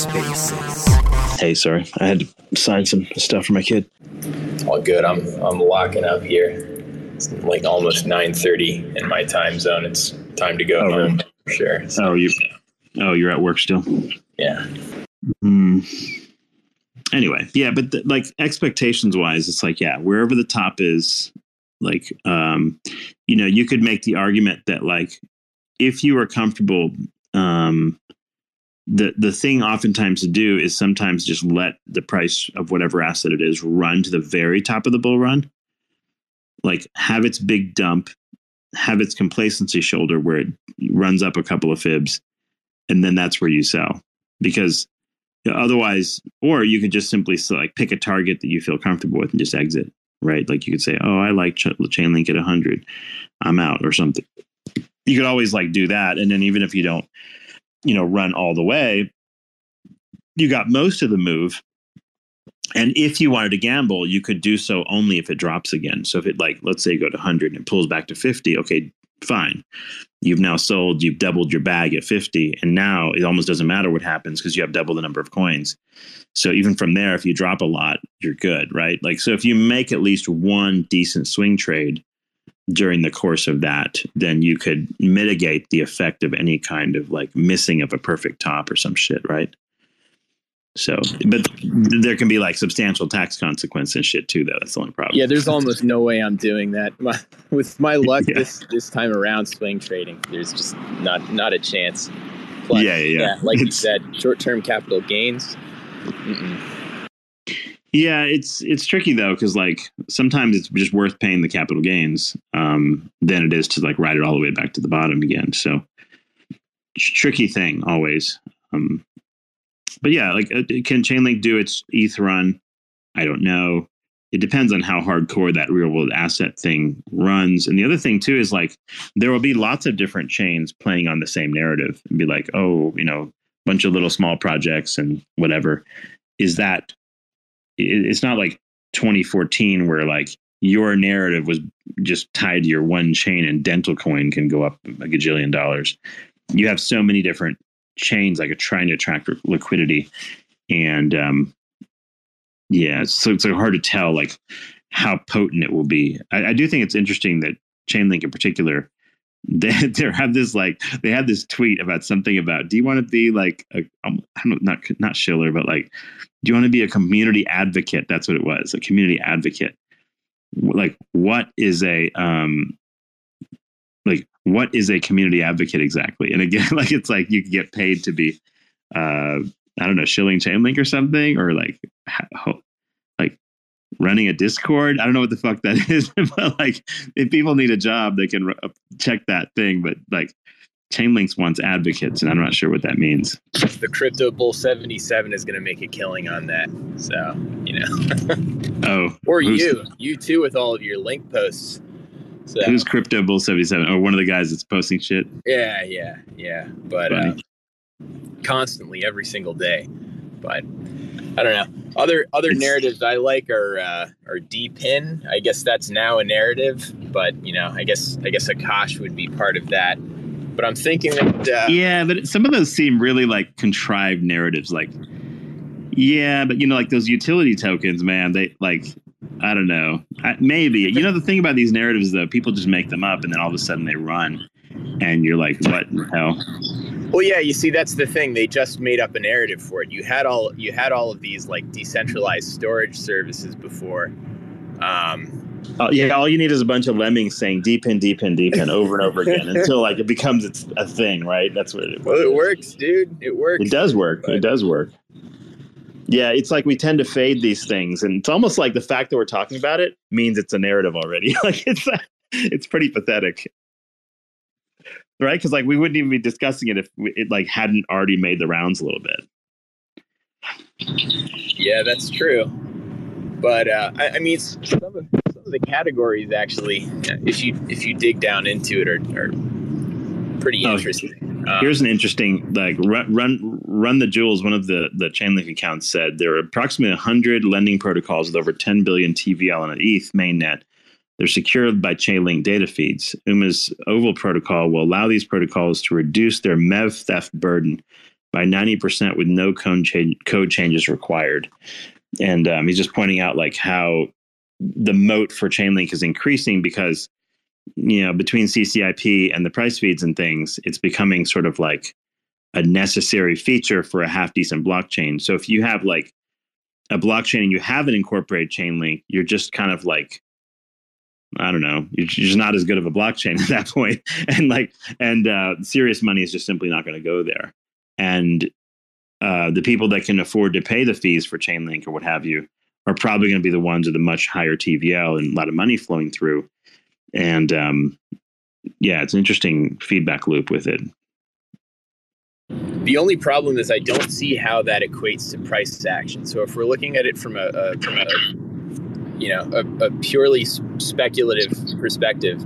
TerraSpaces. Hey, sorry, I had to sign some stuff for my kid. All good. I'm I'm locking up here. It's like almost 9:30 in my time zone. It's time to go Oh, home really? for sure. So, Oh, you, oh, you're at work still. yeah. Hmm. Anyway, yeah, but the, like expectations wise, it's like yeah, wherever the top is, like um, you know, you could make the argument that like if you are comfortable, um, the the thing oftentimes to do is sometimes just let the price of whatever asset it is run to the very top of the bull run, like have its big dump, have its complacency shoulder where it runs up a couple of fibs, and then that's where you sell. Because otherwise, or you could just simply like pick a target that you feel comfortable with and just exit, right? Like you could say, "Oh, I like Ch- chain link at 100, I'm out," or something. You could always like do that, and then even if you don't, you know, run all the way, you got most of the move. And if you wanted to gamble, you could do so only if it drops again. So if it like, let's say, you go to 100 and it pulls back to 50, okay, fine. You've now sold, you've doubled your bag at 50, and now it almost doesn't matter what happens because you have double the number of coins. So even from there, if you drop a lot, you're good, right? Like, so if you make at least one decent swing trade during the course of that, then you could mitigate the effect of any kind of like missing of a perfect top or some shit, right? So, but there can be like substantial tax consequence and shit too, though. That's the only problem. Yeah, there's almost no way I'm doing that. My, with my luck Yeah. this this time around swing trading, there's just not not a chance. Plus, Yeah, yeah, yeah. like you said, short-term capital gains. Mm-mm. Yeah, it's it's tricky though because like sometimes it's just worth paying the capital gains um, than it is to like ride it all the way back to the bottom again. So tr- tricky thing always. Um, but yeah, like uh, can Chainlink do its ETH run? I don't know. It depends on how hardcore that real world asset thing runs. And the other thing too is like there will be lots of different chains playing on the same narrative and be like, oh, you know, bunch of little small projects and whatever. Is that it's not like 2014 where like your narrative was just tied to your one chain and Dentacoin can go up a gajillion dollars you have so many different chains like trying to attract liquidity. And um yeah so it's so hard to tell like how potent it will be. I, I do think it's interesting that chainlink in particular they, they have this like they had this tweet about something about do you want to be like a um, I don't know, not not Schiller but like do you want to be a community advocate? That's what it was a community advocate. Like what is a um what is a community advocate exactly and again like it's like you get paid to be uh i don't know shilling chainlink or something or like like running a discord i don't know what the fuck that is but like if people need a job they can r- check that thing but like chainlinks wants advocates and i'm not sure what that means The crypto bull 77 is going to make a killing on that. So you know, oh or you, you too, with all of your link posts. So who's crypto bull 77 or one of the guys that's posting shit yeah, yeah, yeah. But uh, constantly, every single day. But I don't know. Other other It's- narratives I like are uh, are DePIN. I guess that's now a narrative, but you know, I guess I guess Akash would be part of that. But I'm thinking that uh, yeah but some of those seem really like contrived narratives like yeah but you know like those utility tokens man they like i don't know I, maybe you know the thing about these narratives though people just make them up and then all of a sudden they run and you're like what in the hell Well, yeah, you see, that's the thing. They just made up a narrative for it. You had all you had all of these like decentralized storage services before. Um, Oh, yeah all you need is a bunch of lemmings saying DePIN deep in DePIN over and over again until like it becomes it's a thing right that's what it, well, it works, dude. It works. It does work. It does work. Yeah, it's like we tend to fade these things, and it's almost like the fact that we're talking about it means it's a narrative already. like it's it's pretty pathetic, right? Because like we wouldn't even be discussing it if we, it like hadn't already made the rounds a little bit. Yeah, that's true. But uh, I, I mean, some of, some of the categories actually, if you if you dig down into it, are, are pretty Oh, interesting. Um, Here's an interesting like run run run the jewels. One of the the Chainlink accounts said there are approximately 100 lending protocols with over 10 billion TVL on an ETH mainnet They're secured by Chainlink data feeds. UMA's Oval protocol will allow these protocols to reduce their MEV theft burden by 90% with no code, change, code changes required. And um, he's just pointing out like how the moat for Chainlink is increasing because you know between CCIP and the price feeds and things, it's becoming sort of like a necessary feature for a half decent blockchain. So if you have like a blockchain and you haven't incorporated Chainlink, you're just kind of like I don't know, you're just not as good of a blockchain at that point. And like, and uh, serious money is just simply not going to go there. And uh, the people that can afford to pay the fees for Chainlink or what have you are probably going to be the ones with a much higher TVL and a lot of money flowing through. And um, yeah, it's an interesting feedback loop with it. The only problem is I don't see how that equates to price action. So if we're looking at it from a, a from a you know a, a purely speculative perspective,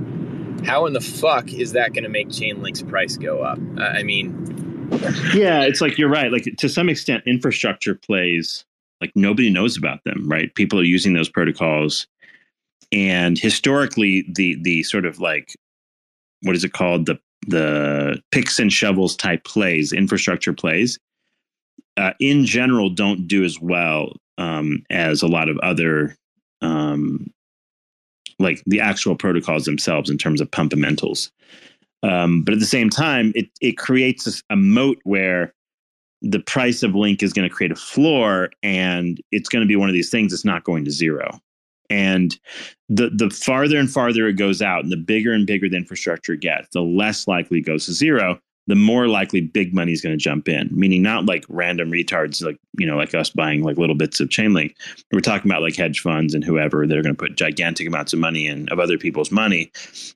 how in the fuck is that going to make Chainlink's price go up? I mean, yeah, it's like you're right. Like to some extent, infrastructure plays like nobody knows about them, right? People are using those protocols, and historically, the the sort of like what is it called the the picks and shovels type plays, infrastructure plays, uh, in general, don't do as well um, as a lot of other um, like the actual protocols themselves in terms of pumpamentals. Um, but at the same time, it it creates a moat where the price of Link is going to create a floor, and it's going to be one of these things that's not going to zero. And the the farther and farther it goes out, and the bigger and bigger the infrastructure gets, the less likely it goes to zero the more likely big money is going to jump in. Meaning not like random retards like you know like us buying like little bits of Chainlink. We're talking about like hedge funds and whoever that are going to put gigantic amounts of money in of other people's money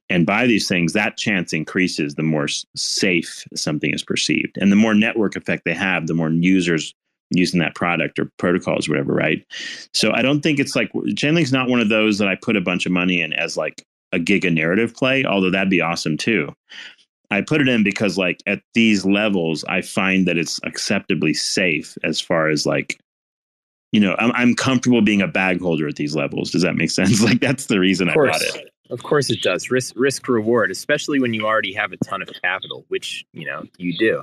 and buy these things. That chance increases the more safe something is perceived, and the more network effect they have, the more users using that product or protocols, or whatever. Right. So I don't think it's like Chainlink's not one of those that I put a bunch of money in as like a giga narrative play, although that'd be awesome too. I put it in because like at these levels, I find that it's acceptably safe as far as like, you know, I'm, I'm comfortable being a bag holder at these levels. Does that make sense? Like that's the reason I bought it. Of course it does. Risk risk reward, especially when you already have a ton of capital, which you know you do.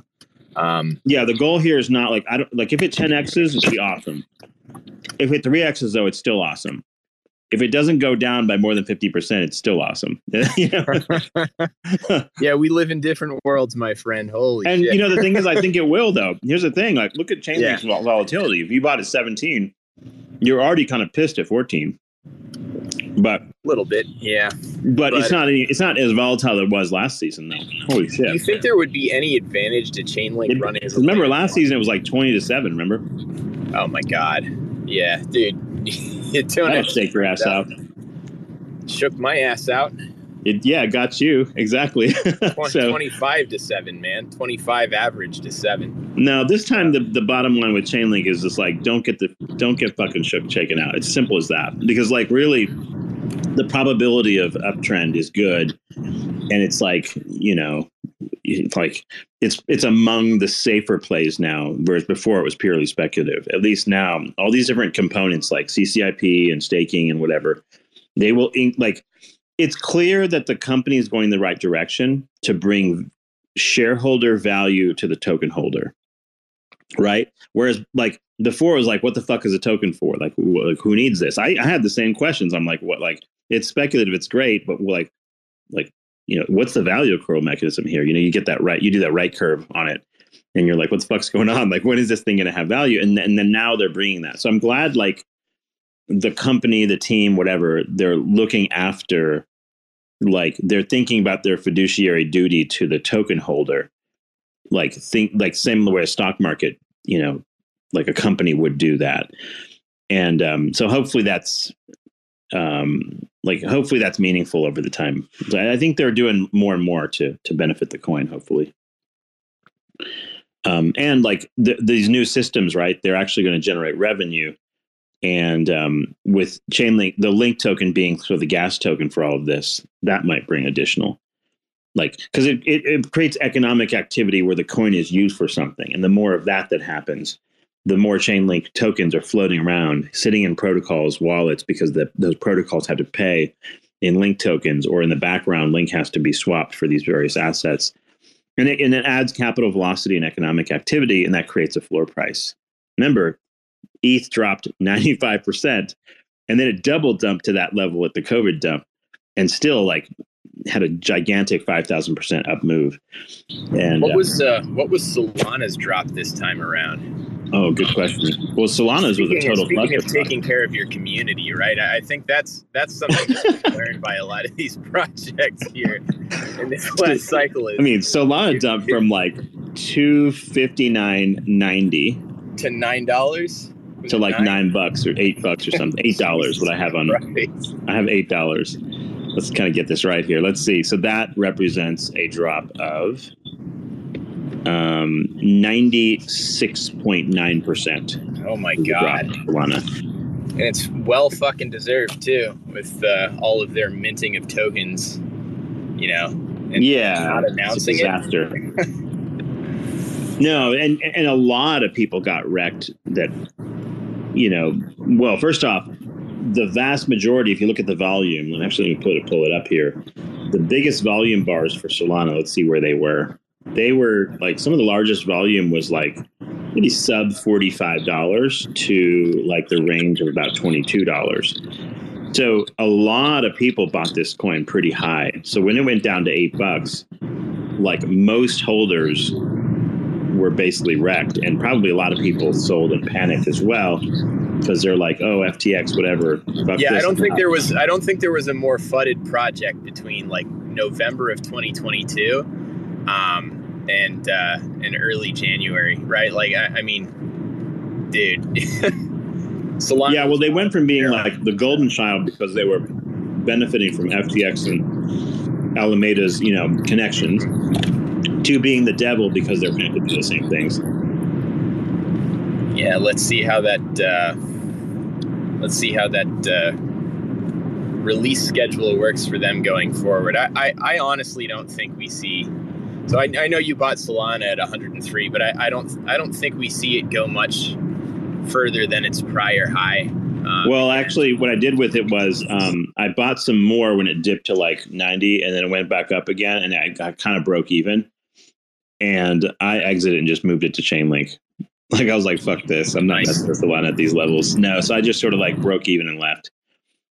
Um, yeah, the goal here is not like I don't like if it 10x's, it'd be awesome. If it 3x's though, it's still awesome if it doesn't go down by more than 50%, it's still awesome. yeah, we live in different worlds, my friend. Holy And shit. you know, the thing is, I think it will though. Here's the thing, like look at Chainlink's yeah. volatility. If you bought at 17, you're already kind of pissed at 14. But a little bit, yeah. But, but it's not any, it's not as volatile as it was last season though. Holy shit. Do you think there would be any advantage to Chainlink it, running Remember last season it was like 20 to 7, remember? Oh my god. Yeah, dude. you doing it. Shake your ass out. Shook my ass out. It, yeah, got you exactly. 20, so, 25 to seven, man. 25 average to seven. No, this time the, the bottom line with Chainlink is just like don't get the don't get fucking shook shaken out. It's simple as that. Because like really, the probability of uptrend is good, and it's like you know it's like it's it's among the safer plays now, whereas before it was purely speculative. At least now, all these different components like CCIP and staking and whatever, they will like. It's clear that the company is going the right direction to bring shareholder value to the token holder, right? Whereas like before, was like, what the fuck is a token for? Like, wh- like who needs this? I, I had the same questions. I'm like, what? Like, it's speculative, it's great, but like, like you know, what's the value accrual mechanism here? You know, you get that right, you do that right curve on it, and you're like, what the fuck's going on? Like, when is this thing going to have value? And and then now they're bringing that. So I'm glad, like, the company, the team, whatever, they're looking after, like, they're thinking about their fiduciary duty to the token holder, like think like same way a stock market, you know, like a company would do that. And um, so hopefully that's um, like hopefully that's meaningful over the time. I think they're doing more and more to to benefit the coin. Hopefully, um, and like the, these new systems, right? They're actually going to generate revenue, and um, with Chainlink, the Link token being sort of the gas token for all of this, that might bring additional. Like, because it, it, it creates economic activity where the coin is used for something, and the more of that that happens, the more Chainlink tokens are floating around, sitting in protocols, wallets, because the, those protocols have to pay in link tokens or in the background link has to be swapped for these various assets and it, and it adds capital velocity and economic activity and that creates a floor price remember eth dropped 95% and then it double dumped to that level at the covid dump and still like had a gigantic 5000% up move and what uh, was uh, what was solana's drop this time around oh good question well solana's was a Speaking, total speaking of cluster. taking care of your community, right? I I think that's that's something that's learned by a lot of these projects here in this last cycle. Is i mean solana dumped from like 259.90 to nine dollars to like nine bucks or eight bucks or something. Eight dollars. What I have on, Right. I have eight dollars. Let's kind of get this right here. Let's see. So that represents a drop of um, ninety six point nine percent. Oh my god, and it's well fucking deserved too, with uh, all of their minting of tokens. You know, and Yeah, not it's a announcing it. disaster. no, and and a lot of people got wrecked. That you know, well, first off, the vast majority, if you look at the volume, and actually let me pull it up here, the biggest volume bars for Solana. Let's see where they were. They were like some of the largest volume was like maybe sub forty five dollars to like the range of about twenty two dollars. So a lot of people bought this coin pretty high. So when it went down to eight bucks, like most holders were basically wrecked, and probably a lot of people sold and panicked as well because they're like, "Oh, FTX, whatever." Yeah, I don't think there was. I don't think there was a more fudded project between like November of 2022 um, and uh, and early January, right? Like, I, I mean, dude, Solana. Yeah, well, they went from being like the golden child because they were benefiting from FTX and Alameda's, you know, connections, to being the devil because they're connected to do the same things. yeah. Let's see how that. Uh, let's see how that uh, release schedule works for them going forward. I, I, I honestly don't think we see. So I, I know you bought Solana at 103, but I, I don't I don't think we see it go much further than its prior high. Um, Well, actually, what I did with it was um, I bought some more when it dipped to like 90 and then it went back up again and I got kind of broke even. And I exited and just moved it to Chainlink. Like I was like, fuck this. I'm not Nice. messing one at these levels. No. So I just sort of like broke even and left.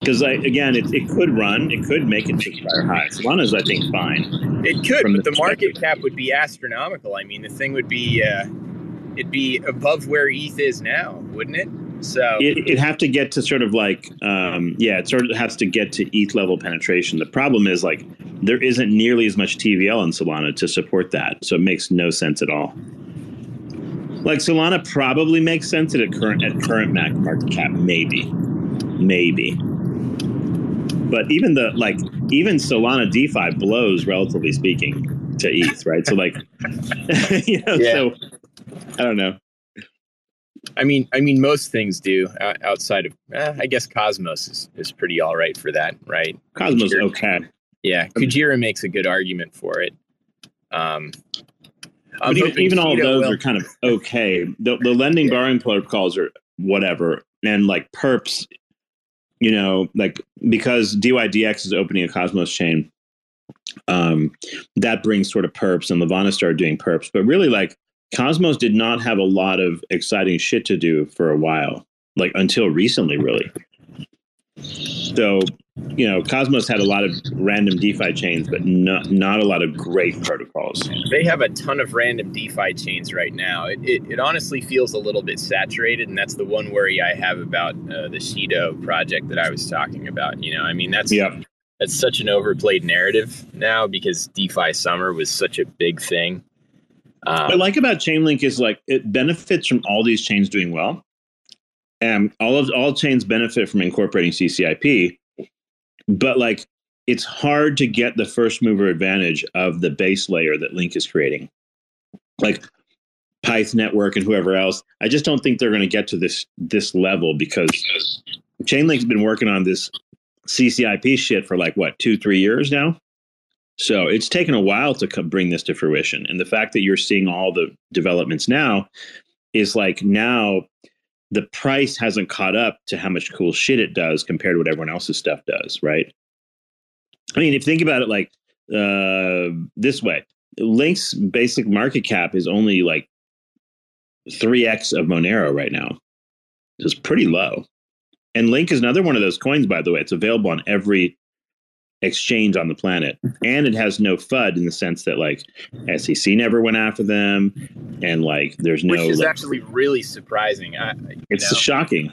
Because I, again, it, it could run, it could make it to prior highs. Solana's, I think, fine. it could, but the the market cap would be astronomical. I mean, the thing would be uh, it'd be above where ETH is now, wouldn't it? So It, it'd have to get to sort of like, um, yeah, it sort of has to get to ETH level penetration. The problem is like there isn't nearly as much TVL in Solana to support that, so it makes no sense at all. Like Solana probably makes sense at a current at current Mac market cap, maybe, maybe. But even the like even Solana DeFi blows relatively speaking to ETH, right? So like, you know, Yeah. so I don't know. I mean, I mean, most things do outside of. Eh, I guess Cosmos is, is pretty all right for that, right? Cosmos Sure. okay. Yeah, Kujira makes a good argument for it. Um, But even, even all those will- are kind of okay. The, the lending Yeah. borrowing protocols are whatever, and like perps, you know, like because DYDX is opening a Cosmos chain, um, that brings sort of perps, and Levana started doing perps. But really, like Cosmos did not have a lot of exciting shit to do for a while, like until recently, really. So, you know, Cosmos had a lot of random DeFi chains, but not not a lot of great protocols. they have a ton of random DeFi chains right now. It, it, it honestly feels a little bit saturated, and that's the one worry I have about uh, the Shido project that I was talking about. You know, I mean, that's Yeah. that's such an overplayed narrative now because DeFi summer was such a big thing. What I Um, like about Chainlink is like it benefits from all these chains doing well. And all of all chains benefit from incorporating CCIP, but like it's hard to get the first mover advantage of the base layer that Link is creating. Like Pyth Network and whoever else, I just don't think they're going to get to this this level because Chainlink's been working on this CCIP shit for like what two three years now. So it's taken a while to bring this to fruition. And the fact that you're seeing all the developments now is like now the price hasn't caught up to how much cool shit it does compared to what everyone else's stuff does, right? I mean, if you think about it like uh, this way, Link's basic market cap is only like 3x of Monero right now. It's pretty low. And Link is another one of those coins, by the way. It's available on every exchange on the planet. And it has no FUD in the sense that like SEC never went after them and like there's no Which is like, actually really surprising. I, it's know, shocking.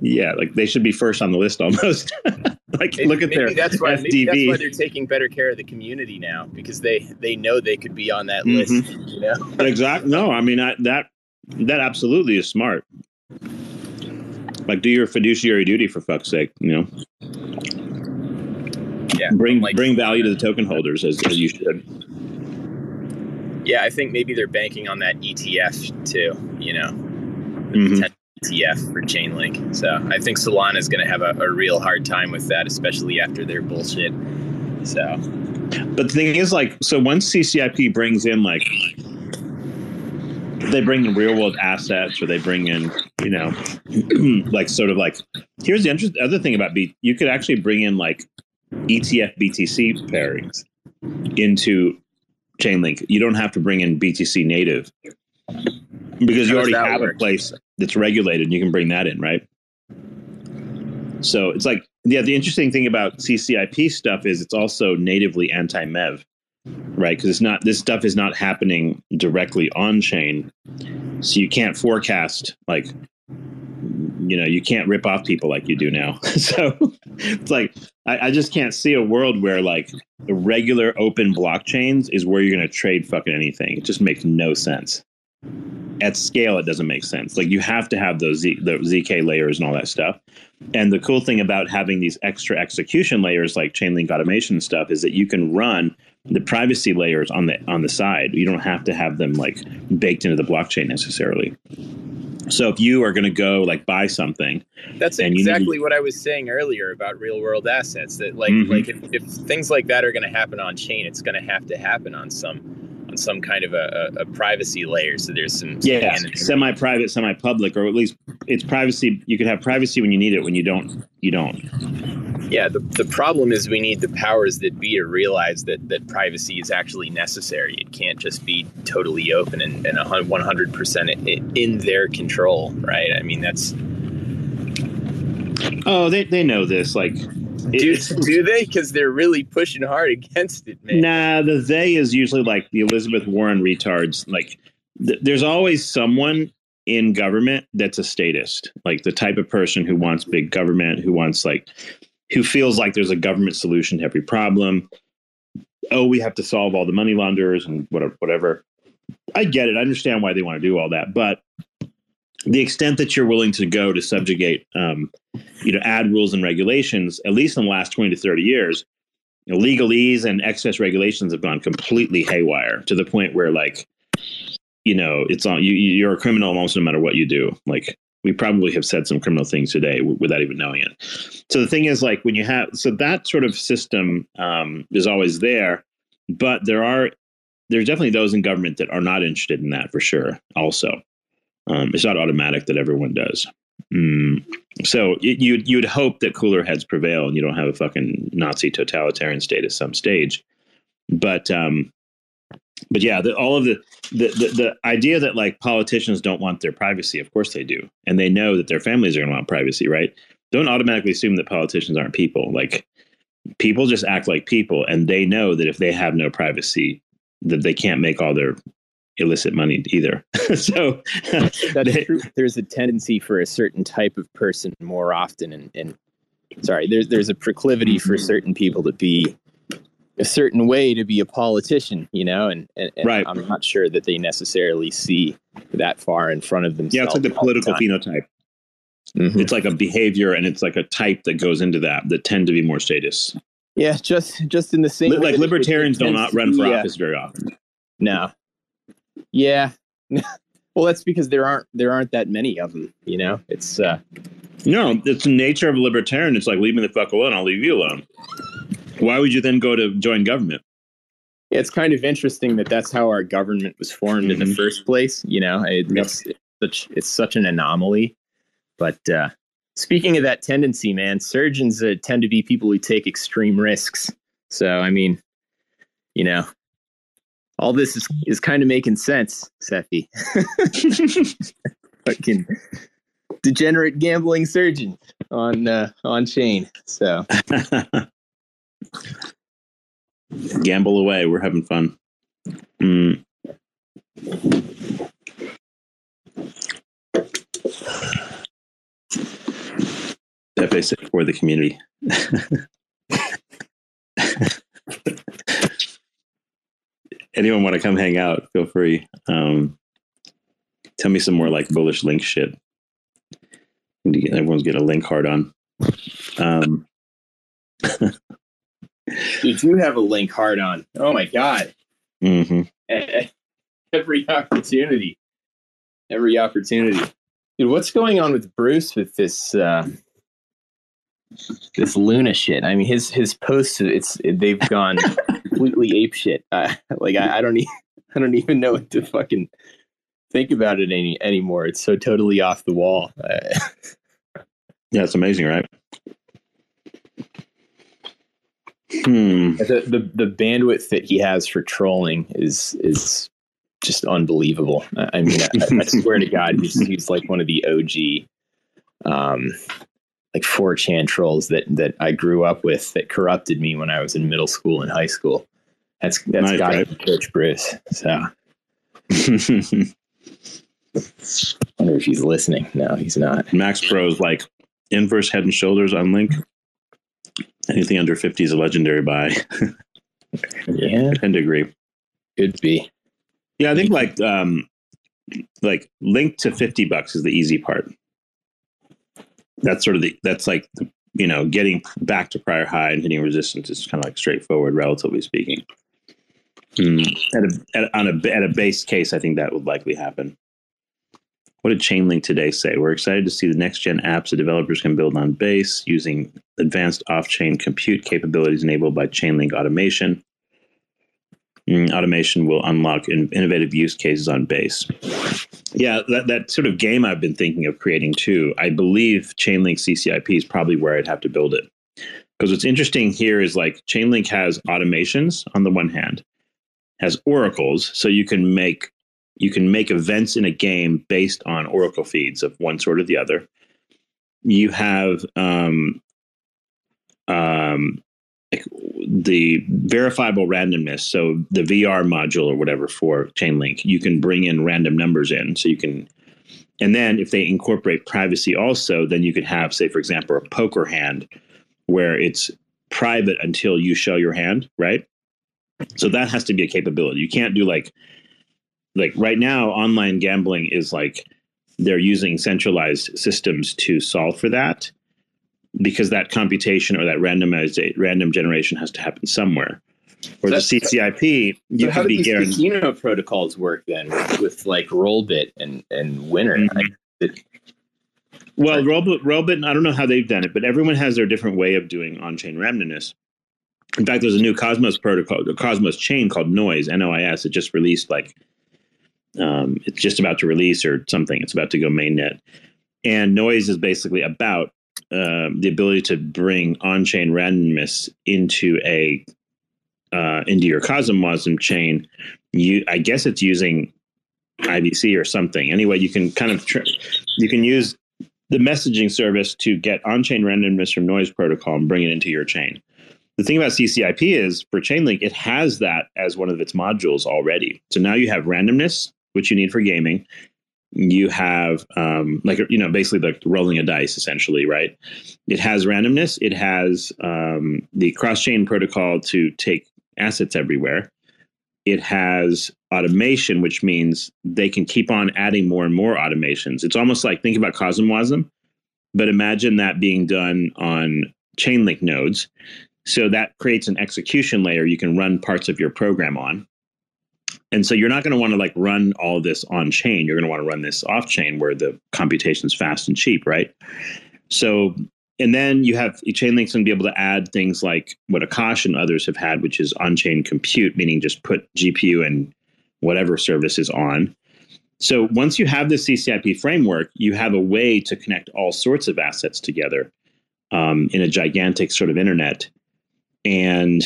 Yeah, like they should be first on the list almost. like maybe, look at their that's why that's why they're taking better care of the community now because they they know they could be on that Mhm. list. You know, exactly. No, I mean I, that that absolutely is smart. Like do your fiduciary duty for fuck's sake, you know. Yeah, Bring like- bring value to the token holders as, as you should. yeah. I think maybe they're banking on that ETF too. You know, Mhm. ETF for Chainlink. So I think Solana is going to have a, a real hard time with that, especially after their bullshit. So But the thing is, like, so once CCIP brings in like they bring in real world assets, or they bring in, you know, like sort of like here's the interest. Other thing about B, you could actually bring in like ETF BTC pairings into Chainlink. You don't have to bring in BTC native because you already have work? a place that's regulated. and You can bring that in, right? So it's like, yeah, the interesting thing about CCIP stuff is it's also natively anti MEV, right? Because it's not, this stuff is not happening directly on chain. So you can't forecast, like, you know, you can't rip off people like you do now. so it's like, I, I just can't see a world where, like, the regular open blockchains is where you're going to trade fucking anything. It just makes no sense. At scale, it doesn't make sense. Like, you have to have those Z, the ZK layers and all that stuff. And the cool thing about having these extra execution layers like Chainlink automation stuff is that you can run the privacy layers on the on the side. You don't have to have them like baked into the blockchain necessarily. So if you are going to go like buy something, That's need to- exactly what I was saying earlier about real world assets. That like Mhm. like if, if things like that are going to happen on chain, it's going to have to happen on some on some kind of a, a, a privacy layer. So there's some yeah, semi-private, semi-public, or at least it's privacy. You can have privacy when you need it. When you don't, you don't. Yeah. The, the problem is we need the powers that be to realize that that privacy is actually necessary. It can't just be totally open and and one hundred percent in their control, right? I mean that's Oh, they they know this. Like, do, do they? Because they're really pushing hard against it, man. Nah, the they is usually like the Elizabeth Warren retards. Like, th- there's always someone in government that's a statist, like the type of person who wants big government, who wants like, who feels like there's a government solution to every problem. Oh, we have to solve all the money launderers and whatever. Whatever. I get it. I understand why they want to do all that, but the extent that you're willing to go to subjugate, um, you know, add rules and regulations, at least in the last twenty to thirty years, you know, legalese and excess regulations have gone completely haywire to the point where like you know it's on you you're a criminal almost no matter what you do like we probably have said some criminal things today w- without even knowing it. So the thing is like when you have so that sort of system um, is always there but there are there's definitely those in government that are not interested in that for sure also. Um, it's not automatic that everyone does. Mm. So y- you'd you'd hope that cooler heads prevail and you don't have a fucking Nazi totalitarian state at some stage, but um, but yeah, the, all of the, the the the idea that like politicians don't want their privacy, of course they do, and they know that their families are going to want privacy, right? Don't automatically assume that politicians aren't people. Like people just act like people, and they know that if they have no privacy, that they can't make all their illicit money either. so That's they- true. There's a tendency for a certain type of person more often, and, and sorry, there's there's a proclivity for mm-hmm. certain people to be a certain way to be a politician, you know, and, and, and Right. I'm not sure that they necessarily see that far in front of themselves. yeah, it's like the political time. phenotype. Mhm. It's like a behavior and it's like a type that goes into that that tend to be more status. Yeah, just just in the same Li- way like libertarians do tends not run for be, uh, office very often. No. Yeah. well, that's because there aren't there aren't that many of them. You know, it's uh, No, it's the nature of a libertarian. It's like leave me the fuck alone. I'll leave you alone. Why would you then go to join government? Yeah, it's kind of interesting that that's how our government was formed in the Mhm. first place. You know, it, Yep. it's, it's such it's such an anomaly. But uh, speaking of that tendency, man, surgeons uh, tend to be people who take extreme risks. So I mean, you know, all this is is kind of making sense, Cephii. Fucking degenerate gambling surgeon on uh, on chain. So gamble away. We're having fun. Mm. That for the community. Anyone want to come hang out? Feel free. Um, tell me some more like bullish link shit. Everyone's getting a link hard on. Um, you do have a link hard on. Oh my god! Mm-hmm. Every opportunity, every opportunity. Dude, what's going on with Bruce with this uh, this Luna shit? I mean, his his posts it's they've gone completely ape shit. Uh, like I, I don't even I don't even know what to fucking think about it any anymore. It's so totally off the wall. yeah, it's amazing, right? Hmm. The, the the bandwidth that he has for trolling is is just unbelievable. I mean, I, I swear to God, he's, he's like one of the OG, um, like 4chan trolls that that I grew up with that corrupted me when I was in middle school and high school. That's that's nice, got right? to Coach Bruce. So. I wonder if he's listening. No, he's not. Max Pro's like inverse head and shoulders on link. Anything under 50 is a legendary buy. yeah. I tend to agree. Could be. Yeah, I think like um like link to 50 bucks is the easy part. That's sort of the that's like the, you know, getting back to prior high and hitting resistance is kind of like straightforward, relatively speaking. Mm. At a, at, on a at a base case, I think that would likely happen. What did Chainlink today say? We're excited to see the next gen apps that developers can build on Base using advanced off chain compute capabilities enabled by Chainlink automation. Mm, automation will unlock in, innovative use cases on Base. Yeah, that, that sort of game I've been thinking of creating too. I believe Chainlink CCIP is probably where I'd have to build it. Because what's interesting here is like Chainlink has automations on the one hand, has oracles, so you can make you can make events in a game based on oracle feeds of one sort or the other. You have um, um, the verifiable randomness. So the VR module or whatever for Chainlink, you can bring in random numbers in. So you can, and then if they incorporate privacy also, then you could have, say, for example, a poker hand where it's private until you show your hand, right? So that has to be a capability. You can't do like like right now online gambling is like they're using centralized systems to solve for that because that computation or that randomized random generation has to happen somewhere. Or the CCIP, you so how do these guaranteed. casino protocols work then with, with like Rollbit and and Winner? Mm-hmm. Like, well, Rollbit, Rollbit, I don't know how they've done it, but everyone has their different way of doing on-chain randomness. In fact, there's a new Cosmos protocol, the Cosmos chain called Nois, N-O-I-S. It just released like um, it's just about to release or something. It's about to go mainnet. And Nois is basically about uh, the ability to bring on-chain randomness into a uh, into your CosmWasm chain. You, I guess it's using IBC or something. Anyway, you can kind of tr- you can use the messaging service to get on-chain randomness from Nois protocol and bring it into your chain. The thing about CCIP is for Chainlink, it has that as one of its modules already. So now you have randomness which you need for gaming. You have um, like you know basically like rolling a dice essentially, right? It has randomness. It has um, the cross chain protocol to take assets everywhere. It has automation, which means they can keep on adding more and more automations. It's almost like think about CosmWasm, but imagine that being done on Chainlink nodes. So that creates an execution layer you can run parts of your program on. And so you're not going to want to like run all this on chain. You're going to want to run this off chain where the computation is fast and cheap, right? So, and then you have Chainlink's going to be able to add things like what Akash and others have had, which is on chain compute, meaning just put GPU and whatever service is on. So once you have this CCIP framework, you have a way to connect all sorts of assets together um, in a gigantic sort of internet. And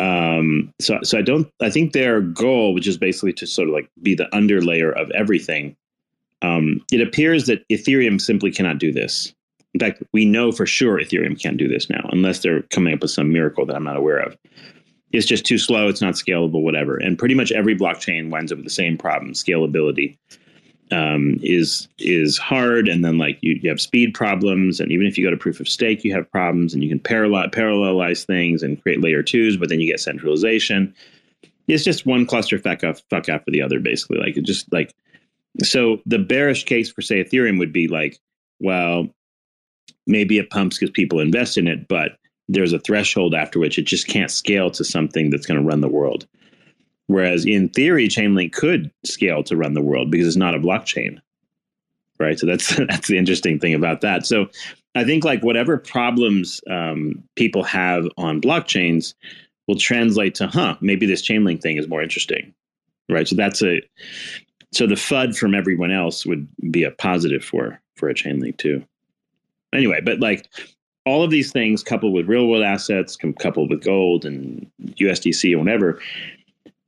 Um, so, so I don't. I think their goal, which is basically to sort of like be the underlayer of everything, um, it appears that Ethereum simply cannot do this. In fact, we know for sure Ethereum can't do this now, unless they're coming up with some miracle that I'm not aware of. It's just too slow. It's not scalable, whatever. And pretty much every blockchain winds up with the same problem: scalability um, is is hard, and then like you, you have speed problems, and even if you go to proof of stake, you have problems, and you can parallel parallelize things and create layer twos, but then you get centralization. It's just one cluster fuck, off, fuck after the other, basically. Like it just like so. The bearish case for say Ethereum would be like, well, maybe it pumps because people invest in it, but there's a threshold after which it just can't scale to something that's going to run the world. Whereas in theory, Chainlink could scale to run the world because it's not a blockchain, right? So that's that's the interesting thing about that. So I think like whatever problems um, people have on blockchains will translate to, huh, maybe this Chainlink thing is more interesting, right? So that's a so the FUD from everyone else would be a positive for for a Chainlink too. Anyway, but like all of these things coupled with real world assets, coupled with gold and USDC and whatever,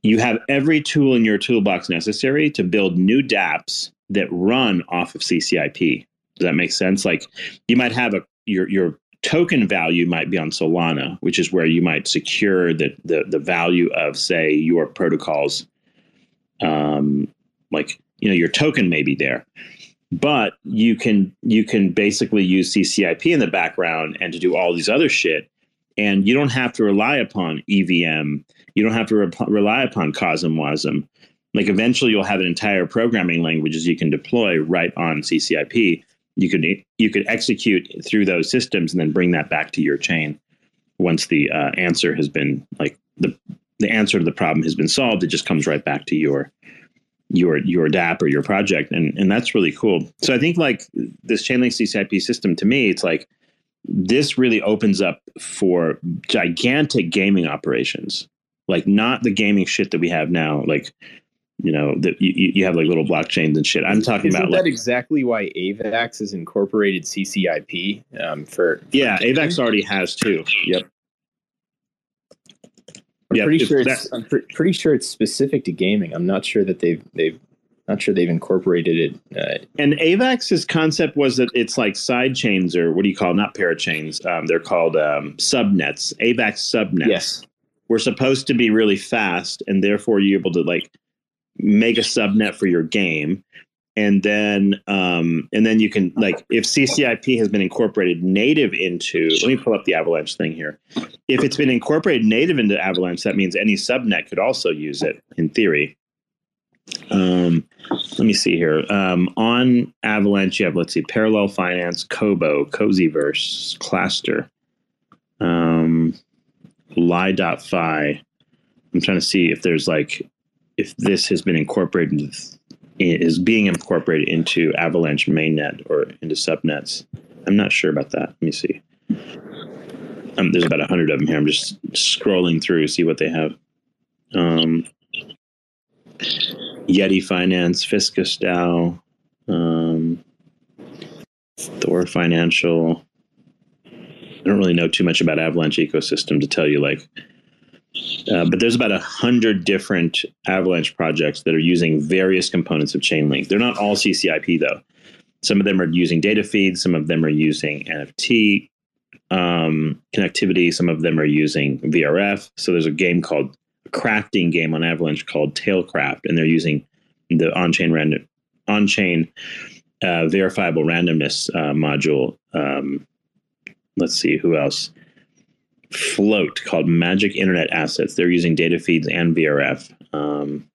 you have every tool in your toolbox necessary to build new dApps that run off of CCIP. Does that make sense? Like you might have a your your token value might be on Solana, which is where you might secure the the, the value of say your protocols. Um, like you know your token may be there, but you can you can basically use CCIP in the background and to do all these other shit, and you don't have to rely upon EVM you don't have to re- rely upon CosmWasm. Like eventually, you'll have an entire programming languages you can deploy right on CCIP. You could you could execute through those systems and then bring that back to your chain once the uh, answer has been like the the answer to the problem has been solved. It just comes right back to your your your DApp or your project, and and that's really cool. So I think like this Chainlink CCIP system to me, it's like this really opens up for gigantic gaming operations like not the gaming shit that we have now. Like, you know, that you, you have like little blockchains and shit. I'm talking Isn't about that like, exactly why AVAX has incorporated CCIP um, for, for yeah, gaming? AVAX already has too. Yep. I'm Yeah, pretty sure that- it's I'm pre- pretty sure it's specific to gaming. I'm not sure that they've they've not sure they've incorporated it. Uh, And AVAX's concept was that it's like side chains or what do you call not parachains? Um, they're called um, subnets. AVAX subnets. yes, were supposed to be really fast, and therefore you're able to like make a subnet for your game. And then, um, and then you can like if CCIP has been incorporated native into. Let me pull up the Avalanche thing here. If it's been incorporated native into Avalanche, that means any subnet could also use it in theory. Um, let me see here. Um, on Avalanche, you have let's see, Parallel Finance, Kobo, Cozyverse, Cluster, um, LI.FI. I'm trying to see if there's like if this has been incorporated is being incorporated into Avalanche mainnet or into subnets. I'm not sure about that. Let me see. Um, there's about a hundred of them here. I'm just scrolling through to see what they have. Um, Yeti Finance, Fiscus DAO, um, Thor Financial. I don't really know too much about Avalanche ecosystem to tell you like, uh, but there's about a hundred different Avalanche projects that are using various components of Chainlink. They're not all CCIP though. Some of them are using data feeds. Some of them are using NFT um, connectivity. Some of them are using VRF. So there's a game called crafting game on Avalanche called Talecraft, and they're using the on-chain random on-chain uh, verifiable randomness uh, module. Um, let's see who else. Float called Magic Internet Assets. They're using data feeds and VRF. Um,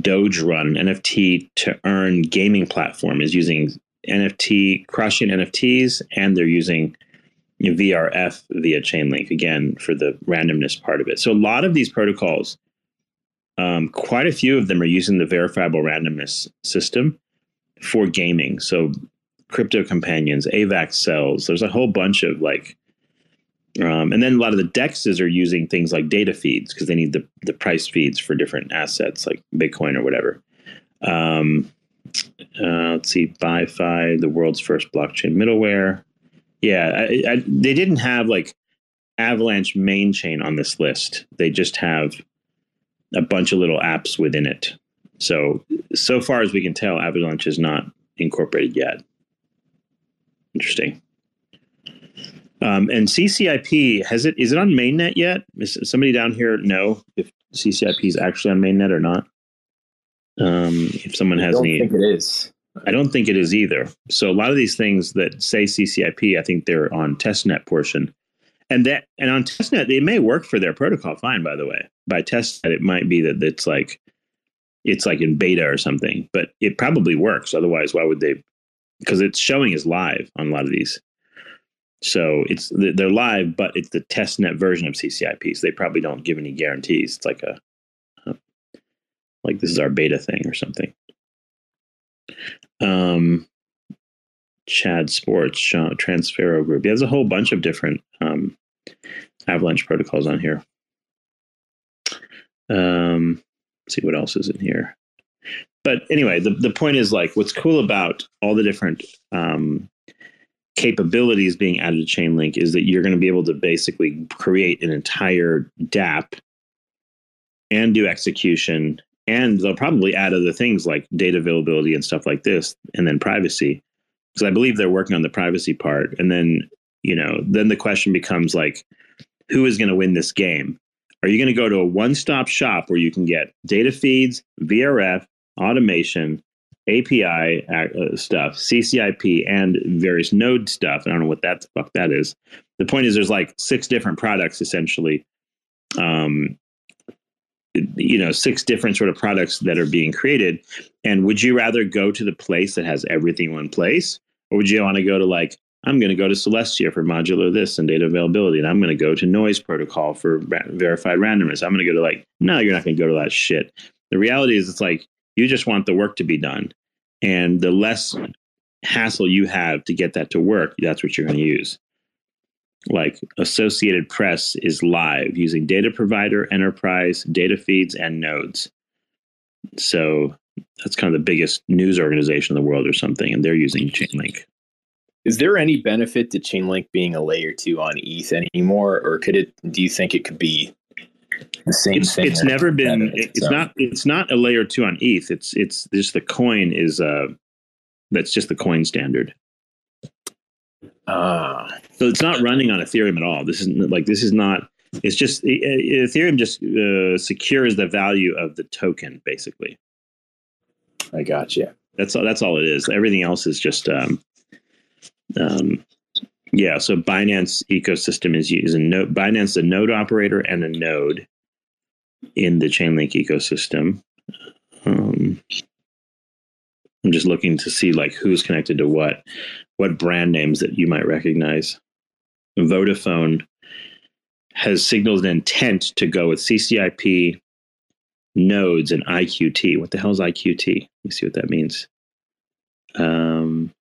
Doge Run, NFT to earn gaming platform, is using NFT cross-chain NFTs, and they're using VRF via Chainlink again for the randomness part of it. So a lot of these protocols, um, quite a few of them are using the verifiable randomness system for gaming. So crypto companions, AVAX cells. There's a whole bunch of like, um, and then a lot of the dexes are using things like data feeds because they need the the price feeds for different assets like Bitcoin or whatever. Um, uh, let's see, BiFi, the world's first blockchain middleware. Yeah, I, I, they didn't have like Avalanche main chain on this list. They just have a bunch of little apps within it. So so far as we can tell, Avalanche is not incorporated yet. Interesting. Um, and CCIP has it is it on mainnet yet? Is somebody down here know if CCIP is actually on mainnet or not? Um, if someone has I don't any, think it is. I don't think it is either. So a lot of these things that say CCIP, I think they're on testnet portion, and that and on testnet they may work for their protocol fine. By the way, by testnet it might be that it's like it's like in beta or something, but it probably works. Otherwise, why would they? Because it's showing is live on a lot of these. So it's they're live, but it's the testnet version of CCIP. So they probably don't give any guarantees. It's like a like this is our beta thing or something. Um, Chad Sports, Transfero Group. Yeah, there's a whole bunch of different um, Avalanche protocols on here. Um, see what else is in here. But anyway, the, the point is like what's cool about all the different um, capabilities being added to Chainlink is that you're going to be able to basically create an entire DApp and do execution. And they'll probably add other things like data availability and stuff like this, and then privacy. Because I believe they're working on the privacy part. And then, you know, then the question becomes like, who is going to win this game? Are you going to go to a one stop shop where you can get data feeds, VRF, automation, API uh, stuff, CCIP, and various node stuff. I don't know what that fuck that is. The point is, there's like six different products essentially. Um, you know, six different sort of products that are being created. And would you rather go to the place that has everything in one place, or would you want to go to like I'm going to go to Celestia for modular this and data availability, and I'm going to go to Nois Protocol for ra- verified randomness. I'm going to go to like no, you're not going to go to that shit. The reality is, it's like you just want the work to be done. And the less hassle you have to get that to work, that's what you're going to use. Like Associated Press is live using data provider, enterprise, data feeds, and nodes. So that's kind of the biggest news organization in the world or something, and they're using Chainlink. Is there any benefit to Chainlink being a layer two on ETH anymore, or could it? Do you think it could be the same it's, thing. It's never been. It's so. not. It's not a layer two on ETH. It's it's just the coin is uh that's just the coin standard. Uh, so it's not running on Ethereum at all. This is like this is not. It's just Ethereum just uh, secures the value of the token, basically. I got you. That's all. That's all it is. Everything else is just um, um, yeah, so Binance ecosystem is using node, Binance a node operator and a node in the Chainlink ecosystem. Um, I'm just looking to see like who's connected to what, what brand names that you might recognize. Vodafone has signaled an intent to go with CCIP nodes and IQT. What the hell is IQT? Let me see what that means. Um,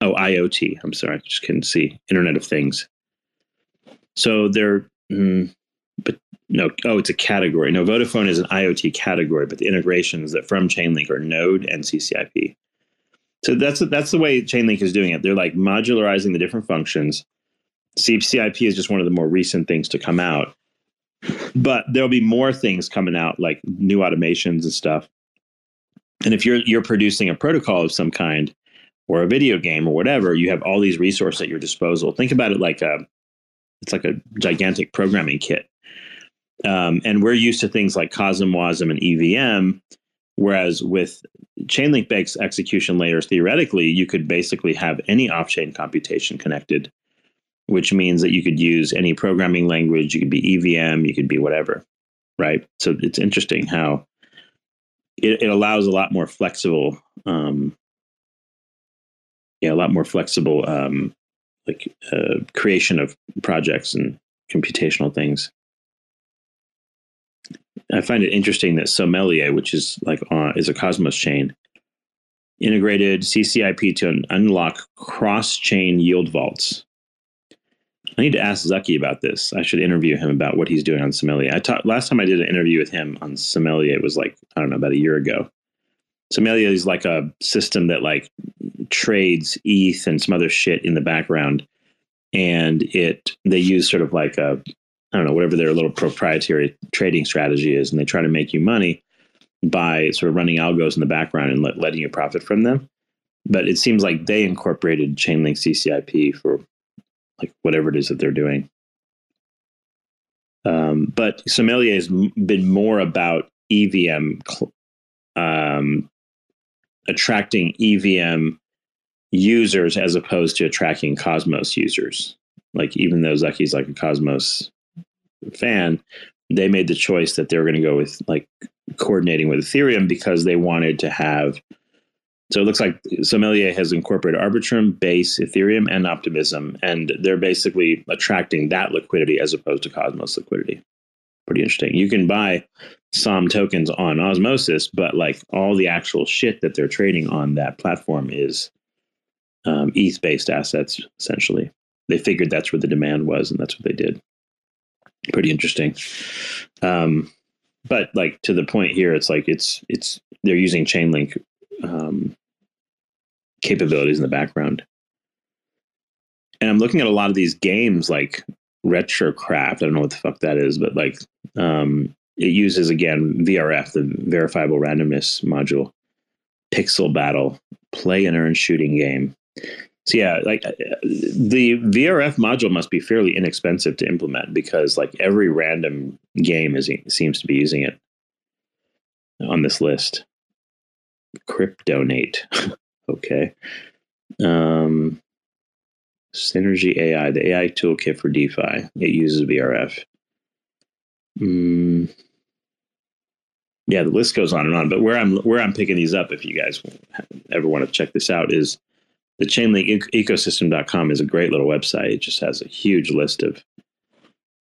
Oh, IoT. I'm sorry, I just couldn't see Internet of Things. So they're, mm, but no. Oh, it's a category. No, Vodafone is an IoT category, but the integrations that from Chainlink are Node and CCIP. So that's that's the way Chainlink is doing it. They're like modularizing the different functions. CCIP is just one of the more recent things to come out, but there'll be more things coming out, like new automations and stuff. And if you're you're producing a protocol of some kind, or a video game or whatever, you have all these resources at your disposal. Think about it like a it's like a gigantic programming kit. Um, and we're used to things like CosmWasm, and EVM. Whereas with Chainlink based execution layers, theoretically, you could basically have any off chain computation connected, which means that you could use any programming language. You could be EVM, you could be whatever, right? So it's interesting how it, it allows a lot more flexible um, yeah, a lot more flexible, um, like uh, creation of projects and computational things. I find it interesting that Sommelier, which is like uh, is a Cosmos chain, integrated CCIP to unlock cross-chain yield vaults. I need to ask Zucky about this. I should interview him about what he's doing on Sommelier. I talked last time I did an interview with him on Sommelier. It was like I don't know about a year ago. Sommelier is like a system that like trades ETH and some other shit in the background and it they use sort of like a I don't know whatever their little proprietary trading strategy is, and they try to make you money by sort of running algos in the background and let, letting you profit from them. But it seems like they incorporated Chainlink CCIP for like whatever it is that they're doing. Um, but Sommelier has been more about EVM um, attracting EVM users as opposed to attracting Cosmos users. Like even though Zucky's like a Cosmos fan, they made the choice that they were going to go with like coordinating with Ethereum because they wanted to have. So it looks like Sommelier has incorporated Arbitrum, Base, Ethereum, and Optimism, and they're basically attracting that liquidity as opposed to Cosmos liquidity. Pretty interesting. You can buy SOM tokens on Osmosis, but like all the actual shit that they're trading on that platform is um, ETH based assets, essentially. They figured that's where the demand was, and that's what they did. Pretty interesting. Um, but like to the point here, it's like it's it's they're using Chainlink um, capabilities in the background. And I'm looking at a lot of these games like Retrocraft. I don't know what the fuck that is, but like um, it uses again VRF, the verifiable randomness module, pixel battle, play and earn shooting game. So yeah, like uh, the VRF module must be fairly inexpensive to implement because like every random game is seems to be using it on this list. Cryptonate. okay. Um, Synergy AI, the AI toolkit for DeFi. It uses VRF. Mm, yeah, the list goes on and on. But where I'm where I'm picking these up, if you guys ever want to check this out, is the Chainlink ecosystem.com is a great little website. It just has a huge list of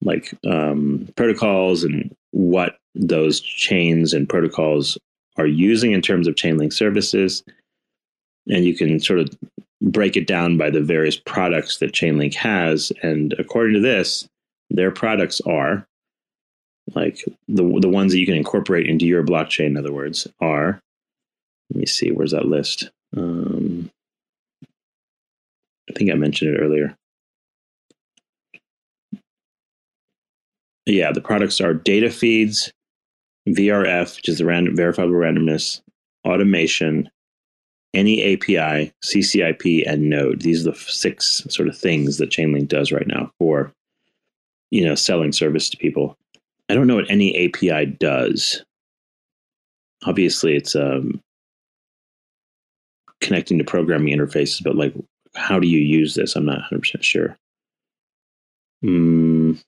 like um, protocols and what those chains and protocols are using in terms of Chainlink services. And you can sort of break it down by the various products that Chainlink has. And according to this, their products are like the the ones that you can incorporate into your blockchain. In other words, are let me see, where's that list? Um, I think I mentioned it earlier. Yeah, the products are data feeds, VRF, which is the random verifiable randomness, automation, any API, CCIP, and Node. These are the six sort of things that Chainlink does right now for, you know, selling service to people. I don't know what any API does. Obviously, it's um, connecting to programming interfaces, but like, how do you use this? I'm not 100% sure. Mm.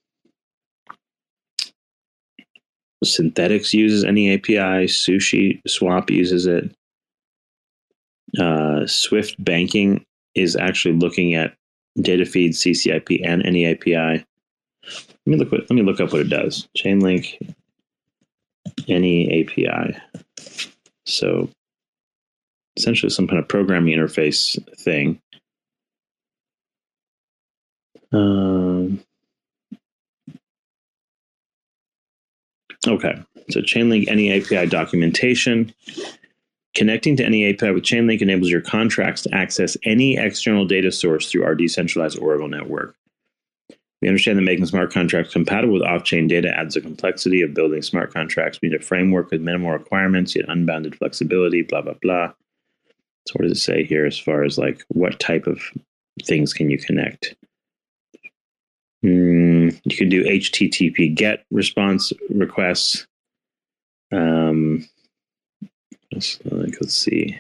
Synthetix uses any API. Sushi Swap uses it uh, Swift Banking is actually looking at data feed, CCIP, and any API. Let me look. What, let me look up what it does. Chainlink, any API. So essentially, some kind of programming interface thing. Um, okay, so Chainlink any API documentation. Connecting to any API with Chainlink enables your contracts to access any external data source through our decentralized Oracle network. We understand that making smart contracts compatible with off chain data adds the complexity of building smart contracts. We need a framework with minimal requirements, yet unbounded flexibility, blah, blah, blah. So, what does it say here as far as like what type of things can you connect? Mm, you can do HTTP GET response requests. Um, like, let's see.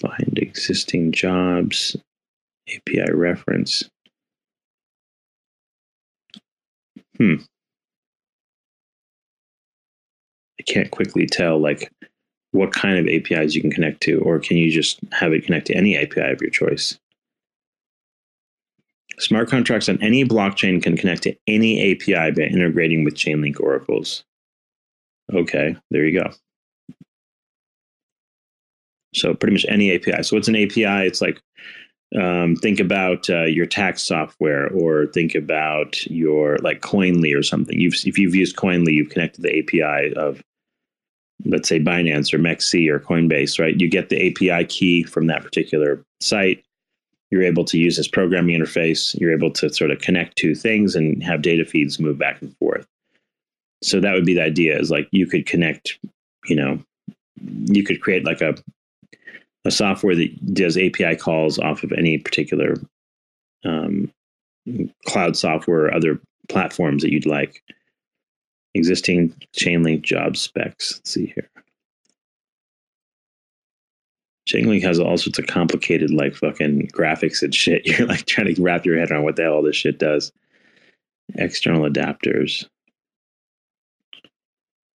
Find existing jobs, API reference. Hmm. I can't quickly tell like what kind of APIs you can connect to, or can you just have it connect to any API of your choice? Smart contracts on any blockchain can connect to any API by integrating with Chainlink oracles. Okay, there you go. So pretty much any API. So what's an API? It's like um, think about uh, your tax software, or think about your like Koinly or something. You've if you've used Koinly, you've connected the API of let's say Binance or MEXC or Coinbase, right? You get the API key from that particular site. You're able to use this programming interface. You're able to sort of connect two things and have data feeds move back and forth. So that would be the idea is like you could connect, you know, you could create like a a software that does API calls off of any particular um, cloud software or other platforms that you'd like. Existing Chainlink job specs. Let's see here. Chainlink has all sorts of complicated, like fucking graphics and shit. You're like trying to wrap your head around what the hell this shit does. External adapters.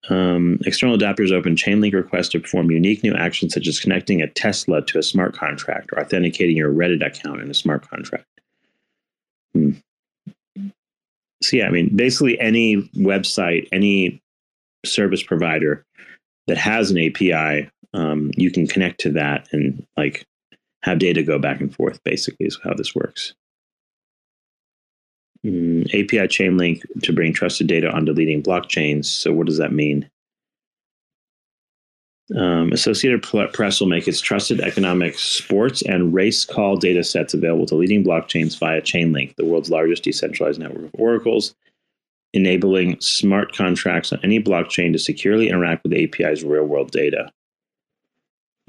Um, external adapters open Chainlink requests to perform unique new actions such as connecting a Tesla to a smart contract or authenticating your Reddit account in a smart contract. Hmm. So, yeah, I mean, basically any website, any service provider that has an API, um, you can connect to that and like have data go back and forth, basically, is how this works. Mm, API chain link to bring trusted data onto leading blockchains. So, what does that mean? Um, Associated Press will make its trusted economic sports and race call data sets available to leading blockchains via Chainlink, the world's largest decentralized network of oracles, enabling smart contracts on any blockchain to securely interact with the API's real world data.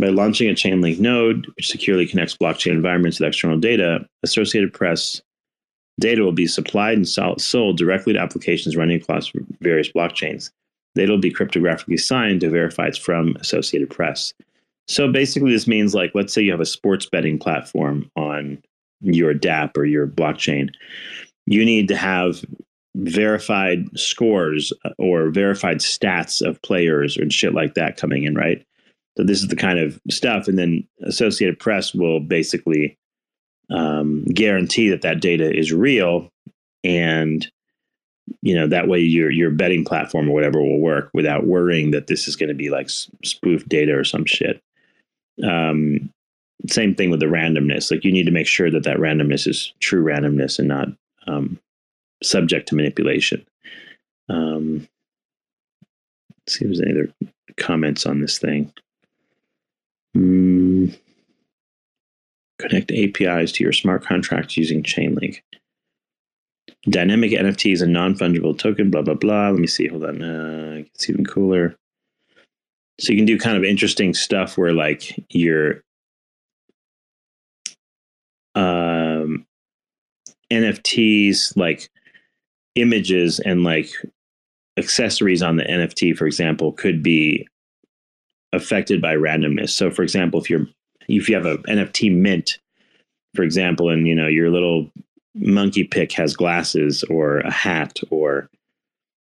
By launching a Chainlink node, which securely connects blockchain environments with external data, Associated Press Data will be supplied and sold directly to applications running across various blockchains. Data will be cryptographically signed to verify it's from Associated Press. So basically, this means like, let's say you have a sports betting platform on your DApp or your blockchain. You need to have verified scores or verified stats of players and shit like that coming in, right? So this is the kind of stuff, and then Associated Press will basically um, guarantee that that data is real and you know that way your your betting platform or whatever will work without worrying that this is going to be like spoof data or some shit. Um, same thing with the randomness. Like you need to make sure that that randomness is true randomness and not um, subject to manipulation. Um, see if there's any other comments on this thing mm. Connect APIs to your smart contracts using Chainlink. Dynamic NFTs and non fungible token, blah, blah, blah. Let me see. Hold on. Uh, it's even cooler. So you can do kind of interesting stuff where, like, your um, NFTs, like images and like accessories on the NFT, for example, could be affected by randomness. So, for example, if you're if you have a NFT mint, for example, and you know your little monkey pick has glasses or a hat or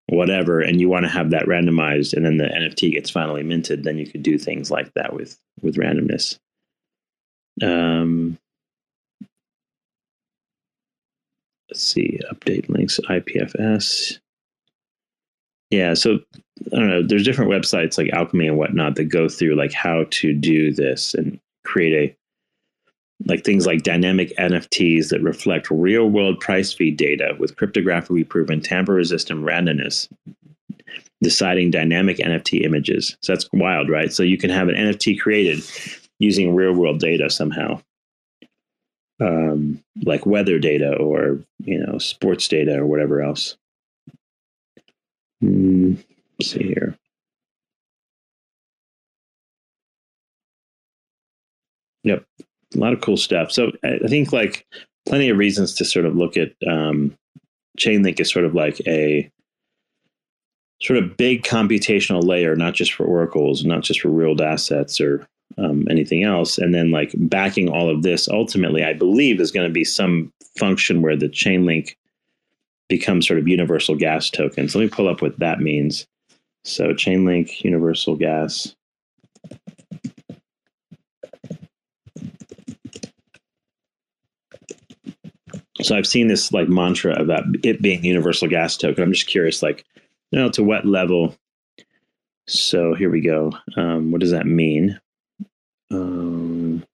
whatever, and you want to have that randomized, and then the NFT gets finally minted, then you could do things like that with with randomness. Um, let's see, update links, IPFS. Yeah, so I don't know. There's different websites like Alchemy and whatnot that go through like how to do this, and create a like things like dynamic NFTs that reflect real world price feed data with cryptographically proven tamper resistant randomness, deciding dynamic NFT images. So that's wild, right? So you can have an NFT created using real world data somehow. Um, like weather data or you know sports data or whatever else. Mm, see here. Yep. A lot of cool stuff. So I think like plenty of reasons to sort of look at um, Chainlink is sort of like a sort of big computational layer, not just for oracles, not just for real assets or um, anything else. And then like backing all of this, ultimately, I believe is going to be some function where the Chainlink becomes sort of universal gas tokens. Let me pull up what that means. So Chainlink universal gas. So I've seen this like mantra about it being universal gas token. I'm just curious, like, you know, to what level. So here we go. Um, what does that mean? Um,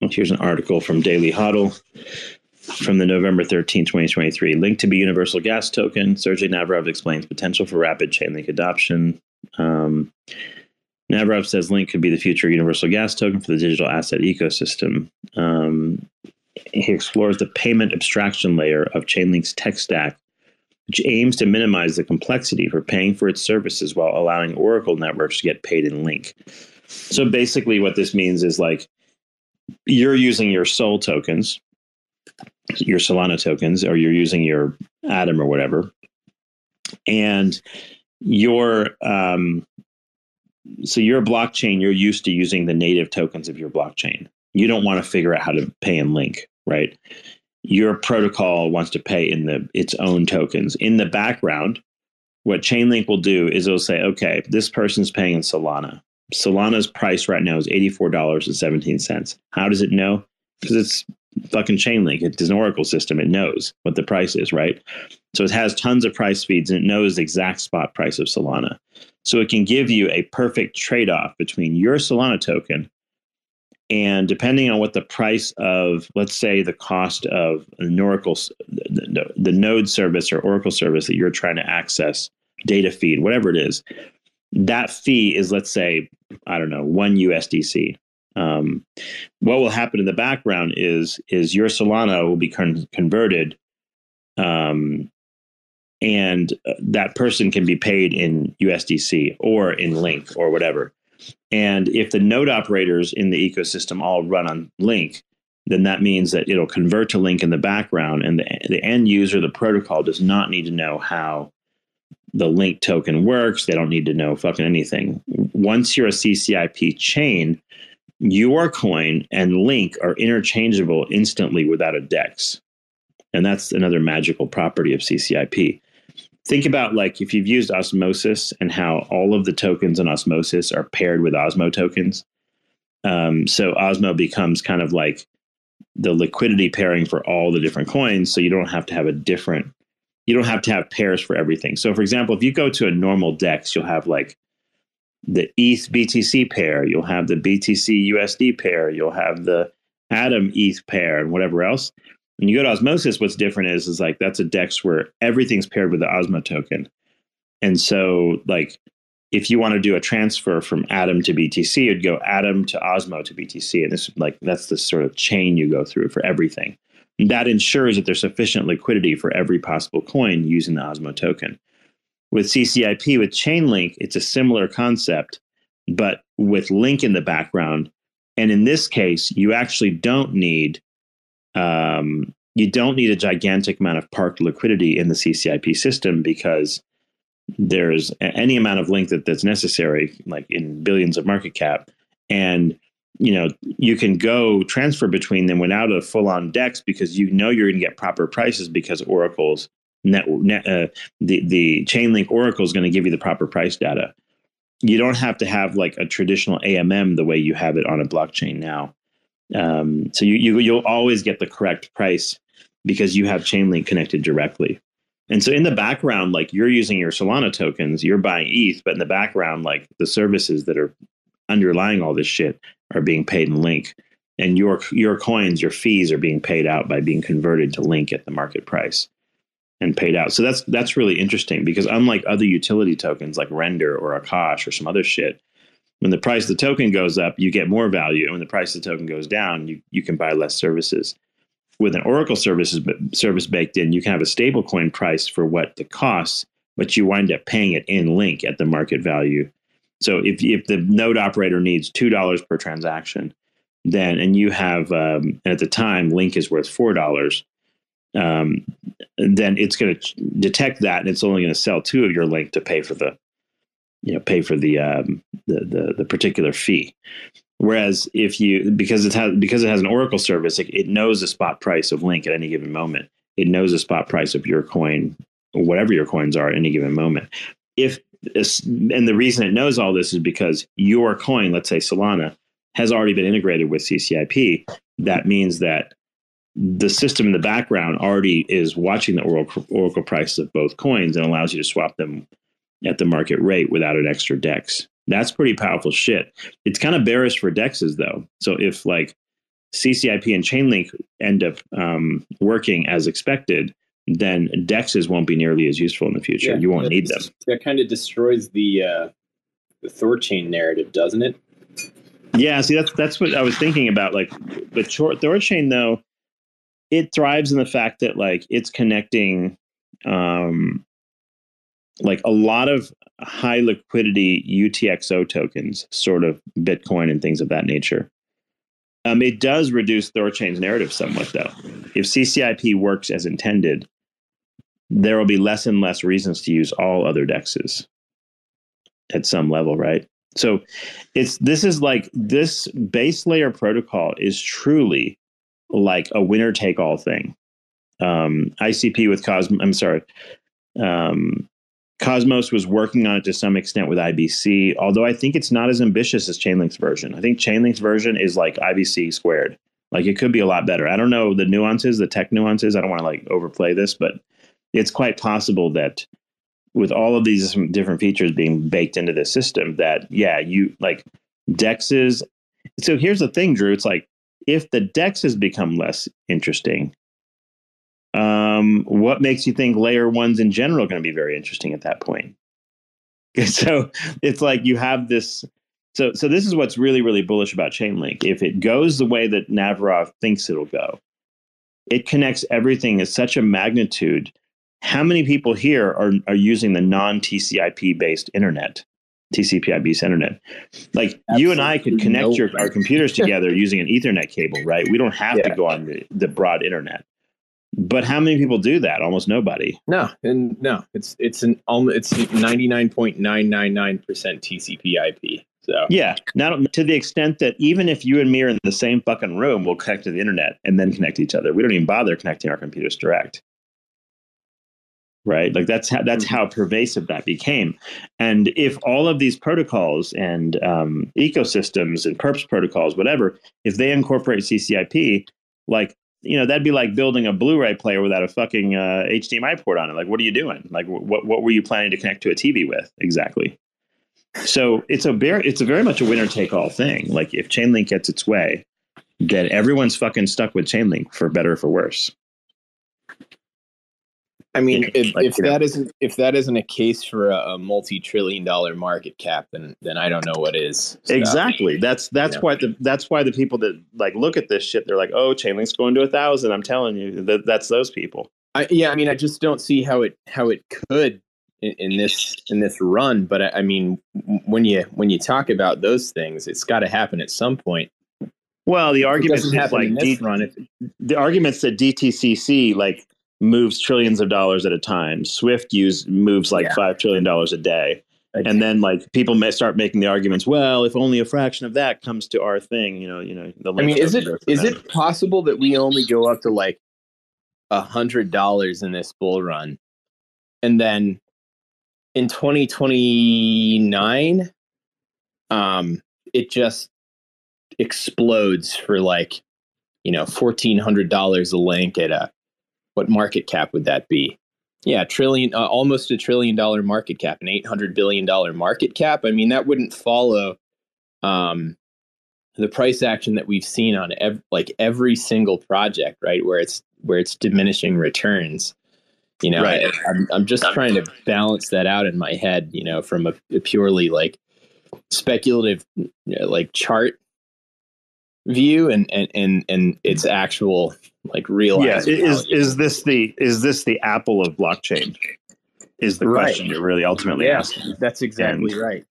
here's an article from Daily Hodl from the November 13, 2023. Linked to be universal gas token. Sergey Nazarov explains potential for rapid Chainlink adoption. Um, Nazarov says Link could be the future universal gas token for the digital asset ecosystem. Um, he explores the payment abstraction layer of Chainlink's tech stack, which aims to minimize the complexity for paying for its services while allowing Oracle networks to get paid in Link. So basically, what this means is like you're using your SOL tokens, your Solana tokens, or you're using your Atom or whatever, and your um, so your blockchain, you're used to using the native tokens of your blockchain. You don't want to figure out how to pay in Link, right? Your protocol wants to pay in the its own tokens. In the background, what Chainlink will do is it'll say, okay, this person's paying in Solana. Solana's price right now is $84.17. How does it know? Because it's fucking Chainlink. It's an Oracle system. It knows what the price is, right? So it has tons of price feeds and it knows the exact spot price of Solana. So it can give you a perfect trade off between your Solana token and depending on what the price of, let's say, the cost of an Oracle, the, the node service or Oracle service that you're trying to access, data feed, whatever it is, that fee is, let's say, I don't know, one USDC. Um, what will happen in the background is is your Solana will be con- converted, um, and uh, that person can be paid in USDC or in Link or whatever. And if the node operators in the ecosystem all run on Link, then that means that it'll convert to Link in the background, and the, the end user, the protocol, does not need to know how the Link token works. They don't need to know fucking anything. Once you're a CCIP chain, your coin and Link are interchangeable instantly without a DEX. And that's another magical property of CCIP think about like if you've used osmosis and how all of the tokens in osmosis are paired with osmo tokens. Um, so osmo becomes kind of like the liquidity pairing for all the different coins. So you don't have to have a different you don't have to have pairs for everything. So for example if you go to a normal dex you'll have like the eth btc pair you'll have the btc usd pair you'll have the atom eth pair and whatever else when you go to Osmosis, what's different is is like that's a DEX where everything's paired with the Osmo token. And so like if you want to do a transfer from Atom to BTC, you'd go Atom to Osmo to BTC. And this like that's the sort of chain you go through for everything. And that ensures that there's sufficient liquidity for every possible coin using the Osmo token. With CCIP, with Chainlink, it's a similar concept, but with Link in the background. And in this case, you actually don't need um, you don't need a gigantic amount of parked liquidity in the CCIP system because there's any amount of link that, that's necessary, like in billions of market cap, and you know you can go transfer between them without a full-on DEX because you know you're going to get proper prices because Oracle's net, net uh, the the Chainlink Oracle is going to give you the proper price data. You don't have to have like a traditional AMM the way you have it on a blockchain now. Um, so you, you you'll always get the correct price because you have Chainlink connected directly. And so in the background, like you're using your Solana tokens, you're buying ETH, but in the background, like the services that are underlying all this shit are being paid in Link. And your your coins, your fees are being paid out by being converted to Link at the market price and paid out. So that's that's really interesting because unlike other utility tokens like Render or Akash or some other shit, when the price of the token goes up, you get more value. And when the price of the token goes down, you, you can buy less services. With an Oracle services service baked in, you can have a stable coin price for what the costs, but you wind up paying it in link at the market value. So if if the node operator needs two dollars per transaction, then and you have um, at the time link is worth four dollars, um, then it's going to detect that and it's only going to sell two of your link to pay for the you know pay for the um, the, the, the particular fee. Whereas if you because it has because it has an Oracle service, it, it knows the spot price of Link at any given moment. It knows the spot price of your coin, whatever your coins are at any given moment. If and the reason it knows all this is because your coin, let's say Solana, has already been integrated with CCIP. That means that the system in the background already is watching the Oracle, Oracle prices of both coins and allows you to swap them at the market rate without an extra dex. That's pretty powerful shit. It's kind of bearish for dexes though. So if like CCIP and Chainlink end up um, working as expected, then dexes won't be nearly as useful in the future. Yeah, you won't need them. That kind of destroys the uh, the Thorchain narrative, doesn't it? Yeah, see that's that's what I was thinking about. Like the Thorchain though, it thrives in the fact that like it's connecting um like a lot of high liquidity UTXO tokens, sort of Bitcoin and things of that nature. Um, it does reduce Thorchain's narrative somewhat, though. If CCIP works as intended, there will be less and less reasons to use all other dexes at some level, right? So it's this is like this base layer protocol is truly like a winner take all thing. Um, ICP with Cosmos, I'm sorry, um, Cosmos was working on it to some extent with IBC, although I think it's not as ambitious as Chainlink's version. I think Chainlink's version is like IBC squared. Like it could be a lot better. I don't know the nuances, the tech nuances. I don't want to like overplay this, but it's quite possible that with all of these different features being baked into the system, that yeah, you like dexes. So here's the thing, Drew. It's like if the dex has become less interesting, um, what makes you think layer ones in general are going to be very interesting at that point? So it's like you have this. So so this is what's really really bullish about Chainlink. If it goes the way that Nazarov thinks it'll go, it connects everything at such a magnitude. How many people here are are using the non TCP based internet? TCP/IP internet. Like Absolutely you and I could connect your, our computers together using an Ethernet cable, right? We don't have yeah. to go on the, the broad internet. But how many people do that? Almost nobody. No, and no, it's it's an it's ninety nine point nine nine nine percent TCP/IP. So yeah, now to the extent that even if you and me are in the same fucking room, we'll connect to the internet and then connect to each other. We don't even bother connecting our computers direct. Right, like that's how that's mm-hmm. how pervasive that became. And if all of these protocols and um, ecosystems and perps protocols, whatever, if they incorporate CCIP, like you know that'd be like building a Blu-ray player without a fucking uh, HDMI port on it. Like, what are you doing? Like, what what were you planning to connect to a TV with exactly? So it's a very it's a very much a winner take all thing. Like, if Chainlink gets its way, then everyone's fucking stuck with Chainlink for better or for worse. I mean, if, like, if that not if that isn't a case for a, a, multi-trillion dollar market cap, then then I don't know what is. So, exactly. That's that's you know. why the that's why the people that like look at this shit, they're like, oh, Chainlink's going to a thousand. I'm telling you, that that's those people. I, yeah, I mean, I just don't see how it how it could in, in this in this run. But I, I mean, when you when you talk about those things, it's got to happen at some point. Well, the argument is like D- run, if, the arguments that DTCC like moves trillions of dollars at a time. Swift use moves like yeah. five trillion dollars a day. And then like people may start making the arguments, well, if only a fraction of that comes to our thing, you know, you know, the I mean, is it is it possible that we only go up to like a hundred dollars in this bull run and then in 2029 um it just explodes for like you know $1400 a link at a what market cap would that be? Yeah, trillion, uh, almost a trillion dollar market cap, an eight hundred billion dollar market cap. I mean, that wouldn't follow um, the price action that we've seen on ev- like every single project, right? Where it's where it's diminishing returns. You know, right. I, am I'm, I'm just trying to balance that out in my head. You know, from a, a purely like speculative, like chart view and and and, and its actual like real yeah is is this the is this the apple of blockchain? Is the right. question you're really ultimately yeah, asking. that's exactly and, right.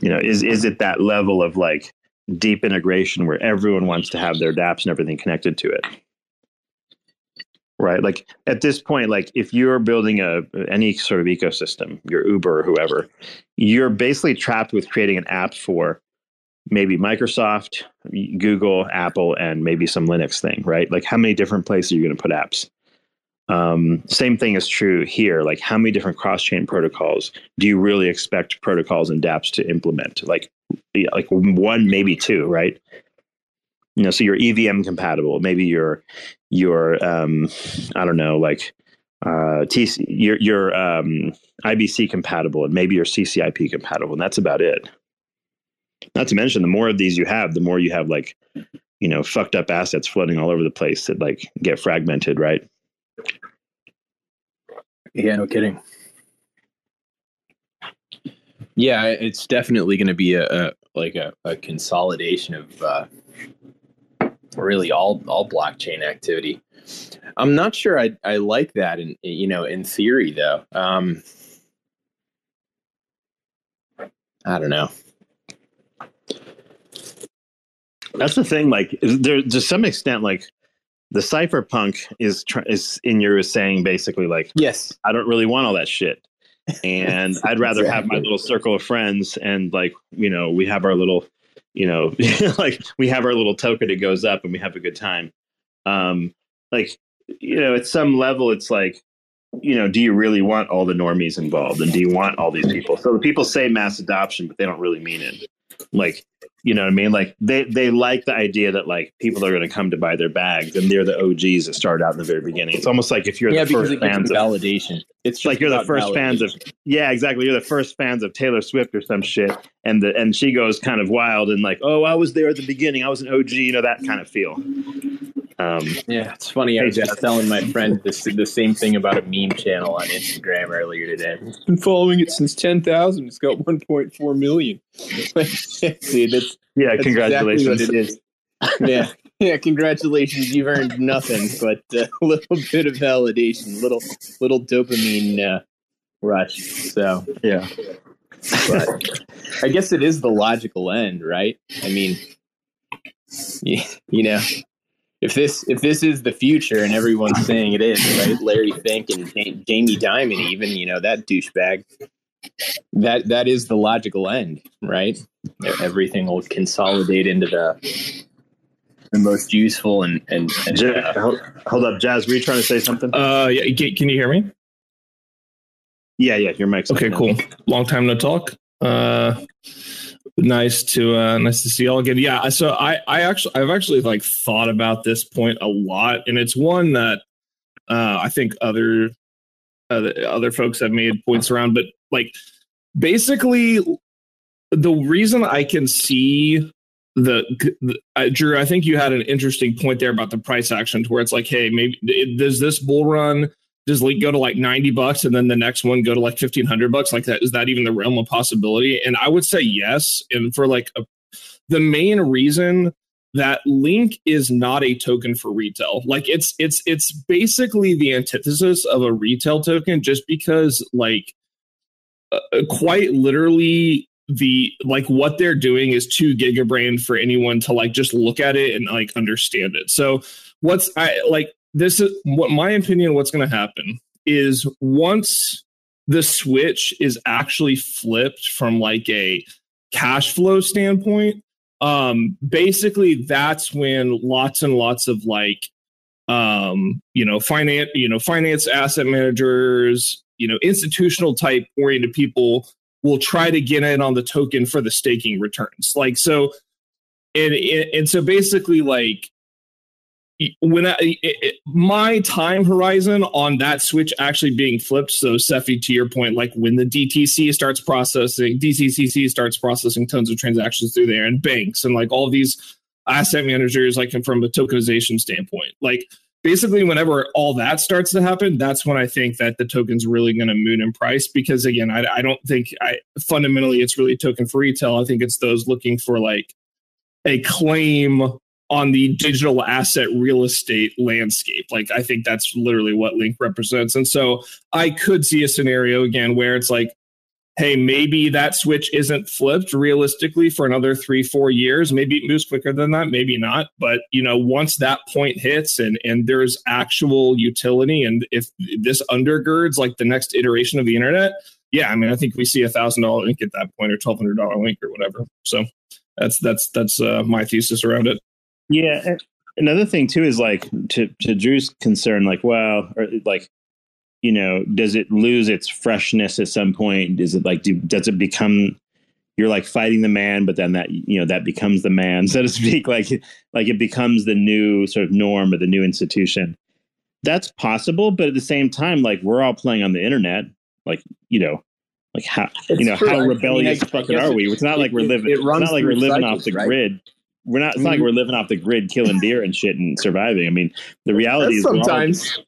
you know is is it that level of like deep integration where everyone wants to have their dapps and everything connected to it? Right like at this point like if you're building a any sort of ecosystem your uber or whoever you're basically trapped with creating an app for maybe Microsoft, Google, Apple, and maybe some Linux thing, right? Like how many different places are you going to put apps? Um, same thing is true here. Like how many different cross-chain protocols do you really expect protocols and dApps to implement? Like, like one, maybe two, right? You know, so you're EVM compatible. Maybe you're, you're, um, I don't know, like uh, TC, you're, you're um, IBC compatible, and maybe you're CCIP compatible, and that's about it. Not to mention, the more of these you have, the more you have like, you know, fucked up assets floating all over the place that like get fragmented, right? Yeah, no kidding. Yeah, it's definitely going to be a, a like a, a, consolidation of uh, really all all blockchain activity. I'm not sure I I like that in you know in theory though. Um, I don't know. That's the thing. Like there, to some extent, like the cypherpunk is is in your saying basically like yes, I don't really want all that shit and I'd rather exactly. have my little circle of friends and like you know we have our little you know like we have our little token it goes up and we have a good time um like you know at some level it's like you know do you really want all the normies involved and do you want all these people so the people say mass adoption but they don't really mean it like you know what I mean? Like they they like the idea that like people are going to come to buy their bags, and they're the OGs that started out in the very beginning. It's almost like if you're yeah, the first fans of validation. It's like you're the first validation. fans of yeah, exactly. You're the first fans of Taylor Swift or some shit, and the and she goes kind of wild and like, oh, I was there at the beginning. I was an OG. You know that kind of feel. Um, yeah, it's funny. I was just telling my friend this, the same thing about a meme channel on Instagram earlier today. I've been following it since 10,000. It's got 1.4 million. See, that's, yeah, that's congratulations. Exactly it is. yeah, yeah, congratulations. You've earned nothing but uh, a little bit of validation, little little dopamine uh, rush. So yeah, but I guess it is the logical end, right? I mean, you, you know, if this if this is the future and everyone's saying it is, right? Larry Fink and Jamie Dimon, even you know that douchebag. That that is the logical end, right? Everything will consolidate into the the most useful and and, and uh, hold, hold, up, Jazz. Were you trying to say something? Uh, yeah. Can, can you hear me? Yeah, yeah. Your mic's okay. Cool. Long time no talk. Uh, nice to uh nice to see y'all again yeah so i i actually i've actually like thought about this point a lot and it's one that uh i think other uh, other folks have made points around but like basically the reason i can see the, the uh, drew i think you had an interesting point there about the price action, to where it's like hey maybe does this bull run does Link go to like 90 bucks and then the next one go to like 1500 bucks? Like that is that even the realm of possibility? And i would say yes and for like a, the main reason that link is not a token for retail like it's it's it's basically the antithesis of a retail token just because like quite literally the like what they're doing is too gigabrain for anyone to like just look at it and like understand it. So what's i like this is what my opinion what's going to happen is once the switch is actually flipped from like a cash flow standpoint um basically that's when lots and lots of like um you know finance you know finance asset managers you know institutional type oriented people will try to get in on the token for the staking returns like so and and so basically like when I, it, my time horizon on that switch actually being flipped. So, Cephii, to your point, like when the DTC starts processing, DCCC starts processing tons of transactions through there, and banks, and like all these asset managers, like from a tokenization standpoint, like basically whenever all that starts to happen, that's when I think that the token's really going to moon in price. Because again, I, I don't think I fundamentally it's really token for retail. I think it's those looking for like a claim on the digital asset real estate landscape. Like I think that's literally what Link represents. And so I could see a scenario again where it's like, hey, maybe that switch isn't flipped realistically for another three, four years. Maybe it moves quicker than that, maybe not. But you know, once that point hits and and there's actual utility, and if this undergirds like the next iteration of the internet, yeah, I mean, I think we see a thousand dollar link at that point or twelve hundred dollar link or whatever. So that's that's that's uh, my thesis around it. Yeah. Another thing too is like to to Drew's concern, like, well, or like, you know, does it lose its freshness at some point? Is it like, do, does it become you're like fighting the man, but then that you know that becomes the man, so to speak. Like like it becomes the new sort of norm or the new institution. That's possible, but at the same time, like we're all playing on the internet. Like you know, like how it's you know true. how rebellious I mean, I, fucking I are we? It's not it, like we're living. It, it it's not like we're living cycles, off the right? grid we're not. It's not like mm-hmm. we're living off the grid, killing deer and shit and surviving. I mean, the reality is sometimes.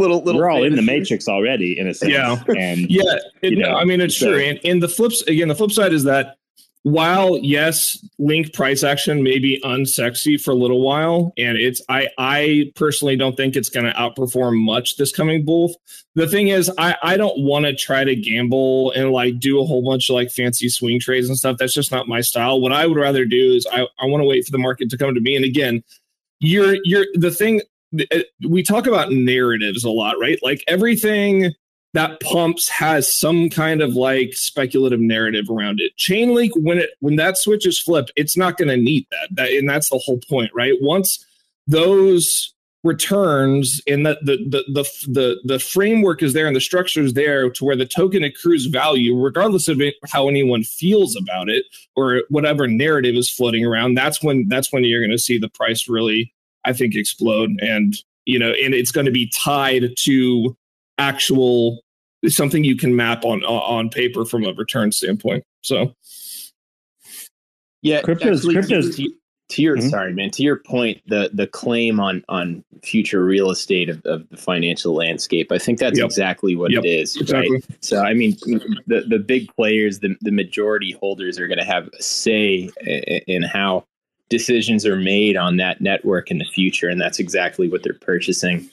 Little little. We're all in the matrix already, in a sense. Yeah. and yeah, it, You know, I mean it's so- true. And, and the flips again, the flip side is that while yes, link price action may be unsexy for a little while, and it's I I personally don't think it's going to outperform much this coming bull. The thing is, I I don't want to try to gamble and like do a whole bunch of like fancy swing trades and stuff. That's just not my style. What I would rather do is I I want to wait for the market to come to me. And again, you're you're the thing Eh, we talk about narratives a lot, right? Like everything that pumps has some kind of like speculative narrative around it. Chainlink, when it when that switch is flipped, it's not going to need that. that. And that's the whole point, right? Once those returns and that the, the the the the framework is there and the structure is there to where the token accrues value regardless of it, how anyone feels about it or whatever narrative is floating around that's when that's when you're going to see the price really i think explode and you know and it's going to be tied to actual something you can map on on paper from a return standpoint. So Yeah, Crypto's- actually, to- crypto's- to, to your Mhm. sorry, man. To your point, the the claim on on future real estate of, of the financial landscape. I think that's Yep. exactly what Yep, it is, exactly. right? So, I mean, the the big players, the the majority holders, are going to have a say i- in how decisions are made on that network in the future, and that's exactly what they're purchasing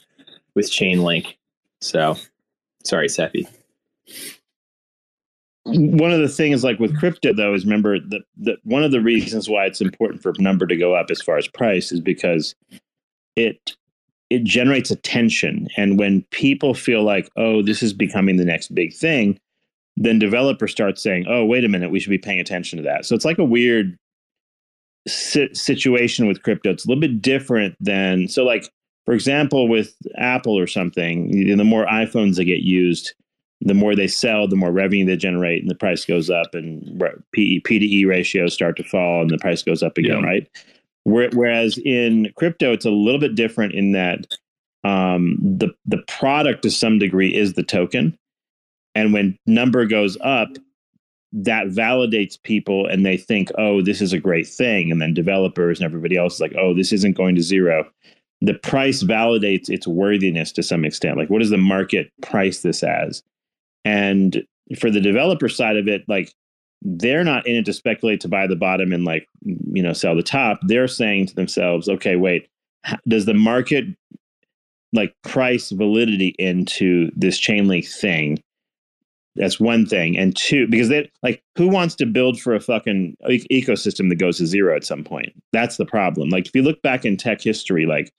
with Chainlink. So, sorry, Cephii. one of the things like with crypto though is remember that that one of the reasons why it's important for number to go up as far as price is because it it generates attention and when people feel like oh this is becoming the next big thing then developers start saying oh wait a minute we should be paying attention to that so it's like a weird si- situation with crypto it's a little bit different than so like for example with apple or something the more iphones that get used the more they sell, the more revenue they generate, and the price goes up, and re- PE, PDE ratios start to fall, and the price goes up again, Yeah. right? Whereas in crypto, it's a little bit different in that um, the the product to some degree is the token, and when number goes up, that validates people, and they think, oh, this is a great thing, and then developers and everybody else is like, oh, this isn't going to zero. The price validates its worthiness to some extent. Like, what does the market price this as? And for the developer side of it, like they're not in it to speculate to buy the bottom and like you know sell the top. They're saying to themselves, okay, wait, does the market like price validity into this Chainlink thing? That's one thing, and two, because they like who wants to build for a fucking e- ecosystem that goes to zero at some point? That's the problem. Like if you look back in tech history, like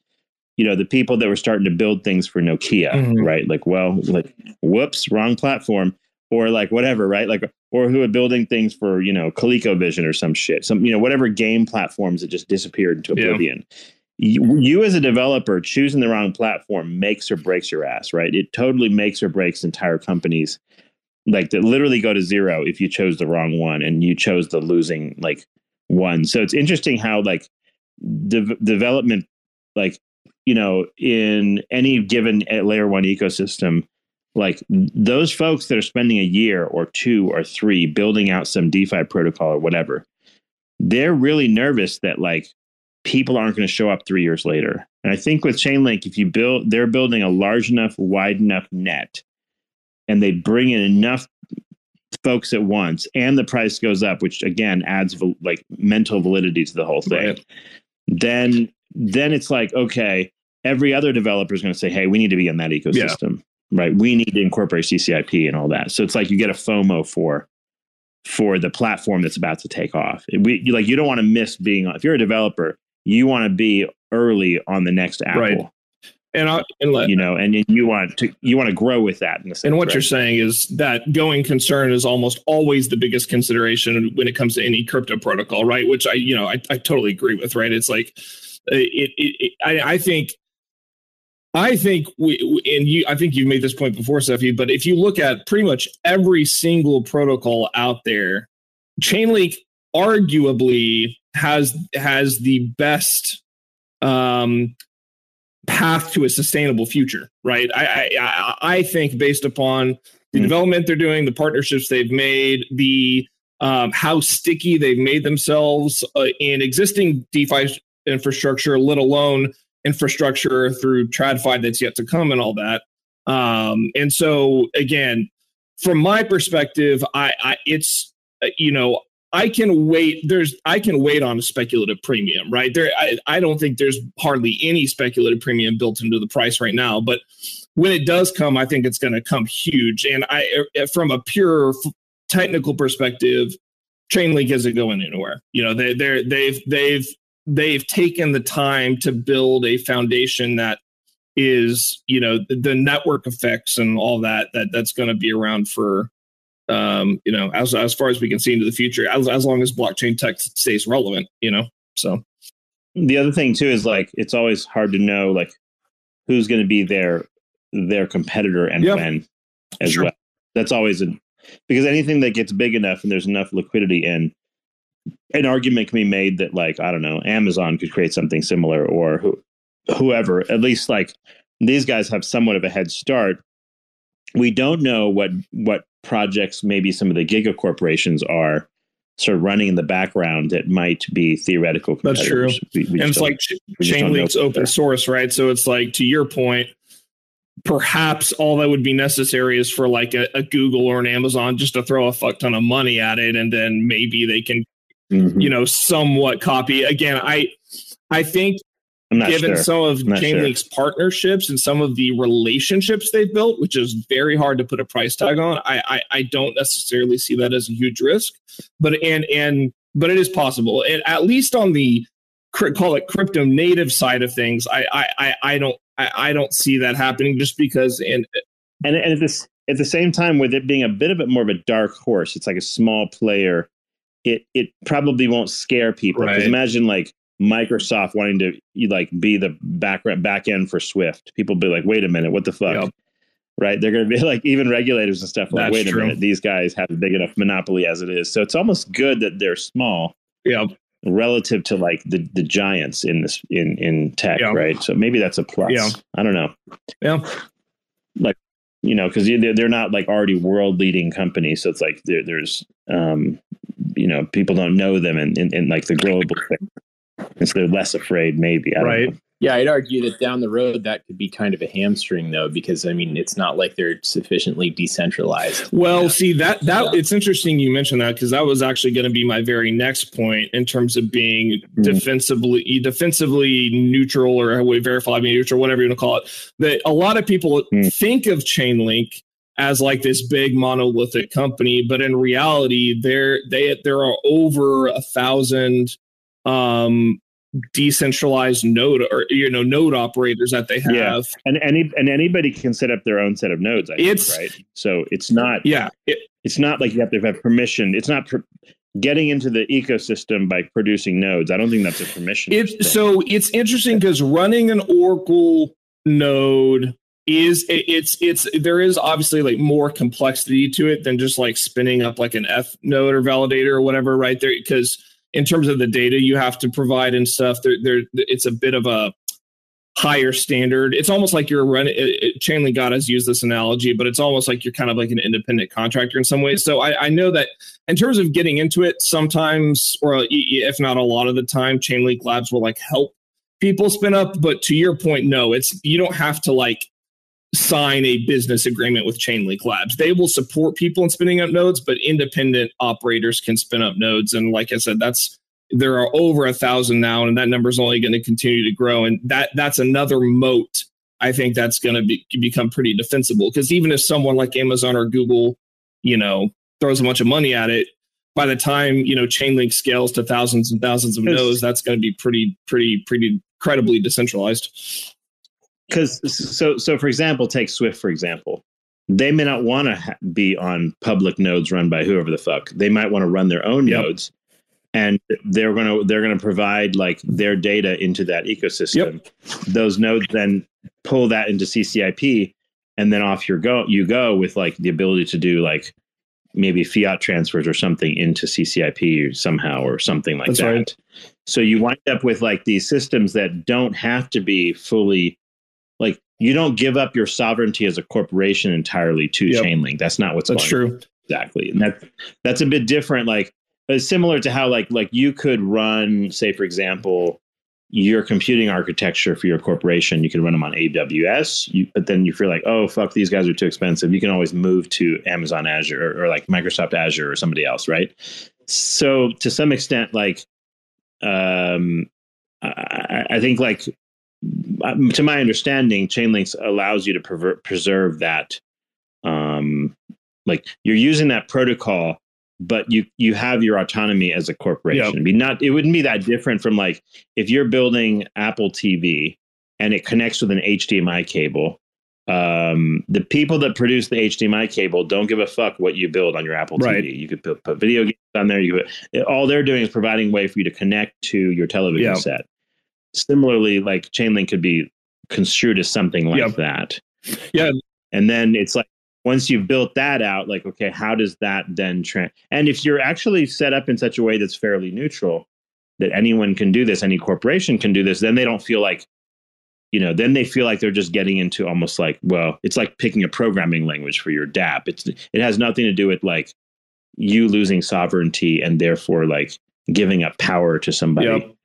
you know the people that were starting to build things for Nokia, Mhm. right? Like, well, like whoops, wrong platform, or like whatever, right? Like, or who are building things for you know ColecoVision or some shit, some you know whatever game platforms that just disappeared into Yeah. oblivion. You, you as a developer choosing the wrong platform makes or breaks your ass, right? It totally makes or breaks entire companies, like that literally go to zero if you chose the wrong one and you chose the losing like one. So it's interesting how like de- development, like you know, in any given uh, layer one ecosystem, like those folks that are spending a year or two or three building out some DeFi protocol or whatever, they're really nervous that like people aren't going to show up three years later. And I think with Chainlink, if you build, they're building a large enough, wide enough net, and they bring in enough folks at once, and the price goes up, which again adds like mental validity to the whole thing. Right. Then, then it's like okay, every other developer is going to say, "Hey, we need to be in that ecosystem." Right, we need to incorporate CCIP and all that. So it's like you get a FOMO for for the platform that's about to take off. We you, like you don't want to miss being. If you're a developer, you want to be early on the next Apple. Right. And I, and let, You know, and you want to you want to grow with that. Sense, and what right? you're saying is that going concern is almost always the biggest consideration when it comes to any crypto protocol, right? Which I, you know, I, I totally agree with, right? It's like, it, it, it I, I think, I think we, and you, I think you've made this point before, Steffi, but if you look at pretty much every single protocol out there, Chainlink arguably has has the best um path to a sustainable future, right? I I, I- think based upon the Mm. development they're doing, the partnerships they've made, the um, how sticky they've made themselves uh, in existing DeFi infrastructure, let alone infrastructure through TradFi that's yet to come and all that. Um, and so again, from my perspective, I, I it's uh, you know I can wait. There's I can wait on a speculative premium, right? There, I, I don't think there's hardly any speculative premium built into the price right now. But when it does come, I think it's going to come huge. And I, uh, from a pure technical perspective, Chainlink isn't going anywhere. You know, they they they've they've they've taken the time to build a foundation that is you know the, the network effects and all that that that's going to be around for um, you know, as as far as we can see into the future, as as long as blockchain tech stays relevant, you know. So the other thing too is like it's always hard to know like who's going to be their their competitor and when as sure. well. That's always a because anything that gets big enough and there's enough liquidity in an argument can be made that like I don't know Amazon could create something similar or who, whoever at least like these guys have somewhat of a head start. We don't know what what projects maybe some of the giga corporations are sort of running in the background that might be theoretical That's true. We, we and it's like Chainlink's open source, right? So it's like to your point, perhaps all that would be necessary is for like a, a, Google or an Amazon just to throw a fuck ton of money at it, and then maybe they can, mm-hmm. you know, somewhat copy. Again, I I think given sure. some of Chainlink's sure. partnerships and some of the relationships they've built, which is very hard to put a price tag on, I, I, I don't necessarily see that as a huge risk. But and and but it is possible, and at least on the call it crypto native side of things, I I I don't I, I don't see that happening just because and and and at this at the same time with it being a bit of it more of a dark horse, it's like a small player. It it probably won't scare people right. imagine like Microsoft wanting to like be the back back end for Swift. People be like, wait a minute, what the fuck? Yep. Right? They're going to be like, even regulators and stuff. Like, wait a minute, these guys have a big enough monopoly as it is. So it's almost good that they're small. Yep. Relative to like the, the giants in this in in tech, yep. right? So maybe that's a plus. Yeah. I don't know. Yeah. Like you know, because they're not like already world leading companies, so it's like there's um, you know, people don't know them in, in, in like the global thing and so they're less afraid maybe right know. yeah i'd argue that down the road that could be kind of a hamstring though because i mean it's not like they're sufficiently decentralized well yeah. see that that yeah. it's interesting you mentioned that because that was actually going to be my very next point in terms of being mm. defensively defensively neutral or verifiably neutral whatever you want to call it that a lot of people mm. think of chainlink as like this big monolithic company but in reality there they there are over a thousand um, decentralized node or you know node operators that they have. Yeah. And any and anybody can set up their own set of nodes. I it's think, right. So it's not. Yeah. It, it's not like you have to have permission. It's not. Per, getting into the ecosystem by producing nodes. I don't think that's a permission. It's so it's interesting because running an Oracle node is it's it's there is obviously like more complexity to it than just like spinning up like an F node or validator or whatever right there because in terms of the data you have to provide and stuff, there, there it's a bit of a higher standard. It's almost like you're running. Chainlink God has used this analogy, but it's almost like you're kind of like an independent contractor in some ways. So I, I know that in terms of getting into it, sometimes, or if not a lot of the time, Chainlink Labs will like help people spin up. But to your point, no, it's you don't have to like sign a business agreement with Chainlink Labs. They will support people in spinning up nodes, but independent operators can spin up nodes. And like I said, that's there are over a thousand now, and that number is only going to continue to grow. And that that's another moat. I think that's going to be, become pretty defensible because even if someone like Amazon or Google, you know, throws a bunch of money at it, by the time you know Chainlink scales to thousands and thousands of nodes, that's going to be pretty, pretty, pretty credibly decentralized because so so for example take swift for example they may not want to ha- be on public nodes run by whoever the fuck they might want to run their own yep. nodes and they're going to they're going to provide like their data into that ecosystem yep. those nodes then pull that into ccip and then off your go you go with like the ability to do like maybe fiat transfers or something into ccip somehow or something like That's that right. so you wind up with like these systems that don't have to be fully like you don't give up your sovereignty as a corporation entirely to yep. Chainlink. That's not what's that's true. On. Exactly, and that that's a bit different. Like it's similar to how like like you could run, say for example, your computing architecture for your corporation, you can run them on AWS, you, but then you feel like, oh, fuck, these guys are too expensive. You can always move to Amazon Azure or, or like Microsoft Azure or somebody else, right? So to some extent, like, um, I, I think like to my understanding, Chainlinks allows you to pervert, preserve that. Um, like you're using that protocol but you you have your autonomy as a corporation. Yep. I mean, not it wouldn't be that different from like if you're building Apple TV and it connects with an HDMI cable. Um, the people that produce the HDMI cable don't give a fuck what you build on your Apple right. TV. You could put, put, video games on there. You could, all they're doing is providing a way for you to connect to your television yep. set. Similarly, like Chainlink could be construed as something like yep. that. Yeah, and then it's like once you've built that out, like, okay, how does that then trend? And if you're actually set up in such a way that's fairly neutral, that anyone can do this, any corporation can do this, then they don't feel like, you know, then they feel like they're just getting into almost like, well, it's like picking a programming language for your DApp. It's it has nothing to do with like you losing sovereignty and therefore like giving up power to somebody. Yep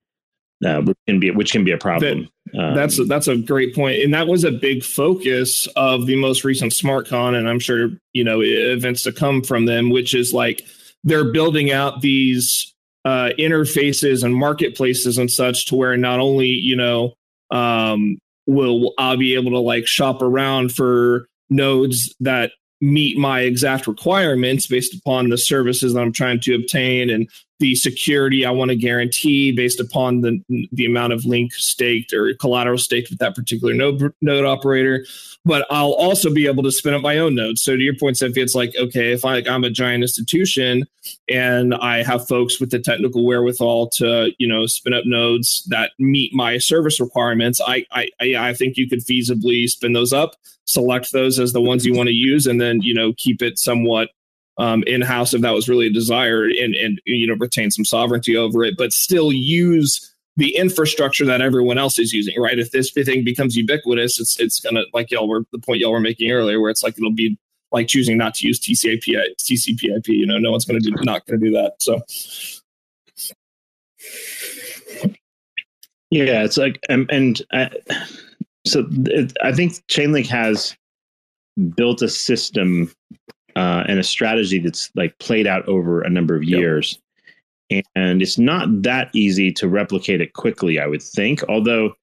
uh, which can be which can be a problem. That, um, that's that's a great point, and that was a big focus of the most recent SmartCon, and I'm sure you know events to come from them, which is like they're building out these uh, interfaces and marketplaces and such to where not only you know um, will I'll be able to like shop around for nodes that meet my exact requirements based upon the services that I'm trying to obtain and the security I want to guarantee based upon the the amount of link staked or collateral staked with that particular node node operator. But I'll also be able to spin up my own nodes. So to your point, Cephii, it's like okay, if I, I'm a giant institution and I have folks with the technical wherewithal to you know spin up nodes that meet my service requirements, I I I think you could feasibly spin those up, select those as the ones you want to use, and then you know keep it somewhat um, in house if that was really a desire and and you know retain some sovereignty over it, but still use the infrastructure that everyone else is using, right? If this thing becomes ubiquitous, it's it's gonna like y'all were the point y'all were making earlier, where it's like it'll be like choosing not to use TCP TCP/IP. You know, no one's gonna do not gonna do that. So. Yeah, it's like and, and I, so it, I think Chainlink has built a system uh, and a strategy that's like played out over a number of years. Yep. And it's not that easy to replicate it quickly, I would think. Although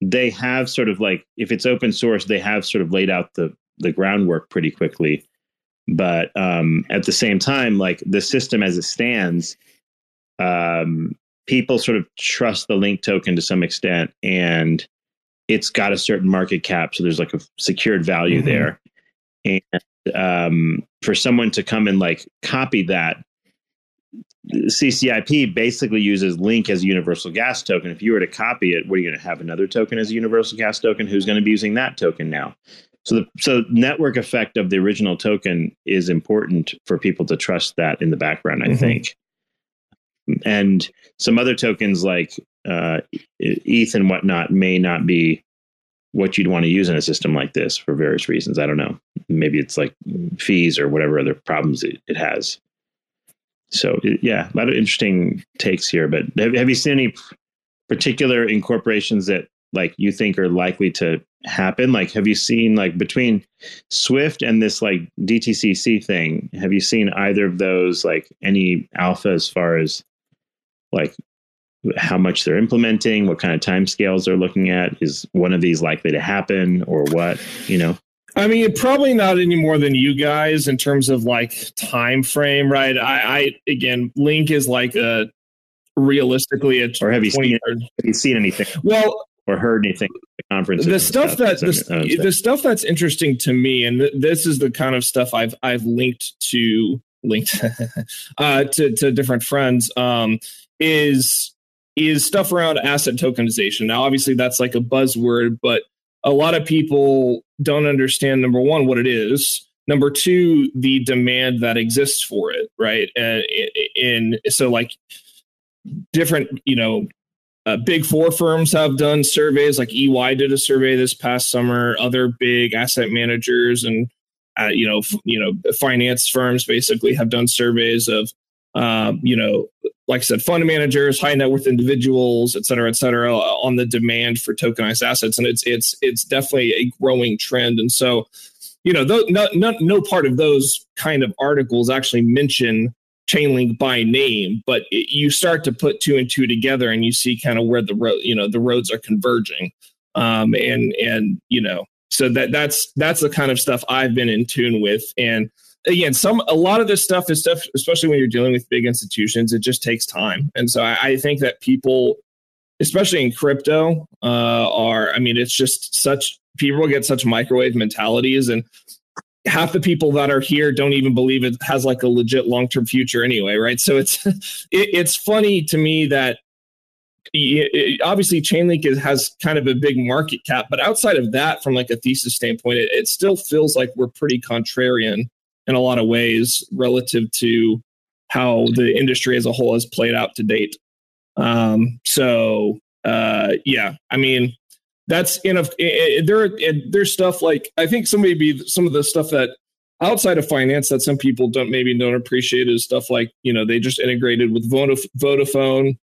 they have sort of like, if it's open source, they have sort of laid out the the groundwork pretty quickly. But um, at the same time, like the system as it stands, um, people sort of trust the link token to some extent, and it's got a certain market cap, so there's like a secured value mm-hmm. there. And um, for someone to come and like copy that CCIP basically uses link as a universal gas token. If you were to copy it, what are you going to have another token as a universal gas token? Who's going to be using that token now? So the so network effect of the original token is important for people to trust that in the background. I mm-hmm. think, and some other tokens like uh, ETH and whatnot may not be what you'd want to use in a system like this for various reasons. I don't know. Maybe it's like fees or whatever other problems it, it has. So yeah, a lot of interesting takes here. But have, have you seen any particular incorporations that like you think are likely to happen? Like, have you seen like between Swift and this like DTCC thing? Have you seen either of those like any alpha as far as like how much they're implementing, what kind of time scales they're looking at. Is one of these likely to happen or what? You know? I mean, probably not any more than you guys in terms of like time frame, right? I, I again, Link is like a realistically a or have you seen have you seen anything? Well, or heard anything at the conference? The stuff, stuff that the, the, stuff that's interesting to me, and th- this is the kind of stuff I've I've linked to linked uh, to to different friends um, is is stuff around asset tokenization. Now, obviously, that's like a buzzword, but a lot of people don't understand number one, what it is. Number two, the demand that exists for it, right? And in so like different, you know, uh, big four firms have done surveys. Like EY did a survey this past summer. Other big asset managers and uh, you know, f- you know, finance firms basically have done surveys of, um, you know, like I said, fund managers, high net worth individuals, et cetera, et cetera, on the demand for tokenized assets, and it's it's it's definitely a growing trend. And so, you know, th- no, no no part of those kind of articles actually mention Chainlink by name, but it, you start to put two and two together, and you see kind of where the road, you know, the roads are converging, um, and and you know, so that that's that's the kind of stuff I've been in tune with, and again, some a lot of this stuff is stuff, especially when you're dealing with big institutions, it just takes time. And so I, I think that people, especially in crypto, uh, are I mean, it's just such people get such microwave mentalities and half the people that are here don't even believe it has like a legit long-term future anyway right so it's it, it's funny to me that it, obviously chainlink is, has kind of a big market cap but outside of that from like a thesis standpoint it, it still feels like we're pretty contrarian in a lot of ways relative to how the industry as a whole has played out to date. Um, so uh, yeah, I mean that's in a it, there there's stuff like I think some maybe some of the stuff that outside of finance that some people don't maybe don't appreciate is stuff like you know they just integrated with Vodafone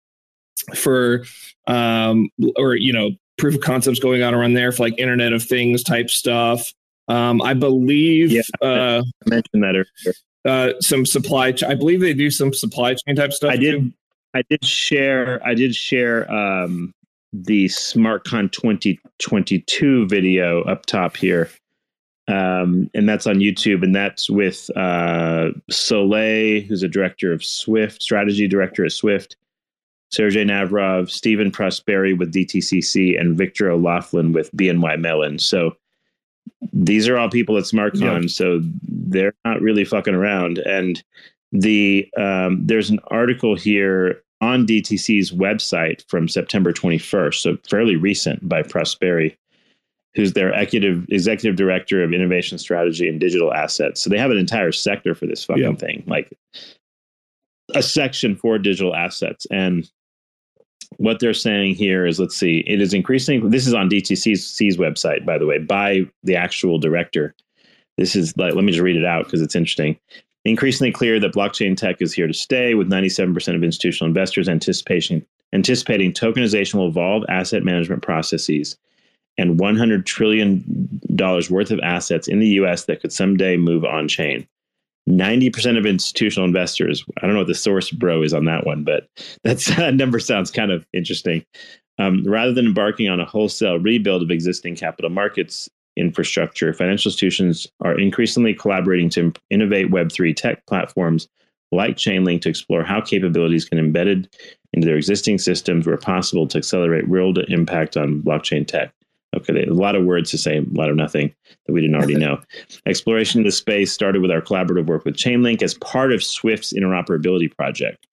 for um or you know proof of concepts going on around there for like Internet of Things type stuff. Um, I believe yeah, uh, I mentioned that earlier. Uh, some supply. Ch- I believe they do some supply chain type stuff. I did. Too. I did share. I did share um, the SmartCon 2022 video up top here, um, and that's on YouTube. And that's with uh, Soleil, who's a director of Swift, strategy director at Swift. Sergey Nazarov, Stephen Prosperi with DTCC, and Victor O'Loughlin with BNY Mellon. So these are all people at SmartCon, yeah. so they're not really fucking around. And the um, there's an article here on DTC's website from September 21st, so fairly recent, by Prosperi, who's their executive executive director of innovation strategy and digital assets. So they have an entire sector for this fucking yeah. thing, like a section for digital assets. And what they're saying here is let's see, it is increasing. This is on DTC's website, by the way, by the actual director. This is like, let me just read it out because it's interesting. Increasingly clear that blockchain tech is here to stay, with 97% of institutional investors anticipation, anticipating tokenization will evolve asset management processes and $100 trillion worth of assets in the US that could someday move on chain. 90% of institutional investors, I don't know what the source bro is on that one, but that number sounds kind of interesting. Um, rather than embarking on a wholesale rebuild of existing capital markets infrastructure, financial institutions are increasingly collaborating to innovate Web3 tech platforms like Chainlink to explore how capabilities can be embedded into their existing systems where possible to accelerate real impact on blockchain tech. Okay, a lot of words to say, a lot of nothing that we didn't already know. Exploration of the space started with our collaborative work with Chainlink as part of Swift's interoperability project.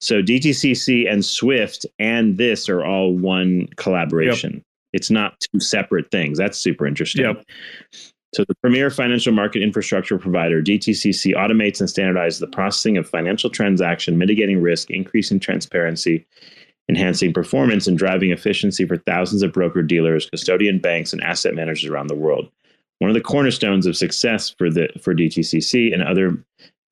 So DTCC and Swift and this are all one collaboration. Yep. It's not two separate things. That's super interesting. Yep. So the premier financial market infrastructure provider, DTCC, automates and standardizes the processing of financial transaction, mitigating risk, increasing transparency, enhancing performance and driving efficiency for thousands of broker dealers, custodian banks, and asset managers around the world. One of the cornerstones of success for the for DTCC and other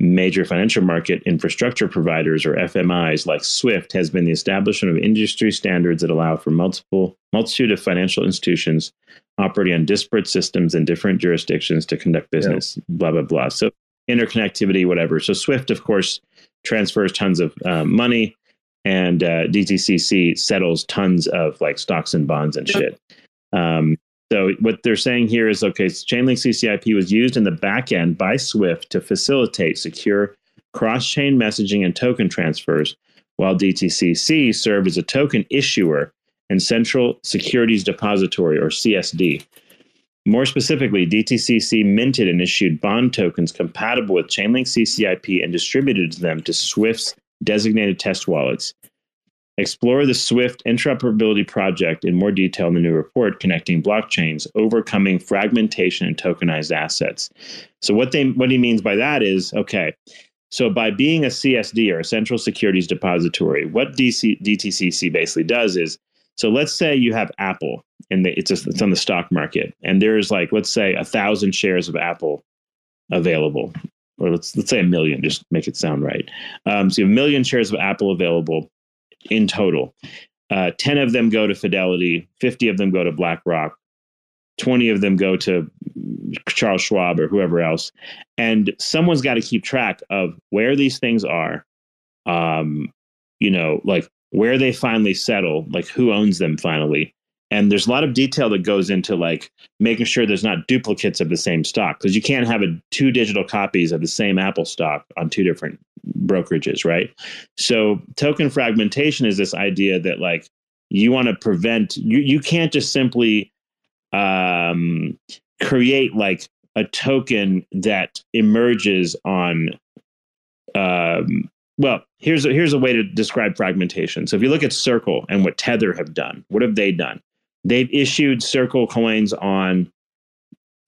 major financial market infrastructure providers or FMIs like Swift has been the establishment of industry standards that allow for multiple multitude of financial institutions operating on disparate systems in different jurisdictions to conduct business. Yeah. Blah blah blah. So interconnectivity, whatever. So Swift, of course, transfers tons of uh, money and uh, DTCC settles tons of like stocks and bonds and shit. Um, so what they're saying here is okay, Chainlink CCIP was used in the back end by Swift to facilitate secure cross-chain messaging and token transfers, while DTCC served as a token issuer and central securities depository or CSD. More specifically, DTCC minted and issued bond tokens compatible with Chainlink CCIP and distributed them to Swift's designated test wallets. Explore the Swift interoperability project in more detail in the new report connecting blockchains, overcoming fragmentation and tokenized assets. So what they what he means by that is okay. So by being a CSD or a central securities depository, what DC, DTCC basically does is so let's say you have Apple and it's a, it's on the stock market and there's like let's say a thousand shares of Apple available or let's let's say a million, just make it sound right. Um, so you have a million shares of Apple available in total. Uh, 10 of them go to Fidelity, 50 of them go to BlackRock, 20 of them go to Charles Schwab or whoever else. And someone's got to keep track of where these things are, um, you know, like where they finally settle, like who owns them finally. And there's a lot of detail that goes into like making sure there's not duplicates of the same stock because you can't have a, two digital copies of the same Apple stock on two different brokerages, right? So token fragmentation is this idea that like you want to prevent you you can't just simply um, create like a token that emerges on um, well here's a, here's a way to describe fragmentation so if you look at circle and what tether have done what have they done they've issued circle coins on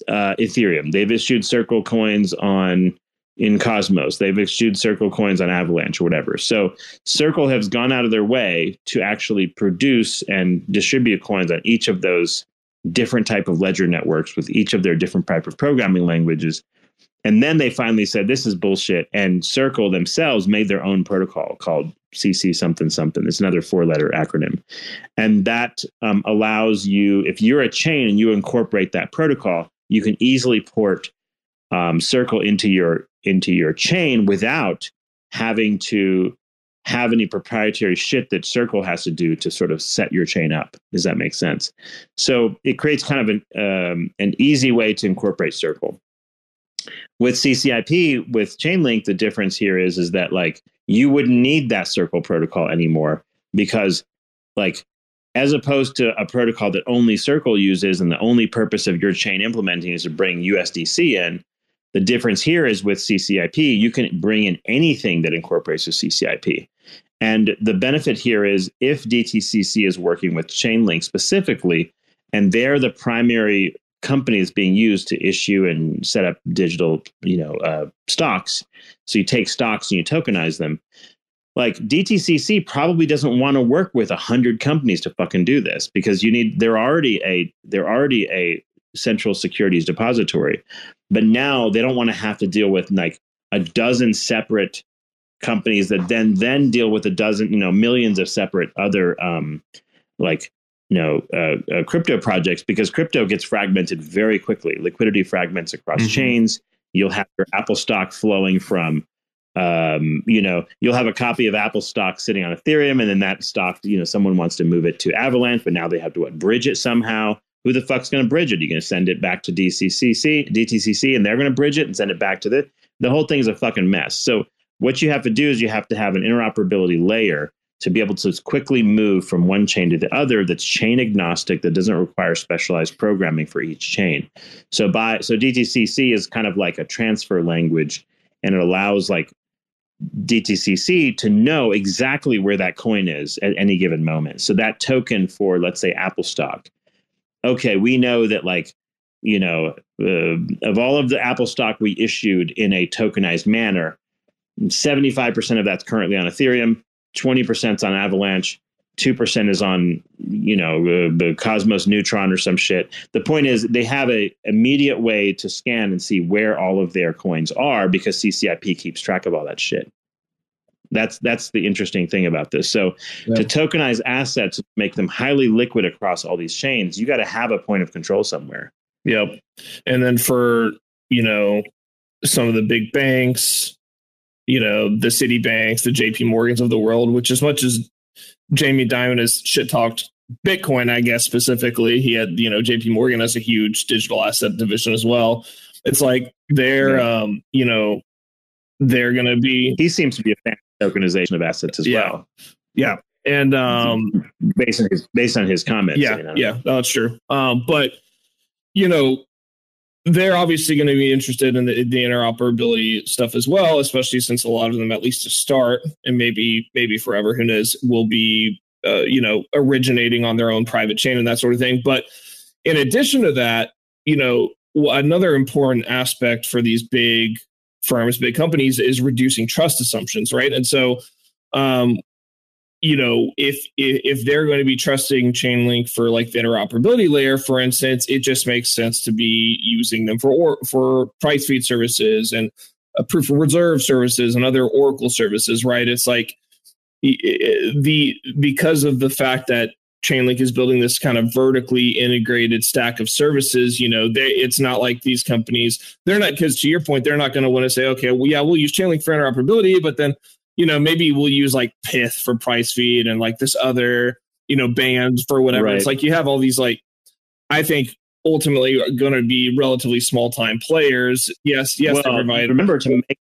uh, ethereum. They've issued circle coins on in cosmos. They've issued circle coins on avalanche or whatever. So circle has gone out of their way to actually produce and distribute coins on each of those different type of ledger networks with each of their different type of programming languages and then they finally said this is bullshit and circle themselves made their own protocol called cc something something it's another four letter acronym and that um, allows you if you're a chain and you incorporate that protocol you can easily port um, circle into your into your chain without having to have any proprietary shit that Circle has to do to sort of set your chain up. Does that make sense? So it creates kind of an um, an easy way to incorporate Circle. With CCIP, with Chainlink, the difference here is is that like you wouldn't need that Circle protocol anymore because like as opposed to a protocol that only Circle uses and the only purpose of your chain implementing is to bring USDC in. The difference here is with CCIP, you can bring in anything that incorporates a CCIP. And the benefit here is if DTCC is working with Chainlink specifically, and they're the primary companies being used to issue and set up digital, you know, uh, stocks. So you take stocks and you tokenize them. Like DTCC probably doesn't want to work with a hundred companies to fucking do this because you need they're already a they're already a central securities depository, but now they don't want to have to deal with like a dozen separate companies that then then deal with a dozen, you know, millions of separate other um, like you know uh, uh, crypto projects because crypto gets fragmented very quickly. Liquidity fragments across mm-hmm. chains. You'll have your Apple stock flowing from. Um, you know, you'll have a copy of Apple stock sitting on Ethereum, and then that stock, you know, someone wants to move it to Avalanche, but now they have to what bridge it somehow. Who the fuck's going to bridge it? You're you going to send it back to DCCC, DTCC, and they're going to bridge it and send it back to the. The whole thing is a fucking mess. So what you have to do is you have to have an interoperability layer to be able to quickly move from one chain to the other that's chain agnostic that doesn't require specialized programming for each chain. So by so dtcc is kind of like a transfer language and it allows like dtcc to know exactly where that coin is at any given moment. So that token for let's say apple stock okay we know that like you know uh, of all of the apple stock we issued in a tokenized manner 75% of that's currently on Ethereum, 20% is on Avalanche, 2% is on, you know, uh, the Cosmos Neutron or some shit. The point is they have a immediate way to scan and see where all of their coins are because CCIP keeps track of all that shit. That's that's the interesting thing about this. So yeah. to tokenize assets, make them highly liquid across all these chains, you got to have a point of control somewhere. Yep. And then for, you know, some of the big banks, you know, the Citibanks, the JP Morgans of the world, which as much as Jamie Dimon has shit talked Bitcoin, I guess specifically, he had, you know, JP Morgan as a huge digital asset division as well. It's like they're, yeah. um, you know, they're going to be. He seems to be a fan of tokenization of assets as yeah. well. Yeah. And um, based on his based on his comments, yeah, you know? yeah, that's true. Um, but you know, they're obviously going to be interested in the, the, interoperability stuff as well, especially since a lot of them, at least to start, and maybe maybe forever, who knows, will be uh, you know originating on their own private chain and that sort of thing. But in addition to that, you know, another important aspect for these big firms, big companies, is reducing trust assumptions, right? And so um, you know, if, if if they're going to be trusting Chainlink for like the interoperability layer, for instance, it just makes sense to be using them for or, for price feed services and uh, proof of reserve services and other Oracle services, right? It's like the because of the fact that Chainlink is building this kind of vertically integrated stack of services. You know, they, it's not like these companies, they're not, because to your point, they're not going to want to say, okay, well, yeah, we'll use Chainlink for interoperability, but then, you know, maybe we'll use like Pyth for price feed and like this other, you know, band for whatever. Right. It's like you have all these, like, I think ultimately going to be relatively small time players. Yes, yes, well, Remember to make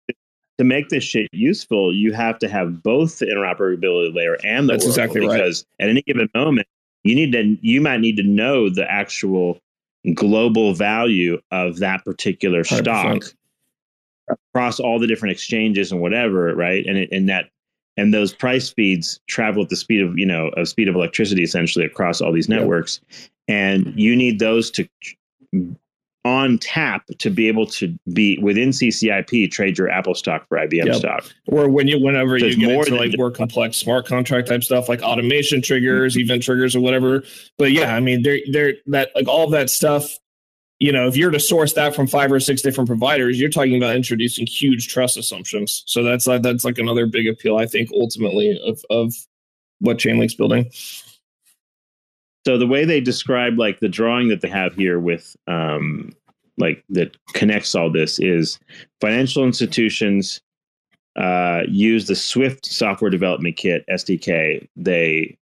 to make this shit useful, you have to have both the interoperability layer and the That's exactly right. Because at any given moment, you need to you might need to know the actual global value of that particular 100%. stock across all the different exchanges and whatever, right? And it, and that and those price feeds travel at the speed of you know of speed of electricity essentially across all these networks, and you need those to on tap to be able to be within CCIP trade your Apple stock for IBM yep. stock. Or when you whenever so you get more into like more complex smart contract type stuff like automation triggers, mm-hmm. event triggers or whatever. But yeah, I mean they're they're that like all that stuff. You know, if you're to source that from five or six different providers, you're talking about introducing huge trust assumptions. So that's like that's like another big appeal, I think, ultimately of of what Chainlink's building. So the way they describe like the drawing that they have here with um, like that connects all this is financial institutions uh, use the Swift software development kit SDK. They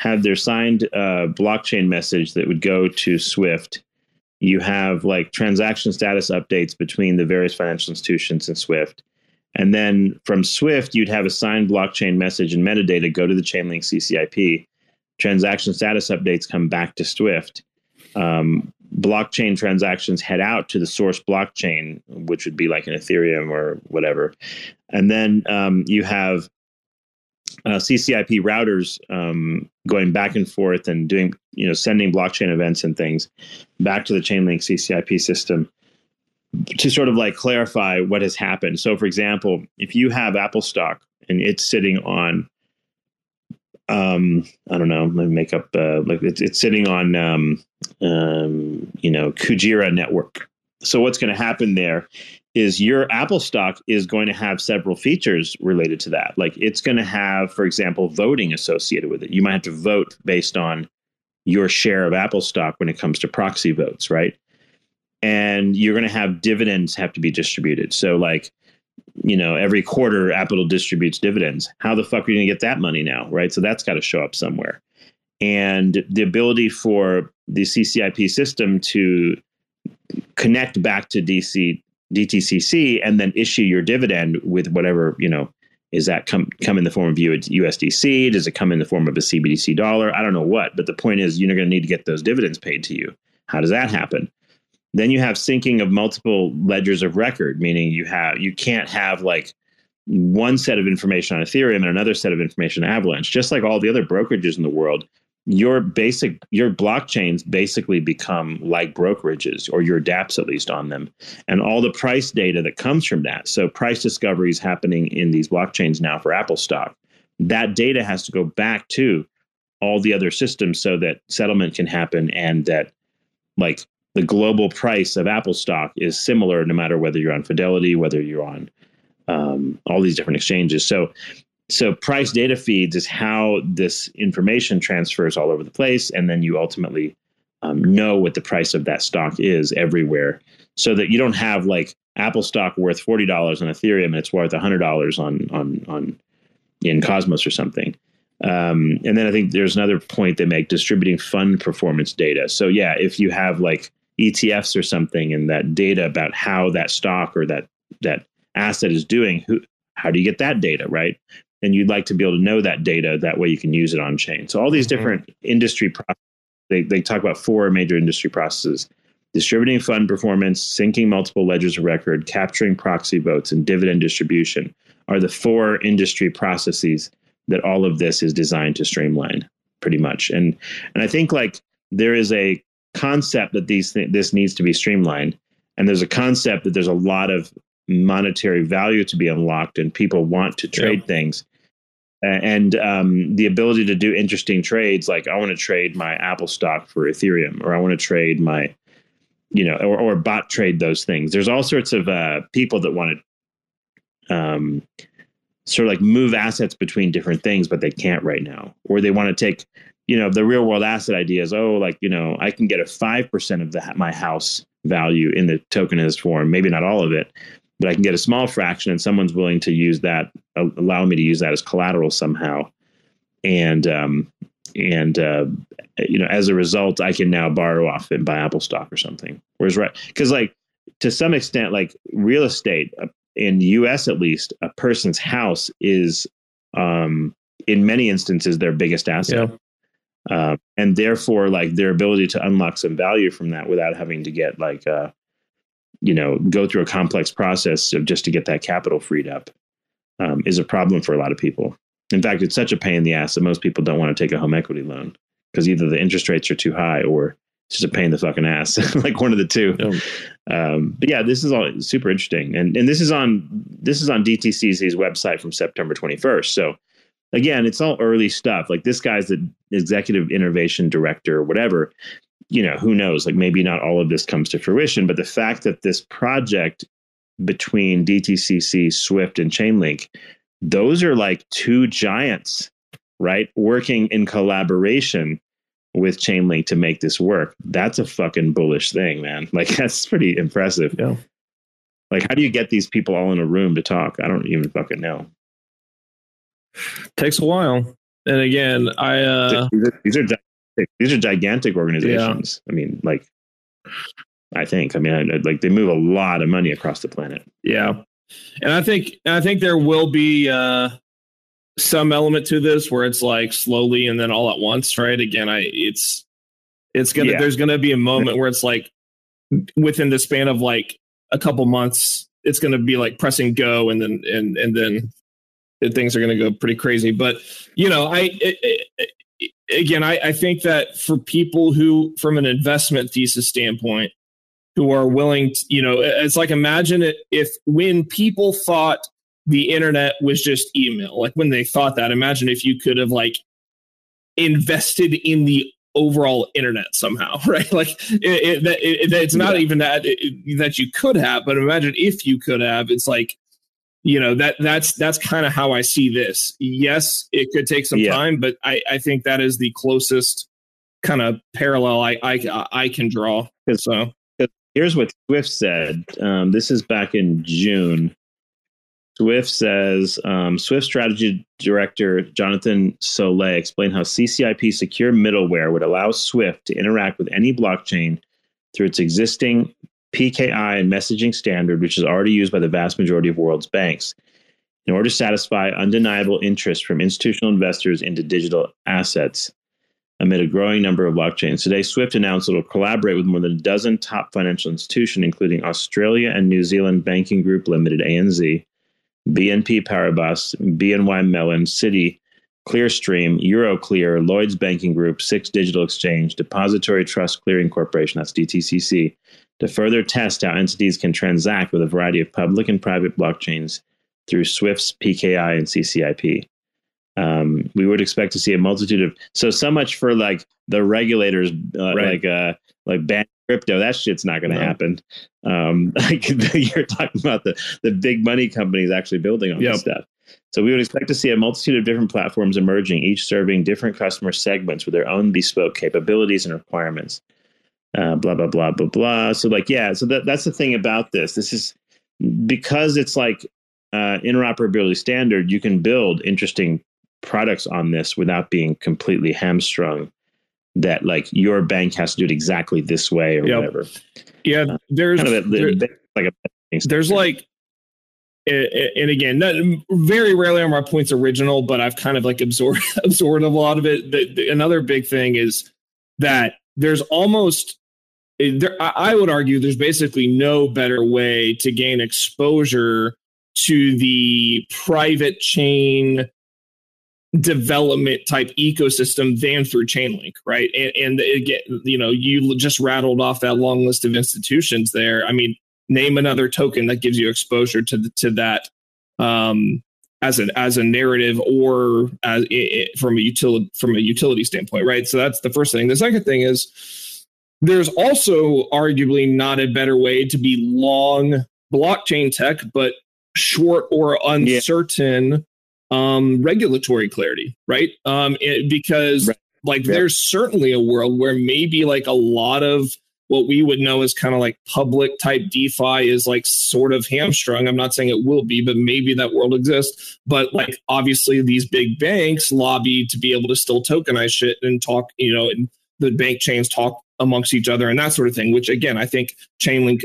have their signed uh, blockchain message that would go to Swift. You have like transaction status updates between the various financial institutions and Swift. And then from Swift, you'd have a signed blockchain message and metadata go to the Chainlink CCIP transaction status updates come back to Swift. Um, blockchain transactions head out to the source blockchain, which would be like an Ethereum or whatever. And then um, you have uh, CCIP routers um, going back and forth and doing, you know, sending blockchain events and things back to the Chainlink CCIP system to sort of like clarify what has happened. So, for example, if you have Apple stock and it's sitting on um, I don't know, let me make up uh, like it's, it's sitting on um, um, you know Kujira network. So what's going to happen there is your Apple stock is going to have several features related to that. Like it's going to have, for example, voting associated with it. You might have to vote based on your share of Apple stock when it comes to proxy votes, right? And you're going to have dividends have to be distributed. So like you know, every quarter Apple distributes dividends. How the fuck are you going to get that money now, right? So that's got to show up somewhere. And the ability for the CCIP system to connect back to DC DTCC and then issue your dividend with whatever you know is that come come in the form of USDC? Does it come in the form of a CBDC dollar? I don't know what, but the point is you're going to need to get those dividends paid to you. How does that happen? Then you have syncing of multiple ledgers of record, meaning you have you can't have like one set of information on Ethereum and another set of information on Avalanche. Just like all the other brokerages in the world, your basic your blockchains basically become like brokerages or your dApps at least on them, and all the price data that comes from that. So price discovery is happening in these blockchains now for Apple stock. That data has to go back to all the other systems so that settlement can happen and that like the global price of Apple stock is similar no matter whether you're on Fidelity, whether you're on um, all these different exchanges. So, so price data feeds is how this information transfers all over the place, and then you ultimately um, know what the price of that stock is everywhere, so that you don't have like Apple stock worth forty dollars on Ethereum and it's worth hundred dollars on on on in Cosmos or something. Um, and then I think there's another point they make distributing fund performance data. So yeah, if you have like ETFs or something and that data about how that stock or that that asset is doing, who how do you get that data, right? And you'd like to be able to know that data. That way you can use it on chain. So all these mm-hmm. different industry processes, they, they talk about four major industry processes distributing fund performance, syncing multiple ledgers of record, capturing proxy votes, and dividend distribution are the four industry processes that all of this is designed to streamline pretty much. And and I think like there is a concept that these th- this needs to be streamlined, and there's a concept that there's a lot of monetary value to be unlocked, and people want to trade yeah. things. And um, the ability to do interesting trades, like I want to trade my Apple stock for Ethereum, or I want to trade my, you know, or, or bot trade those things. There's all sorts of uh, people that want to um, sort of like move assets between different things, but they can't right now, or they want to take, you know, the real world asset idea is, oh, like you know, I can get a five percent of the my house value in the tokenized form, maybe not all of it, but I can get a small fraction, and someone's willing to use that, allow me to use that as collateral somehow, and um, and uh, you know, as a result, I can now borrow off and buy Apple stock or something. Whereas, right, because like to some extent, like real estate, uh, in the US at least, a person's house is um, in many instances their biggest asset. Yeah. Uh, and therefore, like their ability to unlock some value from that without having to get like, uh, you know, go through a complex process of just to get that capital freed up um, is a problem for a lot of people. In fact, it's such a pain in the ass that most people don't want to take a home equity loan because either the interest rates are too high or it's just a pain in the fucking ass, like one of the two. Um, but yeah, this is all super interesting, and and this is on this is on DTCC's website from September 21st. So again, it's all early stuff. Like this guy's the executive innovation director or whatever. You know, who knows? Like maybe not all of this comes to fruition, but the fact that this project between DTCC, Swift, and Chainlink, those are like two giants, right? Working in collaboration with Chainlink to make this work. That's a fucking bullish thing, man. Like that's pretty impressive. Yeah. Like how do you get these people all in a room to talk? I don't even fucking know. Takes a while. And again, I uh these are these are gigantic, these are gigantic organizations. Yeah. I mean, like I think. I mean, I, like they move a lot of money across the planet. Yeah. And I think I think there will be uh some element to this where it's like slowly and then all at once, right? Again, I it's it's gonna yeah. there's gonna be a moment where it's like within the span of like a couple months, it's gonna be like pressing go and then and and then things are gonna go pretty crazy. But you know, I it, it, again, I, I think that for people who, from an investment thesis standpoint, who are willing to, you know, it's like imagine it if when people thought the internet was just email. Like when they thought that, imagine if you could have like invested in the overall internet somehow, right? Like it, it, it, it's not yeah. even that that you could have, but imagine if you could have. It's like you know that that's that's kind of how I see this. Yes, it could take some yeah. time, but I I think that is the closest kind of parallel I I I can draw. So here's what Swift said. Um, this is back in June. Swift says um, Swift strategy director Jonathan Solé explained how CCIP secure middleware would allow Swift to interact with any blockchain through its existing PKI and messaging standard, which is already used by the vast majority of world's banks, in order to satisfy undeniable interest from institutional investors into digital assets amid a growing number of blockchains. Today, Swift announced it will collaborate with more than a dozen top financial institutions, including Australia and New Zealand Banking Group Limited, ANZ, BNP Paribas, BNY Mellon, Citi, Clearstream, Euroclear, Lloyds Banking Group, Six Digital Exchange, Depository Trust Clearing Corporation, that's DTCC, to further test how entities can transact with a variety of public and private blockchains through Swift's PKI and CCIP. Um, we would expect to see a multitude of so so much for like the regulators uh, right. like uh like ban crypto that shit's not going to no. happen um like you're talking about the the big money companies actually building on yep. this stuff so we would expect to see a multitude of different platforms emerging each serving different customer segments with their own bespoke capabilities and requirements uh, blah blah blah blah blah so like yeah so that, that's the thing about this this is because it's like uh, interoperability standard you can build interesting products on this without being completely hamstrung that like your bank has to do it exactly this way or yep. whatever. Yeah, uh, there's kind of a, there, like a there's like and again, not, very rarely are my points original, but I've kind of like absorbed absorbed a lot of it. The, the, another big thing is that there's almost there, I would argue there's basically no better way to gain exposure to the private chain development type ecosystem than through Chainlink, right? And, and again, you know, you just rattled off that long list of institutions there. I mean, name another token that gives you exposure to the, to that um, as a as a narrative or as it, from a utility from a utility standpoint, right? So that's the first thing. The second thing is there's also arguably not a better way to be long blockchain tech, but short or uncertain yeah. Um, regulatory clarity, right? Um, it, because right. like there's certainly a world where maybe like a lot of what we would know as kind of like public type DeFi is like sort of hamstrung. I'm not saying it will be, but maybe that world exists. But like obviously these big banks lobby to be able to still tokenize shit and talk, you know, and the bank chains talk amongst each other and that sort of thing, which again, I think Chainlink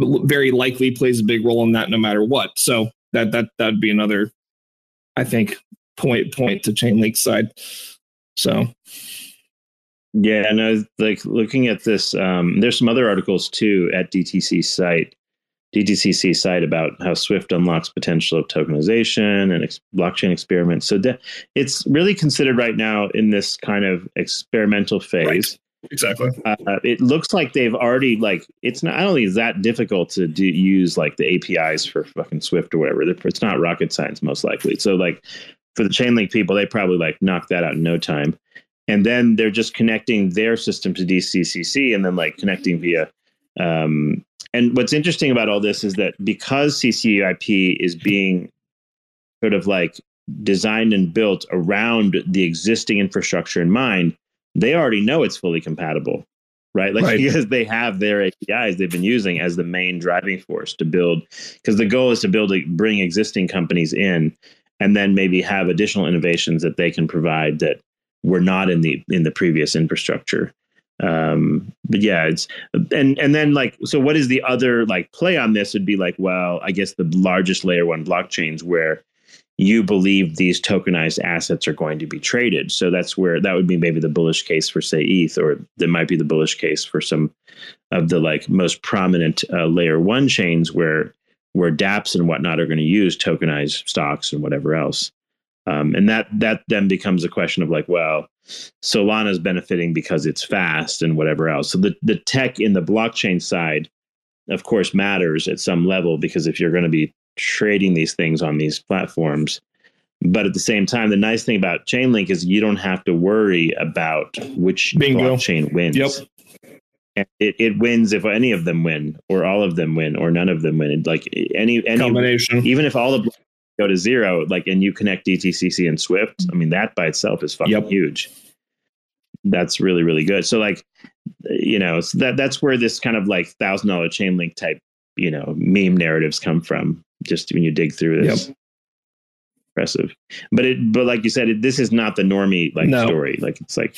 very likely plays a big role in that no matter what. So that that that'd be another, I think, point point to Chainlink's side. So yeah, no, like looking at this, um, there's some other articles too at DTC site, DTCC site about how Swift unlocks potential of tokenization and ex- blockchain experiments. So de- it's really considered right now in this kind of experimental phase. Right. Exactly. Uh, it looks like they've already like it's not. I don't think it's that difficult to do, use like the APIs for fucking Swift or whatever. It's not rocket science, most likely. So like for the Chainlink people, they probably like knock that out in no time and then they're just connecting their system to DTCC and then like connecting via. Um, and what's interesting about all this is that because CCIP is being sort of like designed and built around the existing infrastructure in mind, they already know it's fully compatible, right? Like right. because they have their APIs they've been using as the main driving force to build. Because the goal is to build, a, bring existing companies in, and then maybe have additional innovations that they can provide that were not in the in the previous infrastructure um but yeah it's and and then like so what is the other like play on this would be like well i guess the largest layer one blockchains where you believe these tokenized assets are going to be traded so that's where that would be maybe the bullish case for say eth or that might be the bullish case for some of the like most prominent uh, layer one chains where where dapps and whatnot are going to use tokenized stocks and whatever else um, and that that then becomes a question of like, well, Solana is benefiting because it's fast and whatever else. So the the tech in the blockchain side, of course, matters at some level because if you're going to be trading these things on these platforms, but at the same time, the nice thing about Chainlink is you don't have to worry about which Bingo. blockchain wins. Yep. And it, it wins if any of them win, or all of them win, or none of them win. Like any any combination, even if all the go to zero, like, and you connect DTCC and Swift, I mean, that by itself is fucking yep. huge. That's really, really good. So, like, you know, so that that's where this kind of like thousand dollar Chainlink type, you know, meme narratives come from. Just when you dig through this. Yep. Impressive, but it, but like you said, it, this is not the normie like no. story. Like it's like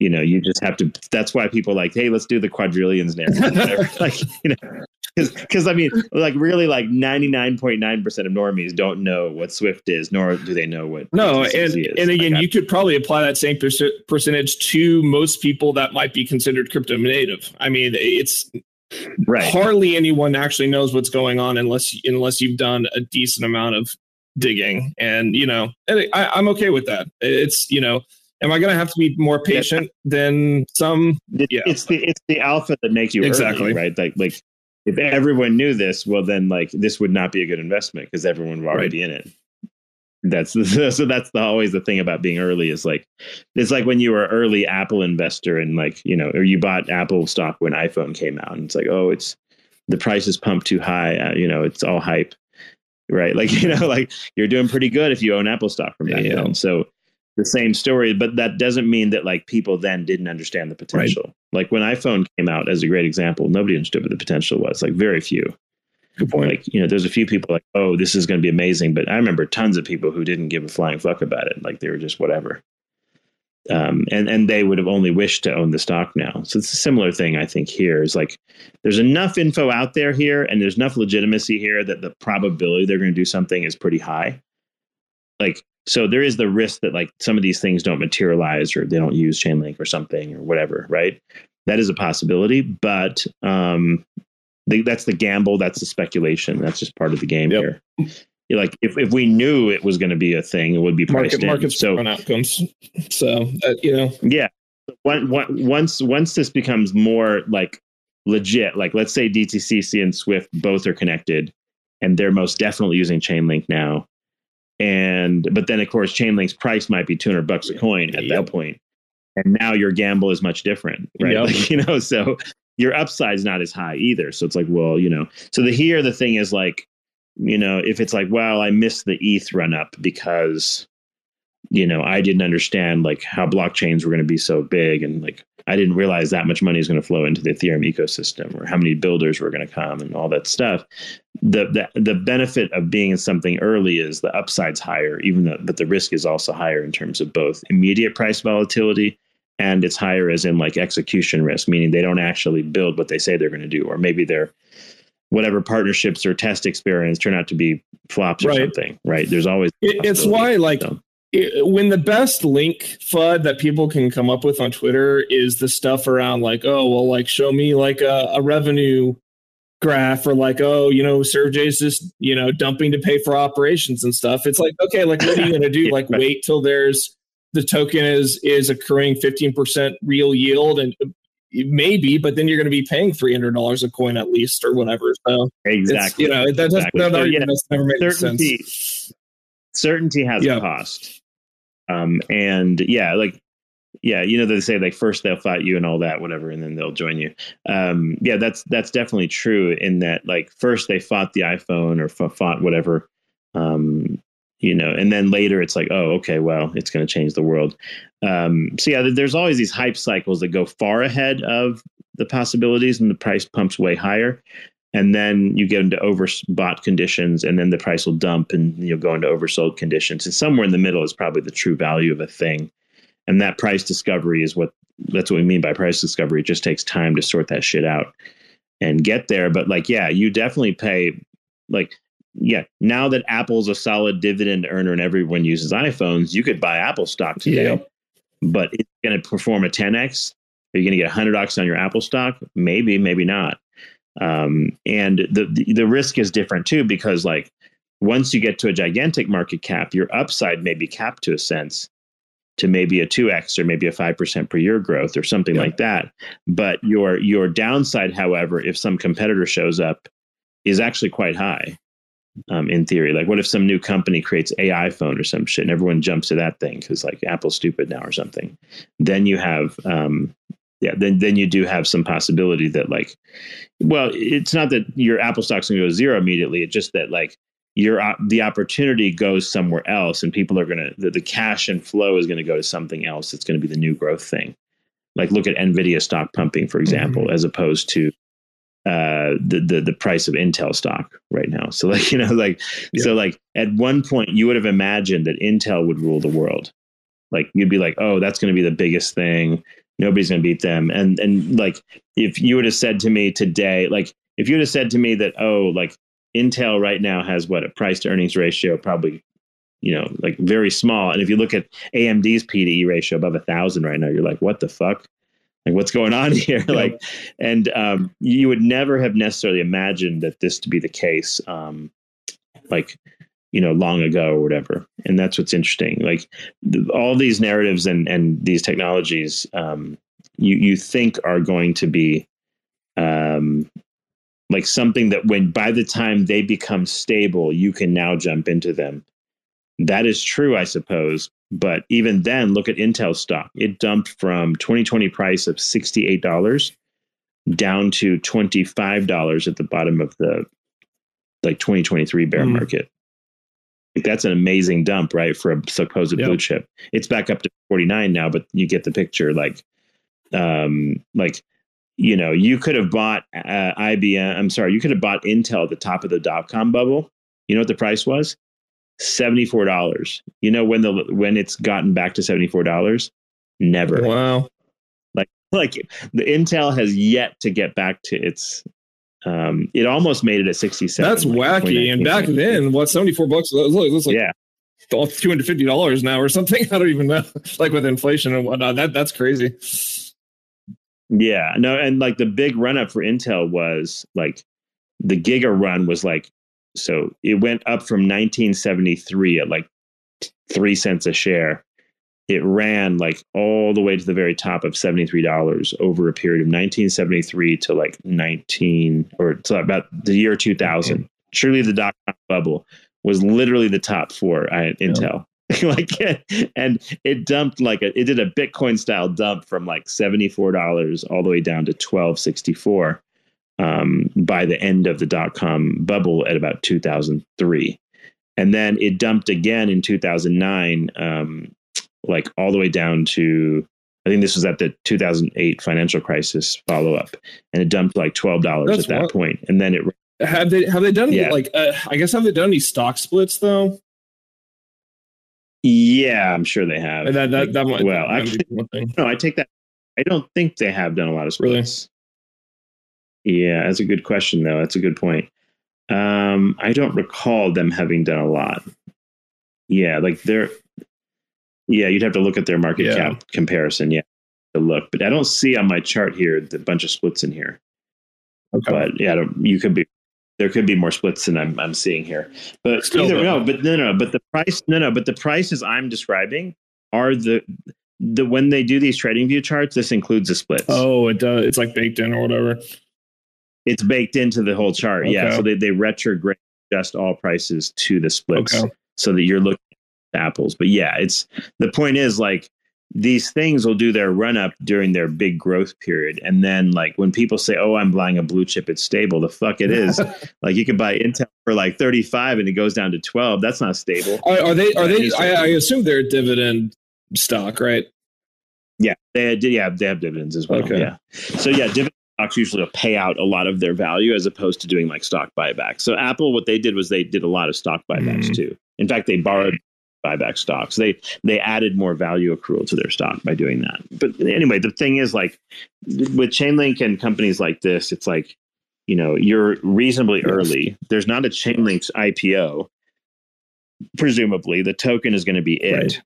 you know, you just have to. That's why people like, hey, let's do the quadrillions narrative. like, you know, because I mean, like really, like ninety nine point nine percent of normies don't know what Swift is, nor do they know what no. and is. and again, like, you could probably apply that same percentage to most people that might be considered crypto native. I mean, it's right. Hardly anyone actually knows what's going on unless unless you've done a decent amount of digging, and you know, I, I'm okay with that. It's you know am I going to have to be more patient than some? yeah, it's the it's the alpha that makes you exactly early, right. Like like if everyone knew this, well, then like this would not be a good investment because everyone would already right. in it. That's so that's the, always the thing about being early is like it's like when you were early Apple investor and like you know or you bought Apple stock when iPhone came out and it's like oh it's the price is pumped too high uh, you know it's all hype right like you know like you're doing pretty good if you own Apple stock from that yeah. so the same story, but that doesn't mean that like people then didn't understand the potential. Right. Like when iPhone came out as a great example, nobody understood what the potential was. Like very few. Good point. Like you know, there's a few people like, oh, this is going to be amazing, but I remember tons of people who didn't give a flying fuck about it. Like they were just whatever. Um, and and they would have only wished to own the stock now. So it's a similar thing, I think. Here is like there's enough info out there here, and there's enough legitimacy here that the probability they're going to do something is pretty high. Like so there is the risk that like some of these things don't materialize or they don't use Chainlink or something or whatever, right? That is a possibility, but um, they, that's the gamble. That's the speculation. That's just part of the game yep. here. You're like if, if we knew it was going to be a thing, it would be priced Market, in. Markets so outcomes. So uh, you know, yeah. once once this becomes more like legit, like let's say DTCC and Swift both are connected, and they're most definitely using Chainlink now and but then of course chainlink's price might be 200 bucks a coin at yep. that point and now your gamble is much different right yep. like, you know so your upside's not as high either so it's like well you know so the here the thing is like you know, if it's like, well, I missed the ETH run up because, you know, I didn't understand like how blockchains were going to be so big and like I didn't realize that much money is going to flow into the Ethereum ecosystem or how many builders were going to come and all that stuff. The, the the benefit of being in something early is the upside's higher, even though but the risk is also higher in terms of both immediate price volatility and it's higher as in like execution risk, meaning they don't actually build what they say they're going to do, or maybe they're whatever partnerships or test experience turn out to be flops or something, right? There's always It, it's why, like, So, it, when the best link FUD that people can come up with on Twitter is the stuff around, like, oh, well, like, show me like a, a revenue graph or like, oh, you know, Sergey's just, you know, dumping to pay for operations and stuff. It's like, okay, like, what are you going to do? Yeah, like, right. wait till there's the token is is accruing 15% real yield and maybe, but then you're going to be paying $300 a coin at least or whatever. So exactly. you know, that doesn't, Exactly. that So, yeah, has never made certainty sense. certainty has Yeah. a cost um and yeah like yeah you know they say like first they'll fight you and all that whatever and then they'll join you um yeah that's that's definitely true in that like first they fought the iphone or f- fought whatever um you know and then later it's like oh okay well it's going to change the world. Um so yeah there's always these hype cycles that go far ahead of the possibilities and the price pumps way higher. And then you get into overbought conditions and then the price will dump and you'll go into oversold conditions. And somewhere in the middle is probably the true value of a thing. And that price discovery is what that's what we mean by price discovery. It just takes time to sort that shit out and get there. But like yeah you definitely pay like yeah now that apple's a solid dividend earner and everyone uses iphones you could buy apple stock today. Yeah. but it's going to perform a 10x are you going to get 100 bucks on your apple stock? Maybe maybe not. Um, and the, the the risk is different too because like once you get to a gigantic market cap your upside may be capped to a sense to maybe a 2x or maybe a 5% per year growth or something Yeah. like that. But your your downside however if some competitor shows up is actually quite high um, in theory. Like what if some new company creates ai phone or some shit and everyone jumps to that thing because like apple's stupid now or something? Then you have um, yeah then then you do have some possibility that like well it's not that your apple stock's going to go zero immediately it's just that like your the opportunity goes somewhere else and people are going to the, the cash and flow is going to go to something else it's going to be the new growth thing. Like look at nvidia stock pumping for example as opposed to uh the, the the price of intel stock right now. So like you know like so like at one point you would have imagined that intel would rule the world. Like you'd be like oh that's going to be the biggest thing. Nobody's going to beat them. And and like if you would have said to me today like if you would have said to me that oh like intel right now has what a price to earnings ratio probably you know like very small and if you look at amd's pde ratio above a thousand right now you're like what the fuck like what's going on here? Yeah. like and um you would never have necessarily imagined that this to be the case um like you know long ago or whatever. And that's what's interesting. Like th- all these narratives and and these technologies um you you think are going to be um like something that when by the time they become stable you can now jump into them. That is true i suppose but even then look at intel stock. It dumped from 2020 price of $68 down to $25 at the bottom of the like 2023 bear Mm. market. Like that's an amazing dump right for a supposed Yep. blue chip. It's back up to 49 now but you get the picture like um like you know you could have bought uh, ibm i'm sorry you could have bought intel at the top of the dot-com bubble. You know what the price was $74 you know when the when it's gotten back to $74 never Wow. like like the intel has yet to get back to its um it almost made it at 67 That's like, wacky. And back then, what seventy four bucks? look, looks like yeah two hundred fifty dollars now or something. I don't even know. Like with inflation and whatnot, that that's crazy. Yeah, no, and like the big run up for Intel was like the Giga run was like so it went up from 1973 at like three cents a share. It ran like all the way to the very top of $73 over a period of 1973 to like 19 or to about the year 2000. Surely the dot com bubble was literally the top four Intel. like and it dumped like a, it did a bitcoin style dump from like $74 all the way down to 1264 um, by the end of the dot com bubble at about 2003. And then it dumped again in 2009, um, like all the way down to, I think this was at the 2008 financial crisis follow up, and it dumped like $12 That's at that what- point. And then it, have they have they done Yeah. like uh, I guess have they done any stock splits though? yeah, I'm sure they have. And that that, that might well, actually, be one thing. no, I take that. I don't think they have done a lot of Really? Yeah, that's a good question, though. That's a good point. Um, I don't recall them having done a lot. Yeah, like they're. Yeah, you'd have to look at their market Yeah. cap comparison. Yeah, to look, but I don't see on my chart here the bunch of splits in here. Okay. But yeah, I don't, you could be. There could be more splits than I'm, I'm seeing here. But Still, either no, but no, no, but the price, no, no, but the prices I'm describing are the the when they do these trading view charts. This includes the splits. Oh, it does. It's like baked in or whatever. It's baked into the whole chart. Yeah, so they they retrograde adjust all prices to the splits, Okay. so that you're looking at apples. But yeah, it's the point is like these things will do their run up during their big growth period, and then like when people say, "Oh, I'm buying a blue chip, it's stable," the fuck it is. like you could buy Intel for like 35 and it goes down to 12. That's not stable. Are, are they? Are they? I, I assume they're a dividend stock, right? Yeah, they yeah they have dividends as well. Okay. Yeah, so yeah, dividend stocks usually will pay out a lot of their value as opposed to doing like stock buybacks. So Apple, what they did was they did a lot of stock buybacks Mhm. too. In fact, they borrowed buyback stocks. They they added more value accrual to their stock by doing that. But anyway, the thing is like with Chainlink and companies like this, it's like you know you're reasonably early. There's not a Chainlink's IPO. Presumably, the token is going to be it Right.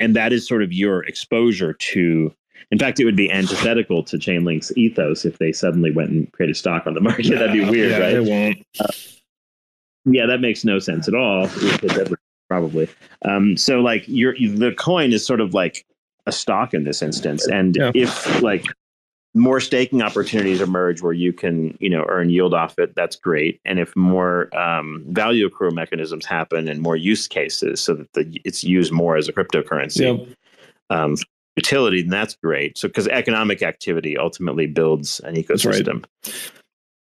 and that is sort of your exposure to in fact it would be antithetical to chainlink's ethos if they suddenly went and created stock on the market that'd be weird yeah, right They won't. yeah that makes no sense at all If it ever- probably um, so like your the coin is sort of like a stock in this instance and Yeah. if like more staking opportunities emerge where you can you know earn yield off it that's great and if more um, value accrual mechanisms happen and more use cases so that the, it's used more as a cryptocurrency Yep. um, utility, then that's great. So, because economic activity ultimately builds an right. ecosystem.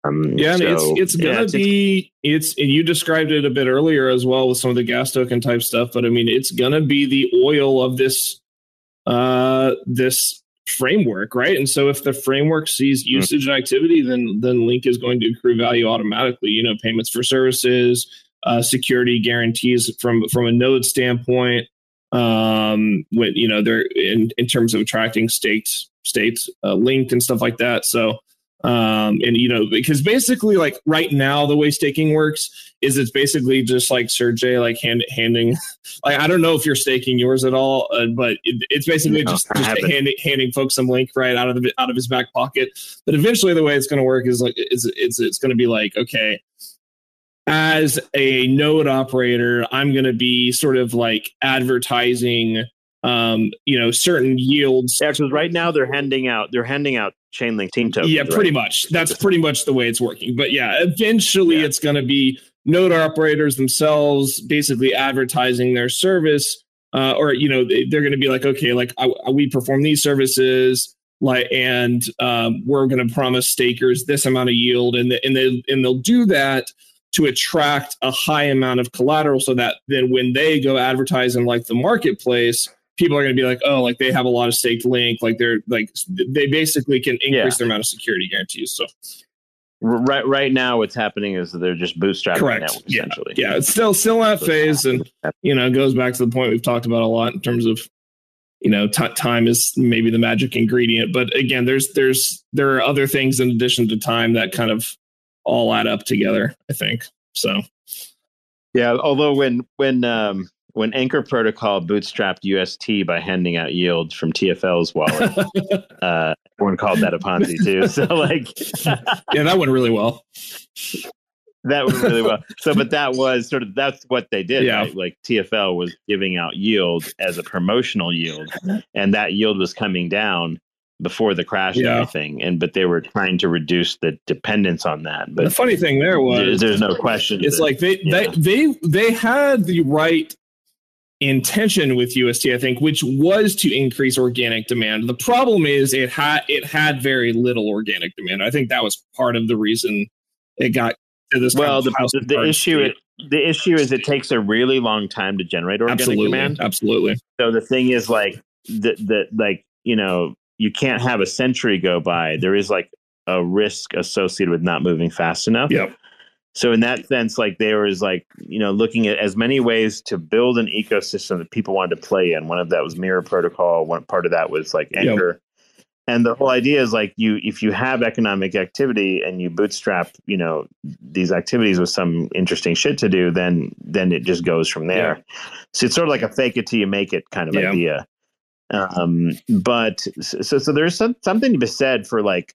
Um, Yeah, and it's it's gonna it's- be it's and you described it a bit earlier as well with some of the gas token type stuff, but I mean it's gonna be the oil of this uh this framework, right? And so if the framework sees Hmm. usage and activity, then then Link is going to accrue value automatically. You know, payments for services, uh, security guarantees from from a node standpoint. Um, when you know they're in in terms of attracting states states uh, linked and stuff like that. So um and you know because basically like right now the way staking works is it's basically just like Sergey like hand, handing like I don't know if you're staking yours at all uh, but it, it's basically No, just, just handing, handing folks some link right out of the out of his back pocket but eventually the way it's going to work is like it's it's it's going to be like okay as a node operator I'm going to be sort of like advertising um you know certain yields yeah, because right now they're handing out they're handing out Chainlink team tokens. yeah, pretty right? much. That's pretty much the way it's working. But yeah, eventually Yeah. it's going to be node operators themselves basically advertising their service, uh, or you know they, they're going to be like, okay, like I, I- we perform these services, like, and um, we're going to promise stakers this amount of yield, and the, and they and they'll do that to attract a high amount of collateral, so that then when they go advertise in like the marketplace. People are going to be like, oh, like they have a lot of staked link, like they're like they basically can increase Yeah. their amount of security guarantees. So Right, right now, what's happening is that they're just bootstrapping Correct. network Yeah. essentially. yeah, it's still still in that phase, and you know, it goes back to the point we've talked about a lot in terms of you know, t- time is maybe the magic ingredient, but again, there's there's there are other things in addition to time that kind of all add up together. I think so. Yeah, although when when um, when Anchor Protocol bootstrapped UST by handing out yield from TFL's wallet, uh, everyone called that a Ponzi too. So like yeah, that went really well. that went really well. So, but that was sort of that's what they did. Yeah. Right? Like TFL was giving out yield as a promotional yield, and that yield was coming down before the crash and everything. And but they were trying to reduce the dependence on that. But the funny thing there there- was there's no question. it's that- like they yeah. they they they had the right intention with UST, I think, which was to increase organic demand. The problem is it had it had very little organic demand. I think that was part of the reason it got to this. Well, the, the, the issue it, the issue is it takes a really long time to generate organic absolutely, demand. Absolutely. So the thing is like the the like you know you can't have a century go by. There is like a risk associated with not moving fast enough. Yep. So in that sense, like there was like you know looking at as many ways to build an ecosystem that people wanted to play in. One of that was Mirror Protocol. One part of that was like Anchor. Yep. And the whole idea is like you if you have economic activity and you bootstrap you know these activities with some interesting shit to do, then then it just goes from there. Yeah. So it's sort of like a fake it till you make it kind of yeah. idea. Um, but so so there's some, something to be said for like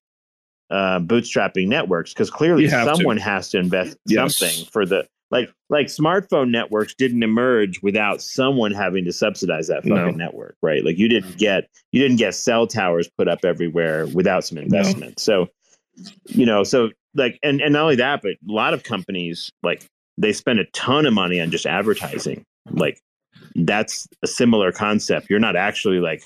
uh, bootstrapping networks because clearly someone to. has to invest yes. something for the like like smartphone networks didn't emerge without someone having to subsidize that fucking no. network right like you didn't get you didn't get cell towers put up everywhere without some investment no. so you know so like and and not only that but a lot of companies like they spend a ton of money on just advertising like that's a similar concept you're not actually like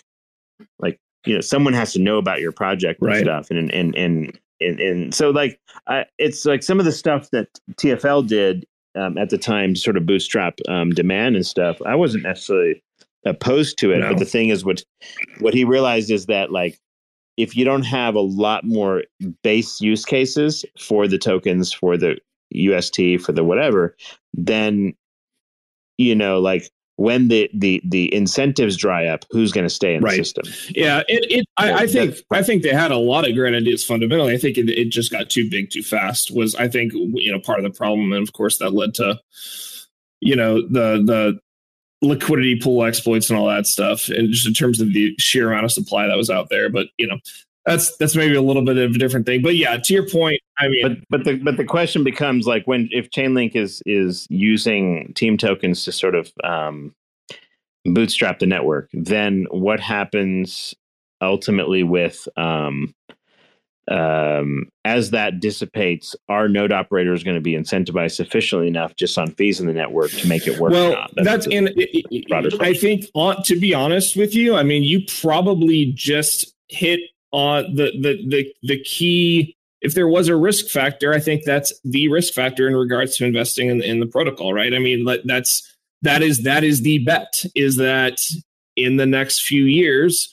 like you know someone has to know about your project and right. stuff and and and and, and so like I, it's like some of the stuff that TFL did um, at the time to sort of bootstrap um, demand and stuff. I wasn't necessarily opposed to it, no. but the thing is, what what he realized is that like if you don't have a lot more base use cases for the tokens for the UST for the whatever, then you know like when the the the incentives dry up, who's going to stay in right. the system? Yeah, it, it I, I, think I think they had a lot of great ideas. Fundamentally, I think it, it just got too big too fast. Was I think you know part of the problem, and of course that led to you know the the liquidity pool exploits and all that stuff, and just in terms of the sheer amount of supply that was out there. But you know, that's that's maybe a little bit of a different thing. But yeah, to your point, I mean, but but the but the question becomes like when if Chainlink is is using team tokens to sort of um, bootstrap the network, then what happens ultimately with um, um, as that dissipates, our node operator is going to be incentivized sufficiently enough just on fees in the network to make it work. Well, that's, that's in. I think, to be honest with you, I mean, you probably just hit on the the the the key if there was a risk factor i think that's the risk factor in regards to investing in, in the protocol right? I mean that's that is that is the bet is that in the next few years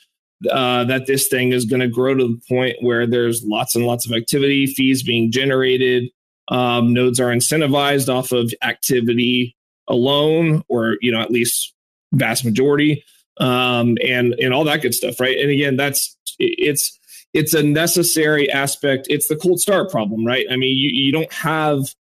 uh, that this thing is going to grow to the point where there's lots and lots of activity fees being generated um, nodes are incentivized off of activity alone or you know at least vast majority um, and and all that good stuff, right? And again, that's it's it's a necessary aspect. It's the cold start problem, right? I mean, you you don't have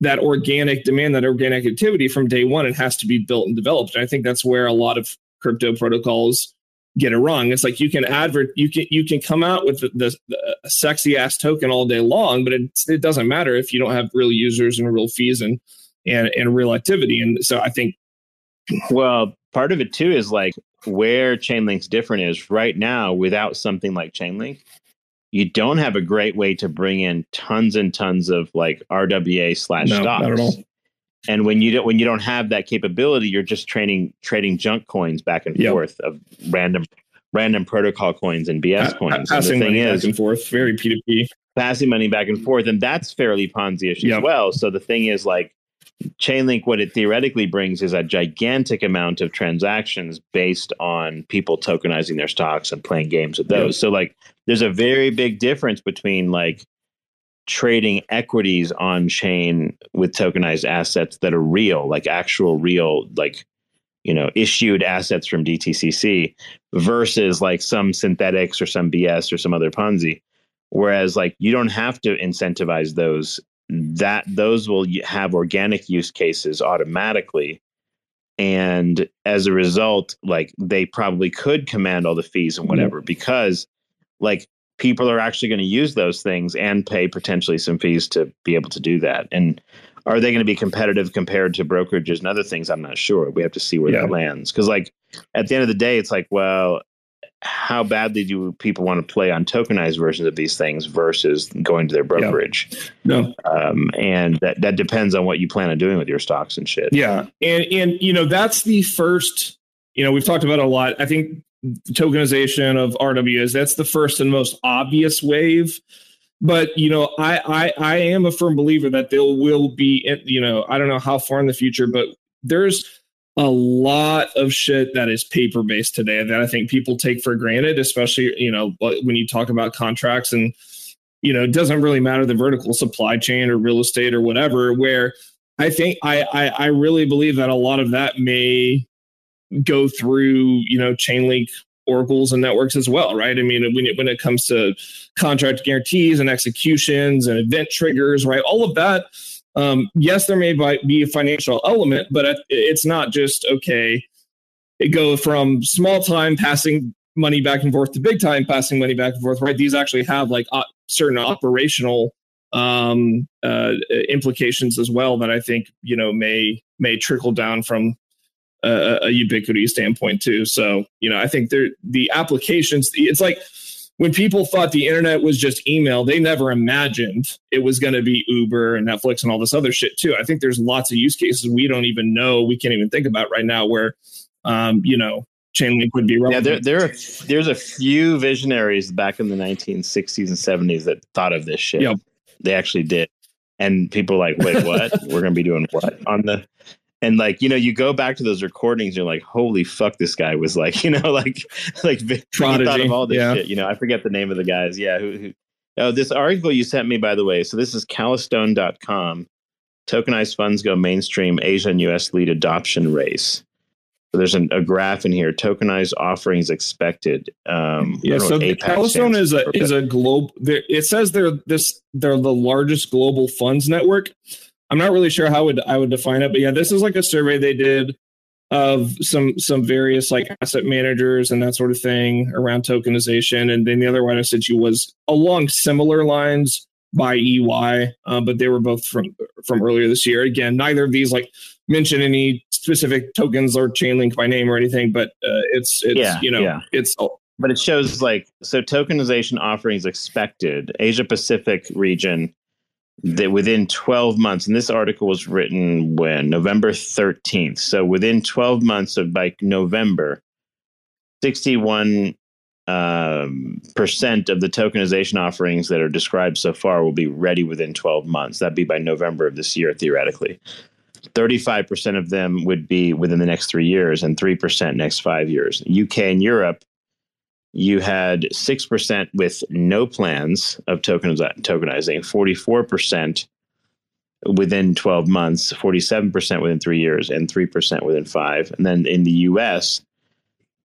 that organic demand, that organic activity from day one. It has to be built and developed. And I think that's where a lot of crypto protocols get it wrong. It's like you can advert, you can you can come out with the, the, the sexy ass token all day long, but it it doesn't matter if you don't have real users and real fees and and and real activity. And so I think well, part of it too is like where Chainlink's different is right now without something like Chainlink, you don't have a great way to bring in tons and tons of like RWA slash no, stocks. And when you don't when you don't have that capability, you're just trading trading junk coins back and yep. forth of random random protocol coins and BS coins. Passing and the thing money is, back and forth, very P2P. Passing money back and forth, and that's fairly Ponzi-ish yep. as well. So the thing is, like, Chainlink, what it theoretically brings is a gigantic amount of transactions based on people tokenizing their stocks and playing games with those. So, like, there's a very big difference between like trading equities on chain with tokenized assets that are real, like actual real, like, you know, issued assets from DTCC versus like some synthetics or some BS or some other Ponzi. Whereas, like, you don't have to incentivize those that those will have organic use cases automatically. And as a result like they probably could command all the fees and whatever mm-hmm. because like people are actually going to use those things and pay potentially some fees to be able to do that. And are they going to be competitive compared to brokerages and other things? I'm not sure. We have to see where yeah. that lands. Because like at the end of the day it's like well how badly do people want to play on tokenized versions of these things versus going to their brokerage? No. Um, and that that depends on what you plan on doing with your stocks and shit. Yeah, and and you know that's the first. You know, we've talked about a lot. I think tokenization of RWAs that's the first and most obvious wave. But you know, I I I am a firm believer that there will be. You know, I don't know how far in the future, but there's a lot of shit that is paper based today that I think people take for granted, especially, you know, when you talk about contracts and, you know, it doesn't really matter the vertical supply chain or real estate or whatever, where I think I, I, I really believe that a lot of that may go through, you know, Chainlink oracles and networks as well, right? I mean, when it, when it comes to contract guarantees and executions and event triggers, right? All of that um, yes, there may be a financial element, but it's not just okay. It go from small time passing money back and forth to big time passing money back and forth. Right? These actually have like certain operational um, uh, implications as well that I think you know may may trickle down from a, a ubiquity standpoint too. So you know, I think there the applications. It's like when people thought the internet was just email, they never imagined it was going to be Uber and Netflix and all this other shit too. I think there's lots of use cases we don't even know, we can't even think about right now where, um, you know, Chainlink would be relevant. Yeah, there, there are, there's a few visionaries back in the 1960s and 70s that thought of this shit. Yep. They actually did. And people are like, wait, what? We're going to be doing what on the and like you know you go back to those recordings you're like holy fuck this guy was like you know like like Prodigy, thought of all this yeah. shit you know i forget the name of the guys yeah who, who oh this article you sent me by the way so this is calastone.com tokenized funds go mainstream asia and us lead adoption race. So there's an, a graph in here tokenized offerings expected um yeah so Calastone is a is a globe it says they're this they're the largest global funds network I'm not really sure how would I would define it, but yeah, this is like a survey they did of some some various like asset managers and that sort of thing around tokenization. And then the other one I sent you was along similar lines by EY, uh, but they were both from from earlier this year. Again, neither of these like mention any specific tokens or Chainlink by name or anything, but uh, it's it's yeah, you know yeah. it's but it shows like so tokenization offerings expected Asia Pacific region that within 12 months, and this article was written when November 13th. So within 12 months of by November, 61 um, percent of the tokenization offerings that are described so far will be ready within 12 months. That'd be by November of this year, theoretically. 35% of them would be within the next three years and 3% next five years. UK and Europe you had 6% with no plans of tokenizing, 44% within 12 months, 47% within three years, and 3% within five. And then in the US,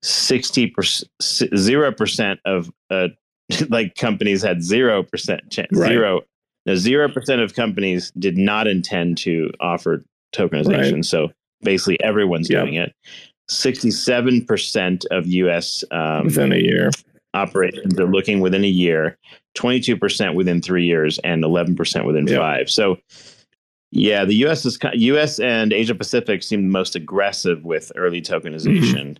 60%, 0% of uh, like companies had 0% chance, right. zero. Now, 0% of companies did not intend to offer tokenization. Right. So basically everyone's yep. doing it. 67% of US um, within a year operations are looking within a year, 22% within three years, and 11% within yep. five. So, yeah, the US is US and Asia Pacific seem the most aggressive with early tokenization. Mm-hmm.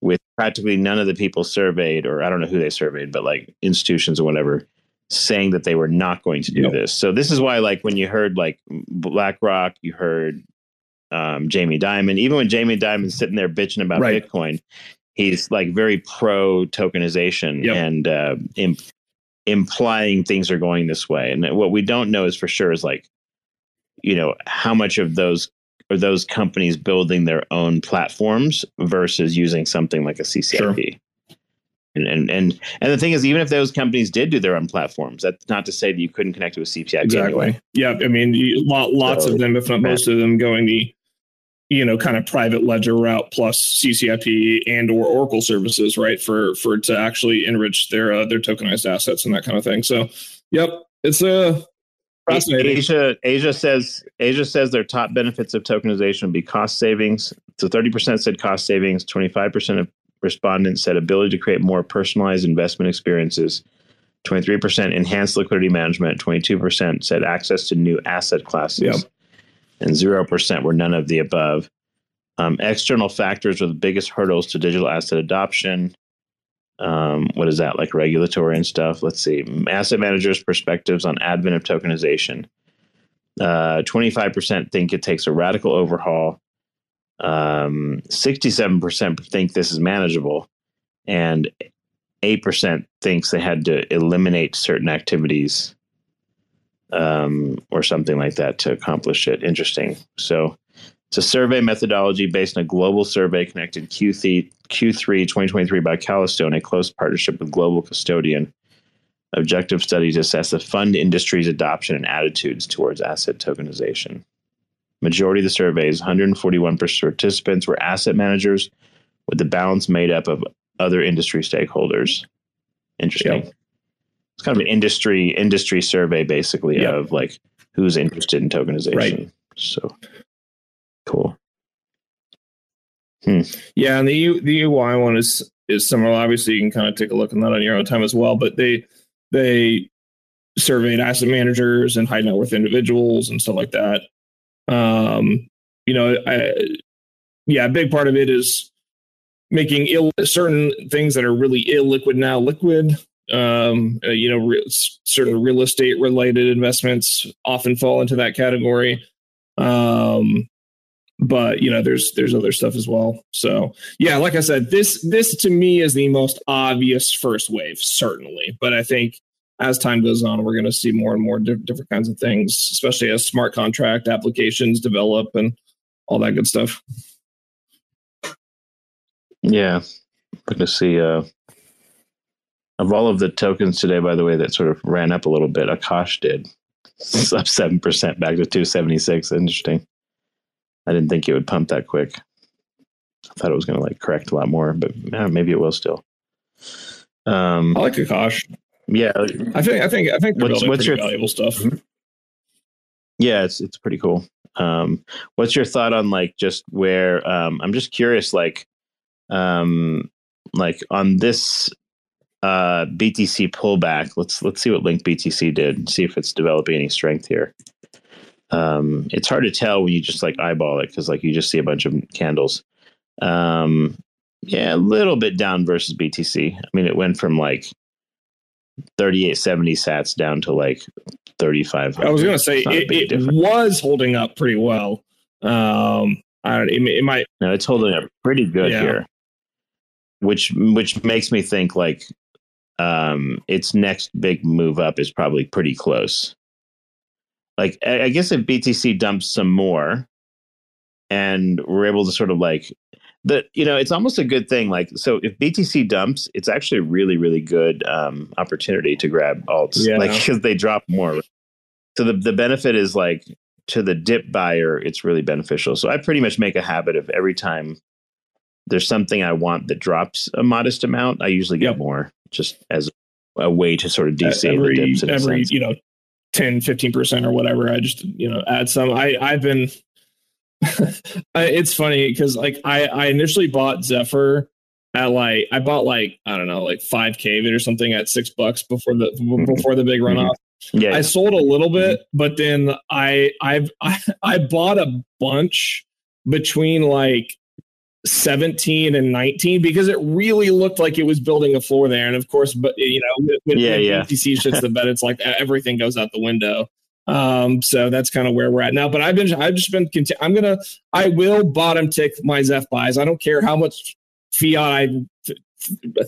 With practically none of the people surveyed, or I don't know who they surveyed, but like institutions or whatever, saying that they were not going to do yep. this. So this is why, like, when you heard like BlackRock, you heard um, Jamie Dimon. Even when Jamie Dimon's sitting there bitching about right. Bitcoin, he's like very pro tokenization yep. and uh, imp- implying things are going this way. And what we don't know is for sure is like, you know, how much of those are those companies building their own platforms versus using something like a CCIP. Sure. And, and and and the thing is, even if those companies did do their own platforms, that's not to say that you couldn't connect to a CCIP. Exactly. Anyway. Yeah, I mean, you, lots so, of them, if not most of them, going the you know kind of private ledger route plus CCIP and or Oracle services, right? For for to actually enrich their uh, their tokenized assets and that kind of thing. So, yep, it's a uh, fascinating. Asia Asia says Asia says their top benefits of tokenization would be cost savings. So thirty percent said cost savings, twenty five percent of respondents said ability to create more personalized investment experiences. 23% enhanced liquidity management, 22% said access to new asset classes, yep. And 0% were none of the above. Um, external factors were the biggest hurdles to digital asset adoption. Um, what is that like regulatory and stuff? Let's see. Asset managers' perspectives on advent of tokenization. Uh, 25% think it takes a radical overhaul. Um, 67% think this is manageable. And 8% thinks they had to eliminate certain activities um, or something like that to accomplish it. Interesting. So it's a survey methodology based on a global survey connected Q3, Q3 2023 by Calastone, a close partnership with Global Custodian. Objective studies assess the fund industry's adoption and attitudes towards asset tokenization. Majority of the surveys, 141 participants, were asset managers, with the balance made up of other industry stakeholders. Interesting. Yep. It's kind of an industry industry survey, basically, yep. of like who's interested in tokenization. Right. So cool. Hmm. Yeah, and the U, the UI one is is similar. Obviously, you can kind of take a look at that on your own time as well. But they they surveyed asset managers and high net worth individuals and stuff like that. Um, you know, I, yeah, a big part of it is making Ill, certain things that are really illiquid now liquid. Um, uh, you know, re- certain real estate related investments often fall into that category. Um, but you know, there's there's other stuff as well. So yeah, like I said, this this to me is the most obvious first wave, certainly. But I think as time goes on, we're going to see more and more di- different kinds of things, especially as smart contract applications develop and all that good stuff. Yeah, we're going to see. Uh, of all of the tokens today, by the way, that sort of ran up a little bit, Akash did. It's up seven percent back to two seventy six. Interesting. I didn't think it would pump that quick. I thought it was going to like correct a lot more, but yeah, maybe it will still. Um, I like Akash. Yeah, I think I think I think what's, what's your valuable stuff. Mm-hmm. Yeah, it's it's pretty cool. Um, what's your thought on like just where? Um, I'm just curious, like um, like on this uh, BTC pullback. Let's let's see what Link BTC did. And see if it's developing any strength here. Um, it's hard to tell when you just like eyeball it because like you just see a bunch of candles. Um, yeah, a little bit down versus BTC. I mean, it went from like 3870 sats down to like 35. I was going to say it, it was holding up pretty well. Um, I don't, it, it might. No, it's holding up pretty good yeah. here which which makes me think like um its next big move up is probably pretty close. Like I, I guess if BTC dumps some more and we're able to sort of like that you know it's almost a good thing like so if btc dumps it's actually a really really good um opportunity to grab alts yeah. like because they drop more so the, the benefit is like to the dip buyer it's really beneficial so i pretty much make a habit of every time there's something I want that drops a modest amount, I usually get yep. more just as a way to sort of DC every, the dips. every, you know, 10, 15% or whatever. I just, you know, add some. I, I've been, it's funny because like I, I initially bought Zephyr at like, I bought like, I don't know, like 5K of it or something at six bucks before the, mm-hmm. before the big mm-hmm. runoff. Mm-hmm. Yeah. I sold a little bit, but then I, I've, I, I bought a bunch between like 17 and 19 because it really looked like it was building a floor there. And of course, but you know, when, yeah, yeah. BTC shits the bed, it's like everything goes out the window. Um, so that's kind of where we're at now. But I've been, I've just been, conti- I'm gonna, I will bottom tick my Zeph buys. I don't care how much fiat I,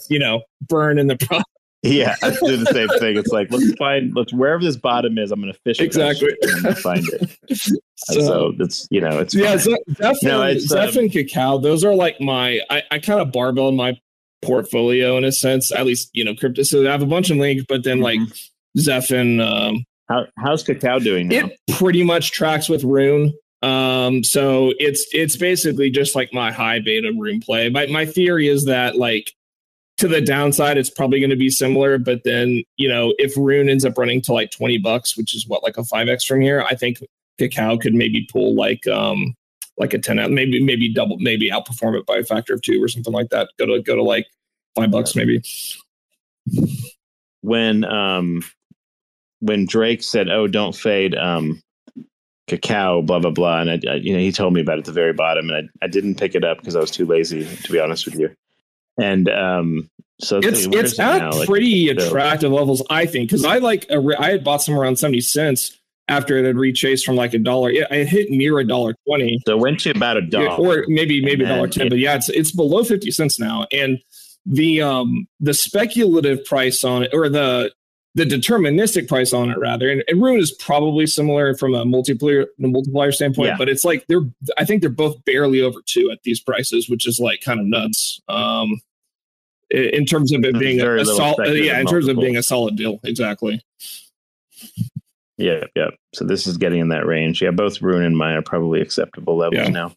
you know, burn in the process. Yeah, I do the same thing. It's like let's find let's wherever this bottom is, I'm going to fish exactly and find it. so, so it's you know it's yeah, Zeph, no, and, Zeph um, cacao. Those are like my I, I kind of barbell my portfolio in a sense. At least you know crypto. So I have a bunch of links, but then like mm-hmm. Zeph and um, how how's cacao doing now? It pretty much tracks with Rune. Um, so it's it's basically just like my high beta Rune play. My my theory is that like to the downside, it's probably going to be similar. But then, you know, if Rune ends up running to like 20 bucks, which is what, like a 5x from here, I think Cacao could maybe pull like, um, like a 10 out, maybe, maybe double, maybe outperform it by a factor of two or something like that. Go to, go to like five bucks maybe. When, um, when Drake said, "Oh, don't fade um, cacao," blah blah blah, and I, I, you know, he told me about it at the very bottom, and I, I didn't pick it up because I was too lazy, to be honest with you. And um, so it's it's is it at? Like, pretty so- attractive levels, I think, because I like a I had bought some around seventy cents after it had retraced from like a dollar. Yeah, I hit near a dollar twenty, So it went to about a dollar. or maybe maybe a dollar ten. it- But yeah, it's it's below fifty cents now, and the um the speculative price on it, or the the deterministic price on it rather, and, and Rune is probably similar from a multiplier multiplier standpoint, Yeah. but it's like they're I think they're both barely over two at these prices, which is like kind of nuts. Um, in terms of it being a, very a solid, speculative yeah, in terms of being a solid deal, exactly. Yeah, yeah. So this is getting in that range. Yeah, both Rune and mine are probably acceptable levels Yeah. now.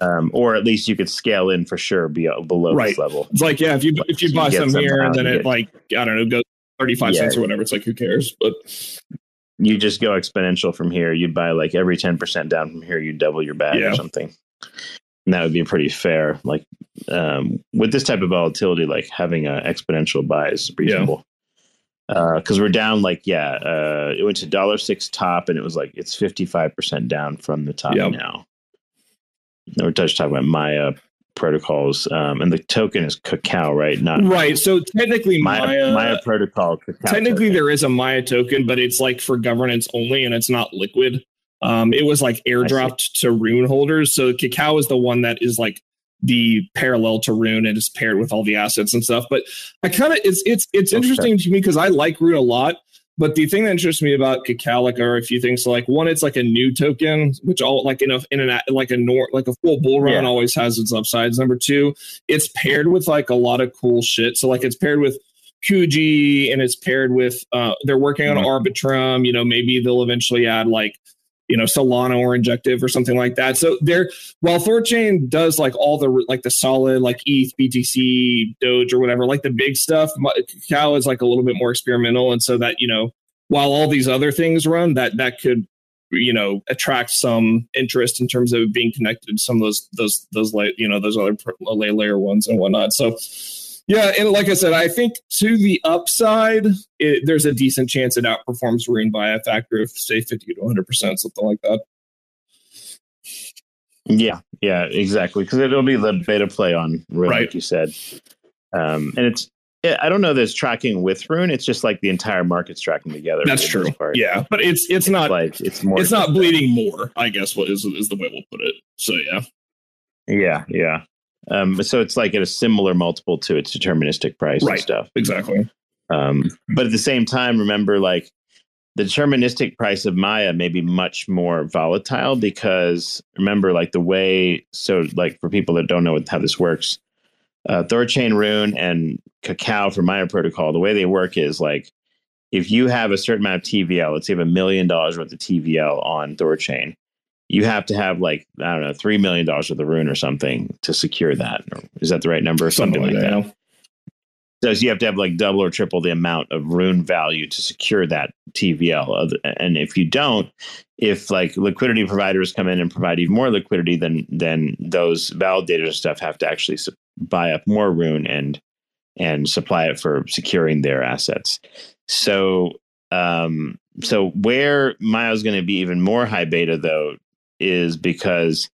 Um, or at least you could scale in for sure be below Right. this level. It's like yeah, if you if you You buy get some here and then it it. like I don't know goes thirty five Yeah. cents or whatever, it's like who cares? But You just go exponential from here. You buy like every ten percent down from here, you double your bag Yeah. or something. And that would be pretty fair. Like um, with this type of volatility, like having an exponential buy is reasonable. Because we're down, like yeah, uh, it went to dollar six top, and it was like it's fifty five percent down from the top Yep. now. We're just talking about Maya protocols, um, and the token is cacao, right? Not right, so technically Maya, Maya, Maya protocol. Cacao technically token. there is a Maya token, but it's like for governance only, and it's not liquid. Um, it was like airdropped to Rune holders. So Cacao is the one that is like the parallel to Rune and is paired with all the assets and stuff. But I kind of it's it's it's Okay. interesting to me because I like Rune a lot. But the thing that interests me about Cacao like are a few things. So like one, it's like a new token, which all like in a in an like a nor like a full bull run Yeah. always has its upsides. Number two, it's paired with like a lot of cool shit. So like it's paired with Kuji and it's paired with uh they're working on Mhm. Arbitrum. You know, maybe they'll eventually add like you know Solana or Injective or something like that. So there, while Thorchain does like all the like the solid like ETH, BTC, Doge or whatever, like the big stuff, Cacao is like a little bit more experimental, and so that you know while all these other things run, that that could you know attract some interest in terms of being connected to some of those those those you know those other pr- lay layer ones and whatnot. So yeah, and like I said, I think to the upside, it, there's a decent chance it outperforms Rune by a factor of say 50 to 100 percent, something like that. Yeah, yeah, exactly. Because it'll be the beta play on Rune, Right. like you said. Um, and it's I don't know that it's tracking with Rune. It's just like the entire market's tracking together. That's true. Yeah, but it's it's not like it's more. it's not bleeding more. I guess what is is the way we'll put it. So yeah, Yeah, yeah. Um, so it's like at a similar multiple to its deterministic price Right. and stuff. exactly. Um, but at the same time, remember, like the deterministic price of Maya may be much more volatile because remember, like the way, so like for people that don't know how this works, uh, Thorchain Rune and Cacao for Maya Protocol, the way they work is like if you have a certain amount of TVL, let's say you have a million dollars worth of TVL on Thorchain, you have to have like, I don't know, $3 million worth of Rune or something to secure that. Is that the right number? Or something like that. yeah. So you have to have like double or triple the amount of rune value to secure that TVL. And if you don't, if like liquidity providers come in and provide even more liquidity, then then those validators and stuff have to actually buy up more rune and and supply it for securing their assets. So um so where Maya's going to be even more high beta though is because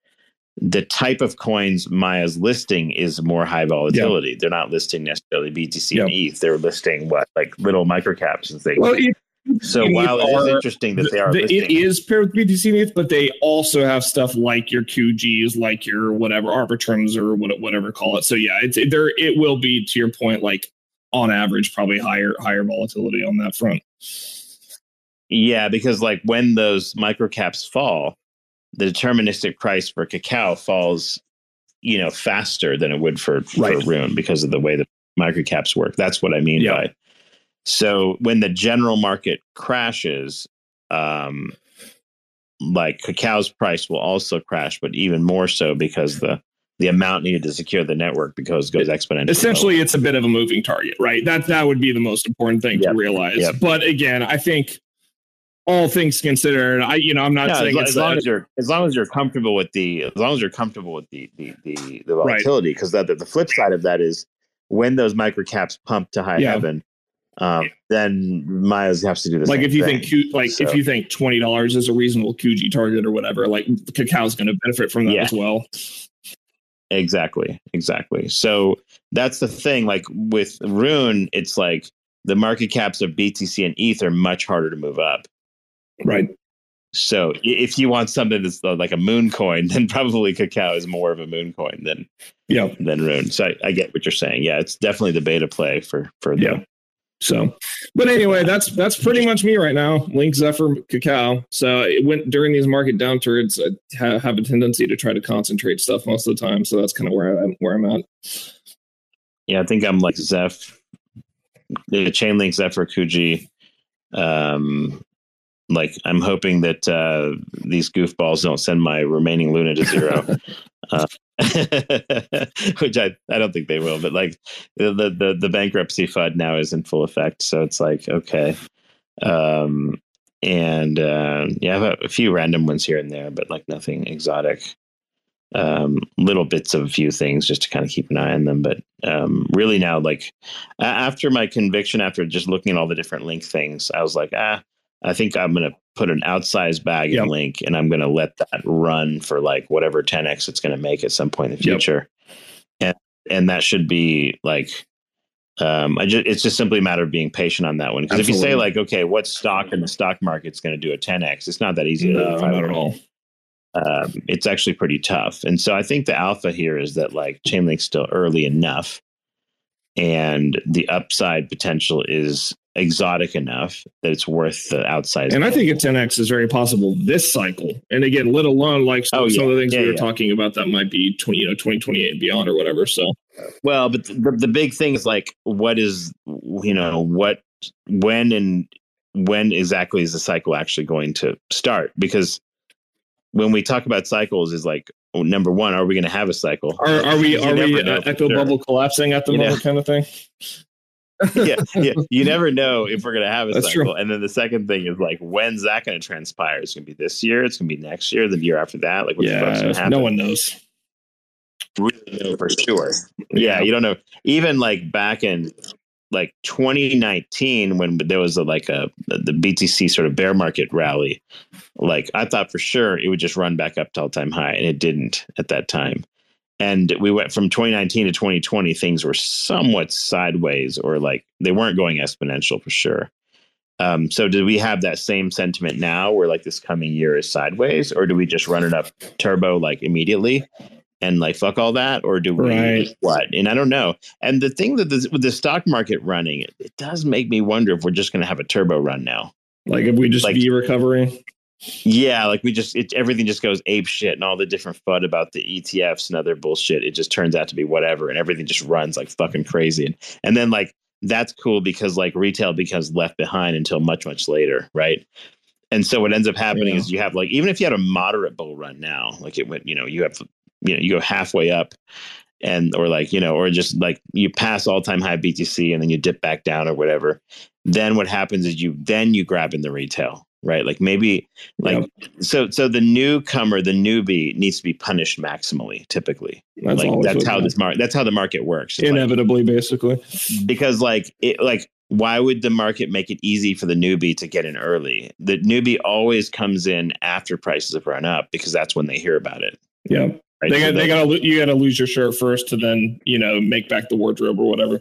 the type of coins Maya's listing is more high volatility. They're not listing necessarily BTC and ETH. They're listing what like little microcaps and things. Well, it, so while it is are- interesting that they are the- listing, it is paired with BTC and ETH, but they also have stuff like your Kujis, like your whatever arbitrums or what, whatever call it. So yeah, it's there. It will be to your point, like on average, probably higher higher volatility on that front. yeah, because like when those microcaps fall, the deterministic price for cacao falls, you know, faster than it would for, for Rune because of the way that microcaps work. That's what I mean Yeah. by. So when the general market crashes, um, like cacao's price will also crash, but even more so because the the amount needed to secure the network because goes exponentially. Essentially, it's a bit of a moving target, right? That that would be the most important thing Yep. to realize. Yep. But again, I think all things considered, I you know I'm not No, as, saying it's as long as you're as long as you're comfortable with the as long as you're comfortable with the the the, the volatility because the, the flip side of that is when those microcaps pump to high Yeah. heaven um, then Miles has to do this. like same if you thing. think Q, like So- if you think twenty dollars is a reasonable Kuji target or whatever, like cacao's going to benefit from that Yeah. as well. Exactly, exactly. So that's the thing. Like with Rune, it's like the market caps of BTC and ETH are much harder to move up. Right. So if you want something that's like a moon coin, then probably cacao is more of a moon coin than yeah than Rune. So I, I get what you're saying. Yeah, it's definitely the beta play for for the, yeah. So, but anyway, that's that's pretty much me right now. Link Zephyr Cacao. So it went during these market downturns. I have a tendency to try to concentrate stuff most of the time. So that's kind of where I'm where I'm at. Yeah, I think I'm like Zeph, the Chainlink Zephyr Kuji. Um, like I'm hoping that uh, these goofballs don't send my remaining Luna to zero. uh, which I, I don't think they will, but like the, the, the bankruptcy FUD now is in full effect. So it's like, okay. Um, and, uh, yeah, I have a, a, few random ones here and there, but like nothing exotic. Um, little bits of a few things just to kind of keep an eye on them. But, um, really now, like after my conviction, after just looking at all the different link things, I was like, ah, I think I'm going to put an outsized bag yep. in Link and I'm going to let that run for like whatever 10x it's going to make at some point in the future. Yep. And and that should be like um I just it's just simply a matter of being patient on that one because if you say like okay what stock in the stock market's going to do a 10x it's not that easy no, not at all. Um, it's actually pretty tough. And so I think the alpha here is that like Chainlink's still early enough and the upside potential is exotic enough that it's worth the outside. And I think a 10x is very possible this cycle. And again, let alone like some, oh, yeah. some of the things yeah, we were yeah. talking about that might be 20, you know, 2028 and beyond or whatever. So, well, but the, the big thing is like, what is, you know, what, when and when exactly is the cycle actually going to start? Because when we talk about cycles is like well, number one, are we going to have a cycle? Are, are we are we uh, echo sure. bubble collapsing at the you moment, know? kind of thing? Yeah, yeah. You never know if we're going to have a That's cycle. True. And then the second thing is like, when's that going to transpire? It's going to be this year. It's going to be next year. The year after that. Like, what yeah, the fuck's going to happen? No one knows. Really know for sure. Yeah, yeah, you don't know. Even like back in like 2019 when there was a, like a the BTC sort of bear market rally, like I thought for sure it would just run back up to all time high, and it didn't at that time. And we went from 2019 to 2020, things were somewhat sideways, or like they weren't going exponential for sure. Um, so, do we have that same sentiment now, where like this coming year is sideways, or do we just run it up turbo like immediately? and like fuck all that or do we right. what and i don't know and the thing that with the stock market running it, it does make me wonder if we're just going to have a turbo run now like if we just like, be recovery yeah like we just it, everything just goes ape shit and all the different fud about the etfs and other bullshit it just turns out to be whatever and everything just runs like fucking crazy and, and then like that's cool because like retail becomes left behind until much much later right and so what ends up happening yeah. is you have like even if you had a moderate bull run now like it went you know you have you know you go halfway up and or like you know or just like you pass all time high btc and then you dip back down or whatever then what happens is you then you grab in the retail right? Like maybe like yep. so so the newcomer the newbie needs to be punished maximally typically. That's like that's how this market that's how the market works. It's inevitably like, basically. Because like it like why would the market make it easy for the newbie to get in early? The newbie always comes in after prices have run up because that's when they hear about it. Yeah Right? They got, so they got to you got to lose your shirt first to then you know make back the wardrobe or whatever.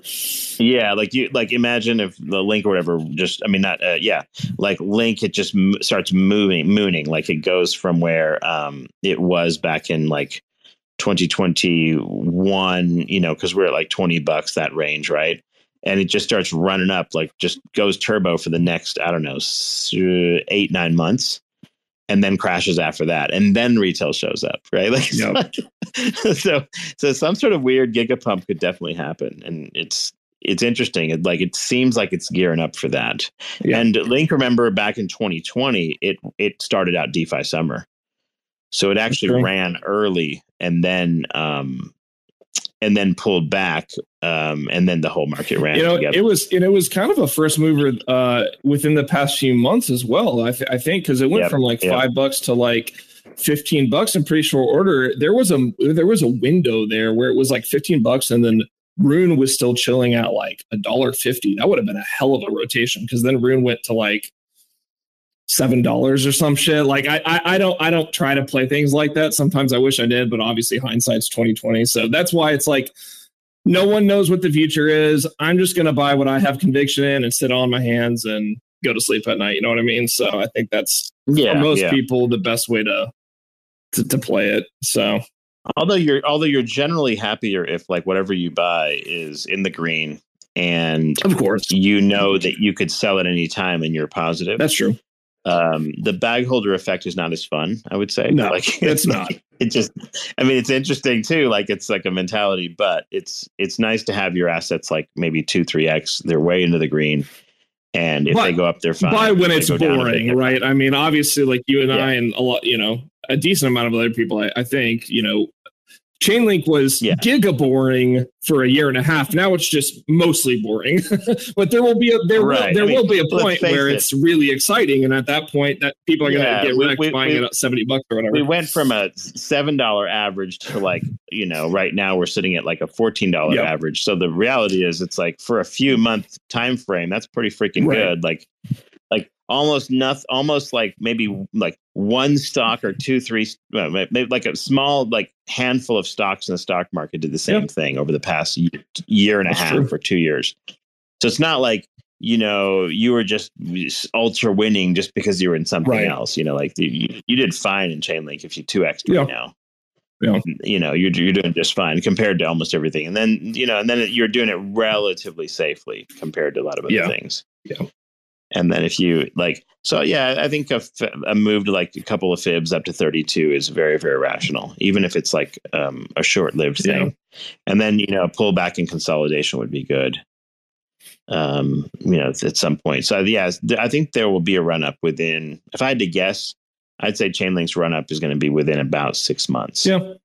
Yeah, like you like imagine if the link or whatever just I mean not uh, yeah like link it just m- starts moving mooning like it goes from where um it was back in like 2021 you know because we're at like 20 bucks that range right and it just starts running up like just goes turbo for the next I don't know eight nine months and then crashes after that and then retail shows up right? Like yep. so so some sort of weird gigapump could definitely happen and it's it's interesting. It, like it seems like it's gearing up for that. Yeah. and link remember back in 2020 it it started out defi summer. So it actually ran early and then um and then pulled back um, and then the whole market ran you know together. it was and it was kind of a first mover uh, within the past few months as well i, th- I think because it went yep, from like yep. five bucks to like 15 bucks in pretty short order there was a there was a window there where it was like 15 bucks and then rune was still chilling at like a dollar 50 that would have been a hell of a rotation because then rune went to like seven dollars or some shit. Like I, I I don't I don't try to play things like that. Sometimes I wish I did, but obviously hindsight's twenty twenty. So that's why it's like no one knows what the future is. I'm just gonna buy what I have conviction in and sit on my hands and go to sleep at night. You know what I mean? So I think that's Yeah, for most yeah. people the best way to, to to play it. So although you're although you're generally happier if like whatever you buy is in the green and of course you know that you could sell at any time and you're positive. that's true. Um, the bag holder effect is not as fun, I would say. No, like it's not. It just, I mean, it's interesting too. Like it's like a mentality, but it's it's nice to have your assets like maybe two, three x. They're way into the green, and if But- they go up, they're fine. Buy when it's go down a bit, boring, right? I mean, obviously, like you and Yeah. I and a lot, you know, a decent amount of other people, I, I think, you know, Chainlink was Yeah. giga boring for a year and a half. Now it's just mostly boring. but there will be a there Right. will there I mean, will be a point where it. it's really exciting, and at that point, that people are going to Yeah, get wrecked we- buying we- it at seventy bucks or whatever. We went from a seven dollar average to like you know right now we're sitting at like a fourteen dollar Yep. average. So the reality is it's like for a few month time frame that's pretty freaking Right. good. Like almost nothing, almost like maybe like one stock or two, three, uh, maybe like a small like handful of stocks in the stock market did the same Yep. thing over the past year, year and a That's half true. or two years. So it's not like you know you were just ultra winning just because you were in something Right. else. You know, like the, you, you did fine in Chainlink if you two x Yeah. right now. Yeah. You know, you're you're doing just fine compared to almost everything, and then you know, and then you're doing it relatively safely compared to a lot of other Yeah. things. Yeah. And then if you like, so yeah, I think a move to like a couple of fibs up to 32 is very, very rational, even if it's like um, a short lived Yeah. thing. And then, you know, pull back and consolidation would be good. Um, you know, at some point. So yeah, I think there will be a run up within, if I had to guess, I'd say Chainlink's run up is going to be within about six months. yeah, I think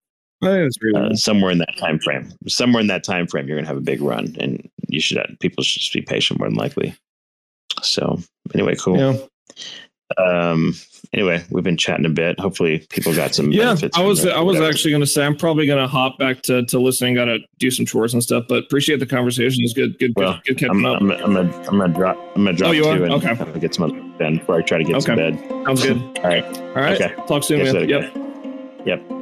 that's reasonable. Uh, somewhere in that time frame, somewhere in that time frame, you're going to have a big run, and you should people should just be patient more than likely. So anyway, cool. yeah. Um. Anyway, we've been chatting a bit. Hopefully, people got some. Yeah, benefits I was I was actually going to say I'm probably going to hop back to, to listening. Got to do some chores and stuff, but appreciate the conversation. It's good, good, Well, good, good catching I'm, up. I'm, I'm, gonna, I'm gonna drop. I'm gonna drop Oh, you are? and Okay. Get some other before I try to get to Okay. bed. Sounds good. All right. All right, Okay. talk soon, man. Yep, Yep.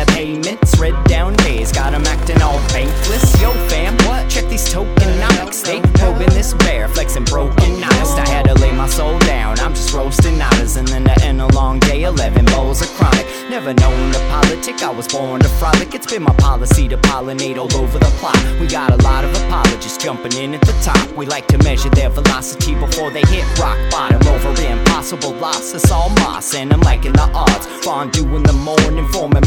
of payments. Red down days got 'em acting all bankless. Yo, fam, what? Check these tokenomics. They probing this bear, flexing broken honest. I had to lay my soul down. I'm just roasting nodders, and then to end a long day, 11 bowls of chronic. Never known to politic, I was born to frolic. It's been my policy to pollinate all over the plot. We got a lot of apologists jumping in at the top. We like to measure their velocity before they hit rock bottom. Over impossible loss, it's all moss, and I'm liking the odds. Fondue in the morning, forming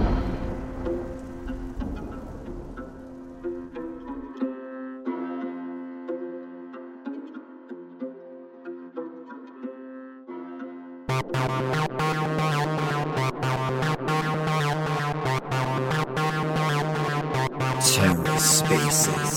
TerraSpaces.